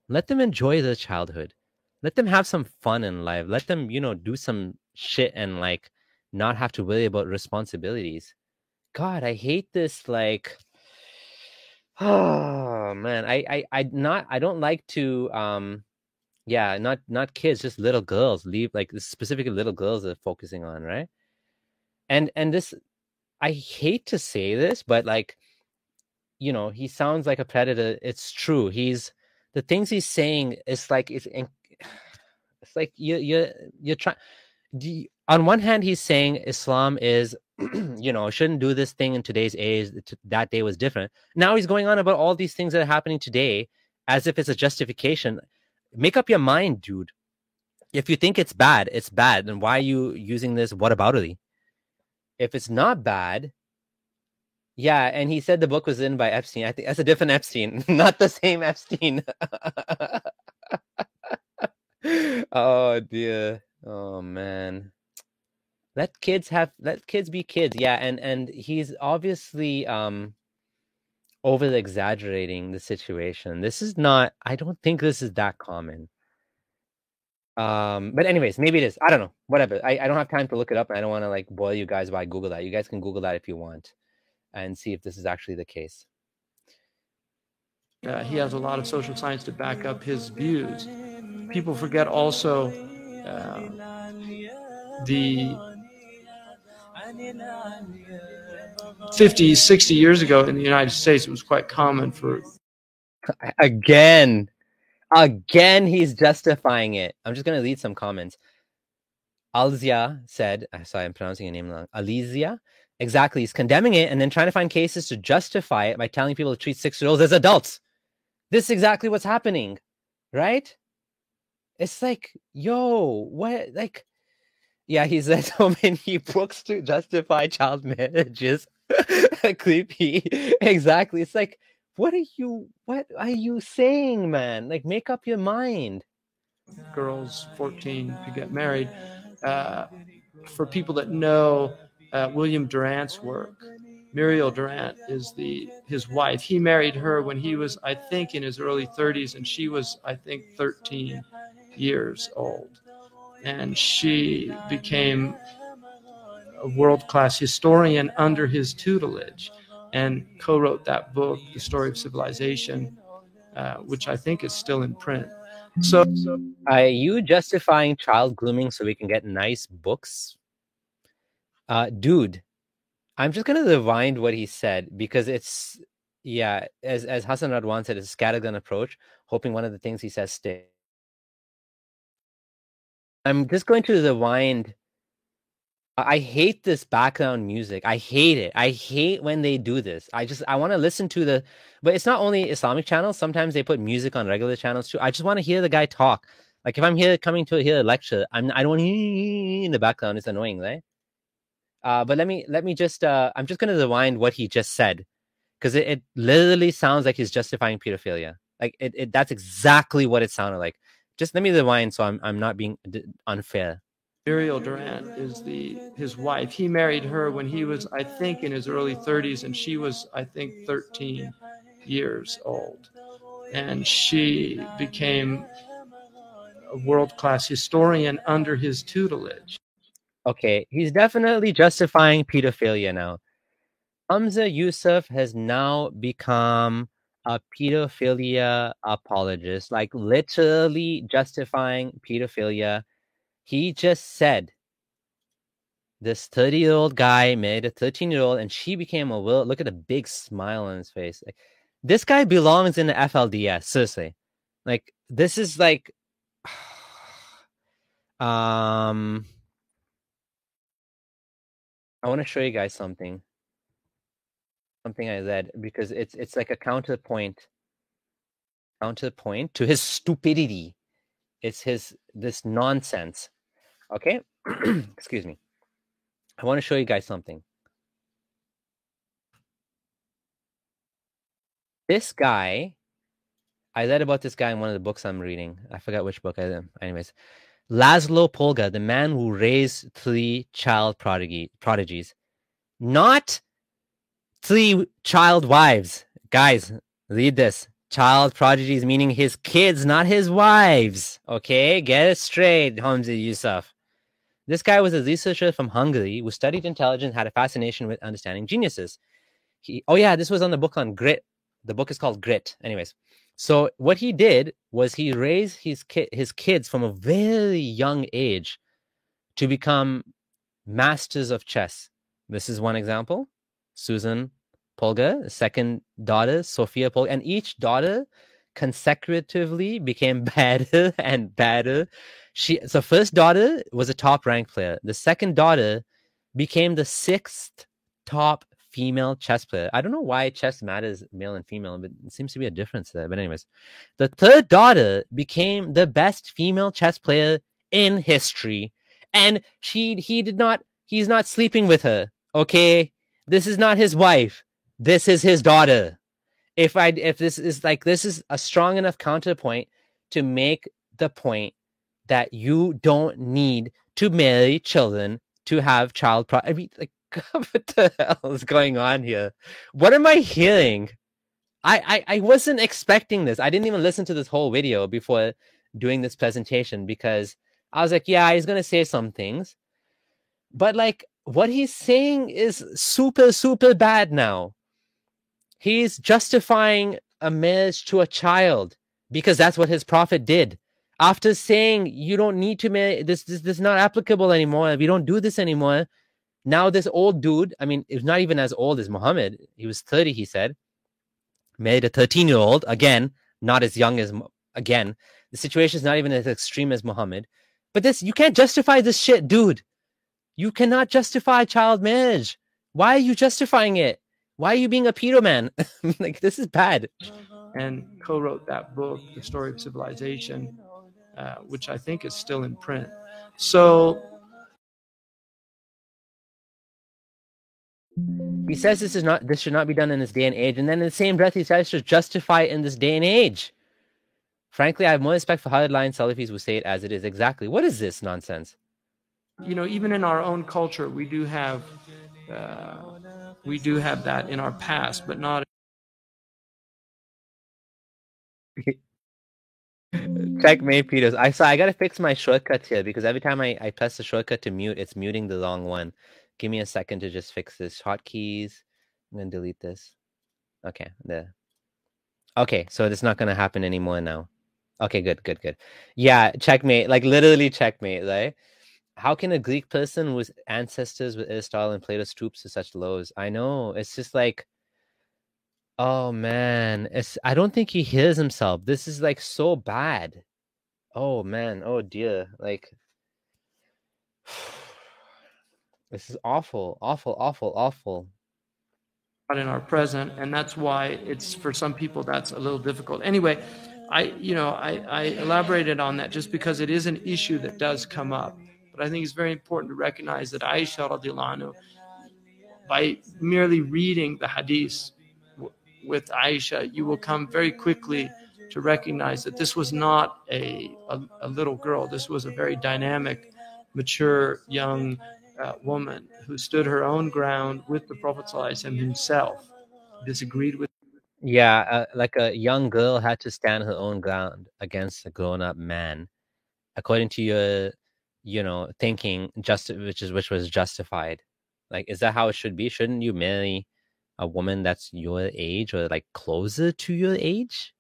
Let them enjoy their childhood. Let them have some fun in life. Let them, you know, do some shit and like not have to worry about responsibilities. God, I hate this like oh man. I I I not I don't like to um yeah, not not kids, just little girls. Leave like specifically little girls are focusing on, right? And and this I hate to say this, but like you know, he sounds like a predator. It's true. He's the things he's saying is like it's it's like you you you're trying on one hand he's saying islam is you know shouldn't do this thing in today's age that day was different. Now he's going on about all these things that are happening today as if it's a justification. Make up your mind dude. If you think it's bad it's bad. Then why are you using this what about it if it's not bad yeah and he said the book was written by epstein. I think that's a different epstein not the same epstein. Oh dear oh man. Let kids have let kids be kids. Yeah and and he's obviously um over exaggerating the situation. This is not i don't think this is that common. Um but anyways maybe it is. I don't know. Whatever. I, I don't have time to look it up i don't want to like boil you guys by google that. You guys can google that if you want and see if this is actually the case. Uh, he has a lot of social science to back up his views. People forget also the 50, 60 years ago in the United States, it was quite common for. Again, again, he's justifying it. I'm just going to read some comments. Alzia said, uh, sorry, I'm pronouncing your name wrong. Alizia, exactly. He's condemning it and then trying to find cases to justify it by telling people to treat six year olds as adults. This is exactly what's happening, right? It's like, yo, what? Like, yeah, he said so many books to justify child marriages. Creepy. Exactly. It's like, what are you what are you saying, man? Like make up your mind. Girls 14 to get married. Uh, for people that know uh, William Durant's work, Muriel Durant is the his wife. He married her when he was, I think, in his early 30s, and she was, I think, 13 years old and she became a world class historian under his tutelage and co wrote that book, The Story of Civilization, uh, which I think is still in print. So, are you justifying child grooming so we can get nice books? Uh, dude, I'm just gonna rewind what he said because it's yeah, as as Hassan Radwan said, it's a scattergun approach, hoping one of the things he says stay. I'm just going to rewind. I hate this background music. I hate it. I hate when they do this. I just I want to listen to the but it's not only Islamic channels. Sometimes they put music on regular channels too. I just want to hear the guy talk. Like if I'm here coming to hear a lecture, I'm I don't want in the background. It's annoying, right? Uh, but let me let me just uh, I'm just gonna rewind what he just said because it, it literally sounds like he's justifying pedophilia. Like it, it that's exactly what it sounded like just let me rewind so I'm I'm not being unfair. Muriel Durant is the his wife. He married her when he was, I think, in his early 30s, and she was, I think, 13 years old. And she became a world class historian under his tutelage. Okay, he's definitely justifying pedophilia now. Hamza Yusuf has now become a pedophilia apologist, like literally justifying pedophilia. He just said this 30 year old guy made a 13 year old and she became a will. Look at the big smile on his face. Like, this guy belongs in the FLDS, seriously. Like, this is like, um, I want to show you guys something something I read because it's it's like a counterpoint counterpoint to his stupidity. It's his this nonsense. Okay? Excuse me. I want to show you guys something. This guy, I read about this guy in one of the books I'm reading. I forgot which book I. Anyways, Laszlo Polgar, the man who raised three child prodigy prodigies, not three child wives. Guys, read this. Child prodigies meaning his kids, not his wives. Okay, get it straight, Hamza Yusuf. This guy was a researcher from Hungary who studied intelligence, had a fascination with understanding geniuses. He, oh yeah, this was on the book on grit. The book is called Grit. Anyways, so what he did was he raised his ki- his kids from a very young age to become masters of chess. This is one example. Susan Polgar, second daughter, Sophia Polgar, and each daughter consecutively became better and better. She so first daughter was a top ranked player. The second daughter became the sixth top female chess player. I don't know why chess matters male and female, but it seems to be a difference there. But anyways, the third daughter became the best female chess player in history. And she he did not he's not sleeping with her. Okay. This is not his wife. This is his daughter. If I if this is like this is a strong enough counterpoint to make the point that you don't need to marry children to have child pro I mean like what the hell is going on here? What am I hearing? I, I I wasn't expecting this. I didn't even listen to this whole video before doing this presentation because I was like, yeah, he's gonna say some things, but like what he's saying is super super bad now. He's justifying a marriage to a child because that's what his prophet did. After saying you don't need to marry this, this, this is not applicable anymore. We don't do this anymore. Now this old dude, I mean, he's not even as old as Muhammad. He was 30, he said. Married a 13 year old, again, not as young as again. The situation is not even as extreme as Muhammad. But this you can't justify this shit, dude. You cannot justify child marriage. Why are you justifying it? Why are you being a pedo man? like this is bad. and co-wrote that book, The Story of Civilization, uh, which I think is still in print. So He says this is not this should not be done in this day and age, and then in the same breath he tries to justify it in this day and age. Frankly, I have more respect for hardline Salafis who say it as it is. Exactly. What is this nonsense? You know, even in our own culture, we do have uh, we do have that in our past, but not Checkmate, Peters. I saw. I gotta fix my shortcut here because every time I, I press the shortcut to mute, it's muting the long one. Give me a second to just fix this. Hotkeys. I'm gonna delete this. Okay, there. Okay, so it's not gonna happen anymore now. Okay, good, good, good. Yeah, checkmate. Like literally checkmate, right? How can a Greek person with ancestors with Aristotle and Plato stoop to such lows? I know. It's just like Oh man, it's I don't think he hears himself. This is like so bad. Oh man, oh dear. Like this is awful, awful, awful, awful. not in our present, and that's why it's for some people that's a little difficult. Anyway, I you know I, I elaborated on that just because it is an issue that does come up. But I think it's very important to recognize that Aisha radiallahu by merely reading the hadith with Aisha, you will come very quickly to recognize that this was not a, a, a little girl. This was a very dynamic, mature young uh, woman who stood her own ground with the Prophet ﷺ himself, disagreed with. Yeah, uh, like a young girl had to stand her own ground against a grown-up man, according to your, you know, thinking, just which is which was justified. Like, is that how it should be? Shouldn't you marry a woman that's your age or like closer to your age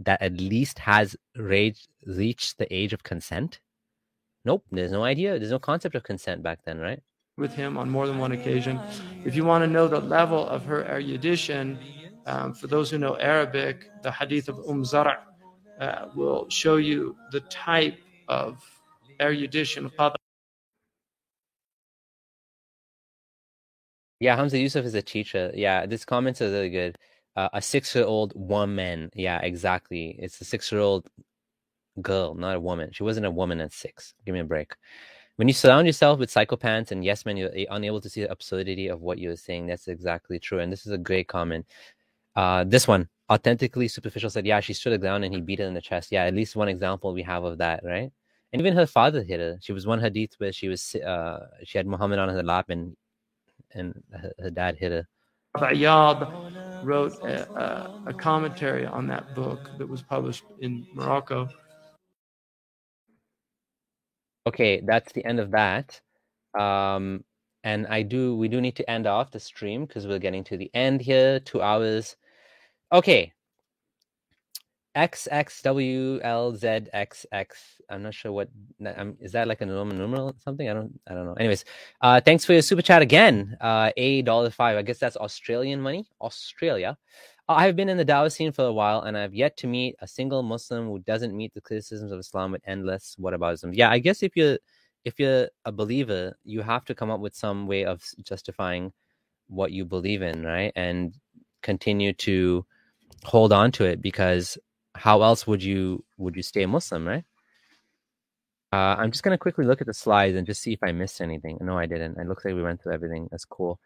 that at least has reached reached the age of consent? Nope, there's no idea. There's no concept of consent back then, right? with him on more than one occasion. If you want to know the level of her erudition, um, for those who know Arabic, the hadith of Umm Zara uh, will show you the type of erudition. Father. Yeah, Hamza Yusuf is a teacher. Yeah, this comments are really good. Uh, a six-year-old woman. Yeah, exactly. It's a six-year-old girl, not a woman. She wasn't a woman at six. Give me a break. when you surround yourself with psychopaths and yes men, you're unable to see the absurdity of what you're saying. That's exactly true. And this is a great comment. Uh, this one, authentically superficial, said, "Yeah, she stood her ground and he beat her in the chest." Yeah, at least one example we have of that, right? And even her father hit her. She was one hadith where she was uh, she had Muhammad on her lap and and her, her dad hit her. Ayyad wrote a, a, a commentary on that book that was published in Morocco. Okay, that's the end of that. Um, and I do we do need to end off the stream because we're getting to the end here. Two hours. Okay. XXWLZXX. I'm not sure what um, is that like a Roman numeral or something? I don't I don't know. Anyways, uh thanks for your super chat again. Uh a dollar five. I guess that's Australian money. Australia. Uh, I've been in the Dawah scene for a while and I've yet to meet a single Muslim who doesn't meet the criticisms of Islam with endless whataboutism. Yeah, I guess if you're if you're a believer, you have to come up with some way of justifying what you believe in, right? And continue to hold on to it because how else would you would you stay Muslim, right? Uh, I'm just gonna quickly look at the slides and just see if I missed anything. No, I didn't. It looks like we went through everything. That's cool.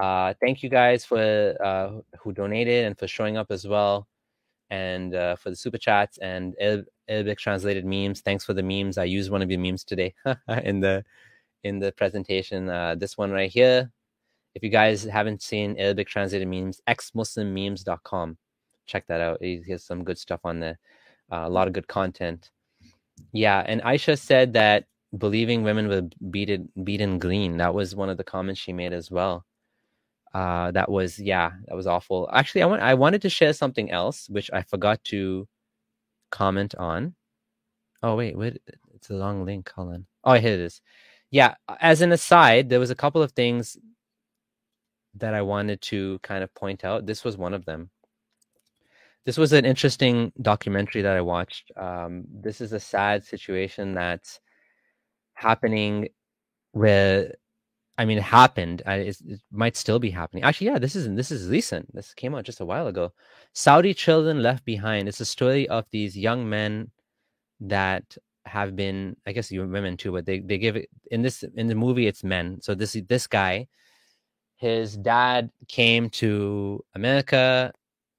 Uh, thank you guys for uh, who donated and for showing up as well, and uh, for the super chats and Arabic translated memes. Thanks for the memes. I used one of your memes today in the in the presentation. Uh, this one right here. If you guys haven't seen Arabic translated memes, xmuslimmemes.com check that out. He has some good stuff on there, uh, a lot of good content. Yeah, and Aisha said that believing women would beat it, beaten green. That was one of the comments she made as well. Uh, that was yeah, that was awful. Actually, I want I wanted to share something else which I forgot to comment on. Oh wait, wait, it's a long link, Colin. Oh, here it is. Yeah, as an aside, there was a couple of things that I wanted to kind of point out. This was one of them this was an interesting documentary that I watched. Um, this is a sad situation that's happening where, I mean, it happened. it might still be happening. Actually, yeah, this is this is recent. This came out just a while ago. Saudi children left behind. It's a story of these young men that have been, I guess, you women too, but they they give it in this in the movie. It's men. So this this guy, his dad came to America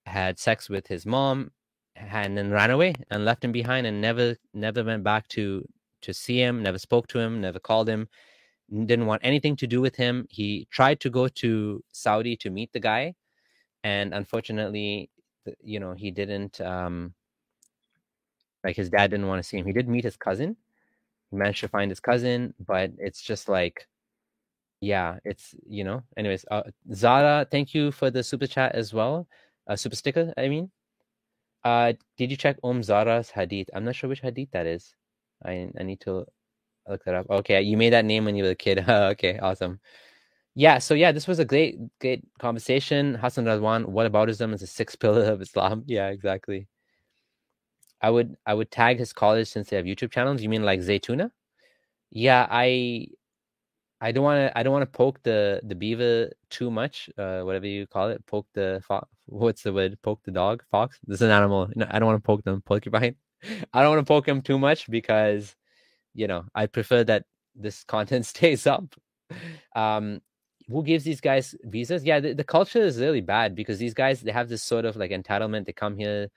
had sex with his mom and then ran away and left him behind and never never went back to to see him never spoke to him never called him didn't want anything to do with him. He tried to go to saudi to meet the guy and unfortunately you know he didn't um like his dad didn't want to see him. He did meet his cousin. He managed to find his cousin but it's just like yeah it's you know anyways uh, zara thank you for the super chat as well uh, super sticker. I mean, uh, did you check Om Zara's hadith? I'm not sure which hadith that is. I I need to look that up. Okay, you made that name when you were a kid. okay, awesome. Yeah, so yeah, this was a great great conversation. Hassan Radwan, what aboutism is a sixth pillar of Islam? Yeah, exactly. I would I would tag his college since they have YouTube channels. You mean like Zaytuna? Yeah, I I don't want to. I don't want to poke the the beaver too much. Uh, whatever you call it, poke the fo- what's the word? Poke the dog, fox. This is an animal. No, I don't want to poke them. Porcupine. I don't want to poke him too much because, you know, I prefer that this content stays up. Um, who gives these guys visas? Yeah, the, the culture is really bad because these guys they have this sort of like entitlement. They come here,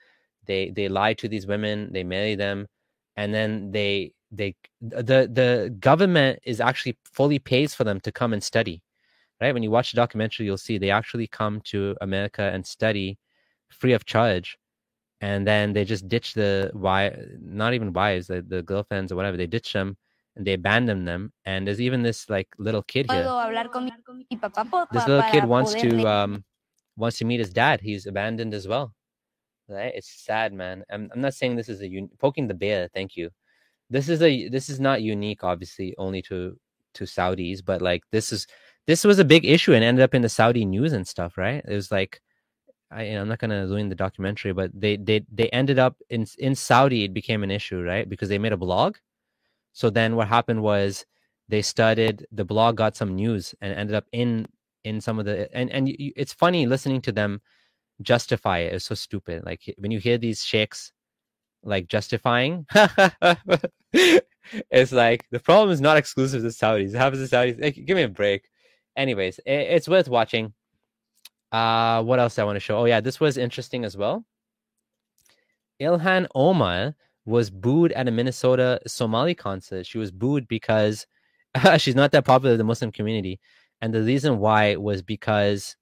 they they lie to these women, they marry them, and then they they the the government is actually fully pays for them to come and study right? When you watch the documentary you'll see they actually come to america and study free of charge and then they just ditch the why not even wives the, the girlfriends or whatever they ditch them and they abandon them. And there's even this like little kid here. This little kid wants to um wants to meet his dad. He's abandoned as well right? It's sad man. I'm, I'm not saying this is a un- poking the bear thank you this is a this is not unique obviously only to to saudis but like this is this was a big issue and ended up in the saudi news and stuff right it was like I, am not gonna ruin the documentary, but they they they ended up in in Saudi. It became an issue, right? Because they made a blog. So then what happened was they started the blog got some news and ended up in in some of the and and you, it's funny listening to them justify it. It's so stupid. Like when you hear these sheikhs like justifying it's like the problem is not exclusive to Saudis. It happens to Saudis. Like, give me a break. Anyways, it, it's worth watching. Uh, what else I want to show? Oh yeah, this was interesting as well. Ilhan Omar was booed at a Minnesota Somali concert. She was booed because she's not that popular in the Muslim community, and the reason why was because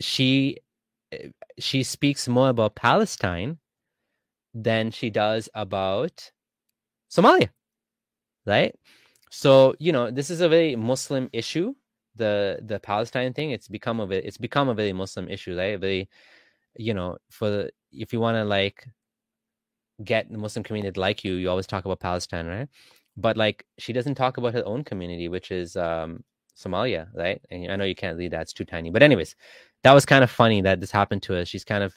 she eh, she speaks more about Palestine than she does about Somalia, right? So you know this is a very Muslim issue. The the Palestine thing it's become a very, it's become a very Muslim issue, right? Very you know for the, if you want to like get the Muslim community like you, you always talk about Palestine, right? But like she doesn't talk about her own community, which is um, Somalia, right? And I know you can't read that; it's too tiny. But anyways, that was kind of funny that this happened to her. She's kind of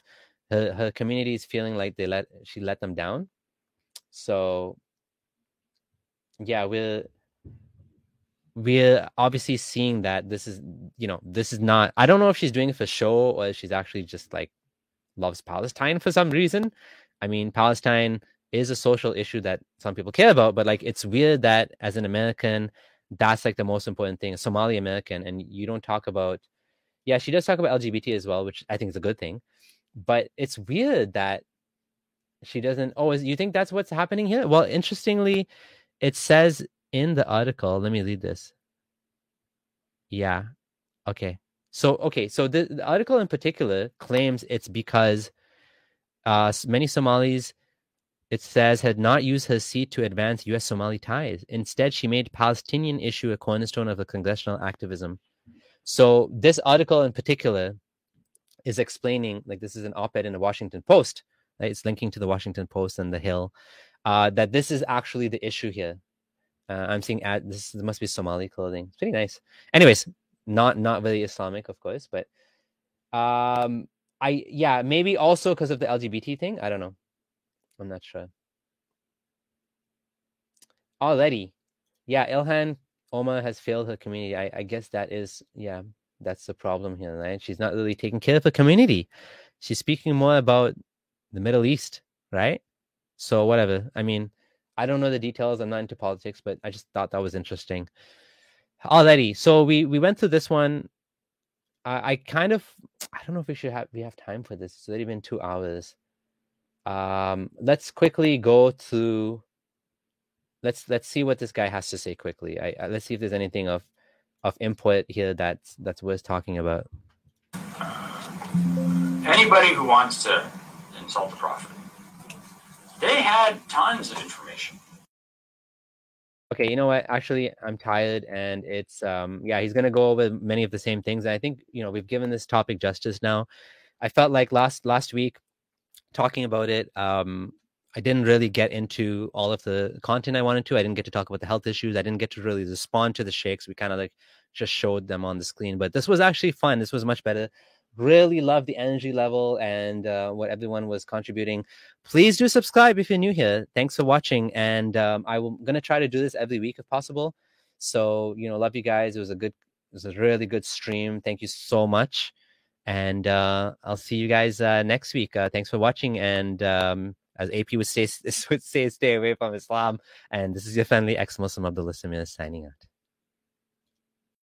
her her community is feeling like they let she let them down. So yeah, we're we're obviously seeing that this is you know this is not i don't know if she's doing it for show or if she's actually just like loves palestine for some reason i mean palestine is a social issue that some people care about but like it's weird that as an american that's like the most important thing somali american and you don't talk about yeah she does talk about lgbt as well which i think is a good thing but it's weird that she doesn't oh is, you think that's what's happening here well interestingly it says in the article, let me read this. Yeah. Okay. So okay, so the, the article in particular claims it's because uh, many Somalis, it says, had not used her seat to advance U.S. Somali ties. Instead, she made Palestinian issue a cornerstone of the congressional activism. So this article in particular is explaining, like this is an op-ed in the Washington Post. Right? It's linking to the Washington Post and the Hill. Uh, that this is actually the issue here uh, I'm seeing ad. This, must be Somali clothing. It's pretty nice. Anyways, not not very Islamic, of course, but um, I yeah maybe also because of the LGBT thing. I don't know. I'm not sure. Already, yeah, Ilhan Omar has failed her community. I, I guess that is yeah that's the problem here, right? She's not really taking care of the community. She's speaking more about the Middle East, right? So whatever. I mean, I don't know the details. I'm not into politics, but I just thought that was interesting. Already, so we we went through this one. I, I kind of I don't know if we should have we have time for this. It's already been two hours. Um, let's quickly go to. Let's let's see what this guy has to say quickly. I, I let's see if there's anything of of input here that's that's worth talking about. Anybody who wants to insult the prophet they had tons of information. Okay, you know what? Actually, I'm tired, and it's um, yeah, he's gonna go over many of the same things. And I think you know we've given this topic justice now. I felt like last last week talking about it, um, I didn't really get into all of the content I wanted to. I didn't get to talk about the health issues. I didn't get to really respond to the sheikhs. We kind of like just showed them on the screen. But this was actually fun. This was much better really love the energy level and uh, what everyone was contributing please do subscribe if you're new here thanks for watching and um, i'm going to try to do this every week if possible so you know love you guys it was a good it was a really good stream thank you so much and uh, i'll see you guys uh, next week uh, thanks for watching and um, as ap would say would say stay away from islam. And this is your friendly ex-muslim Abdullah Sameer signing out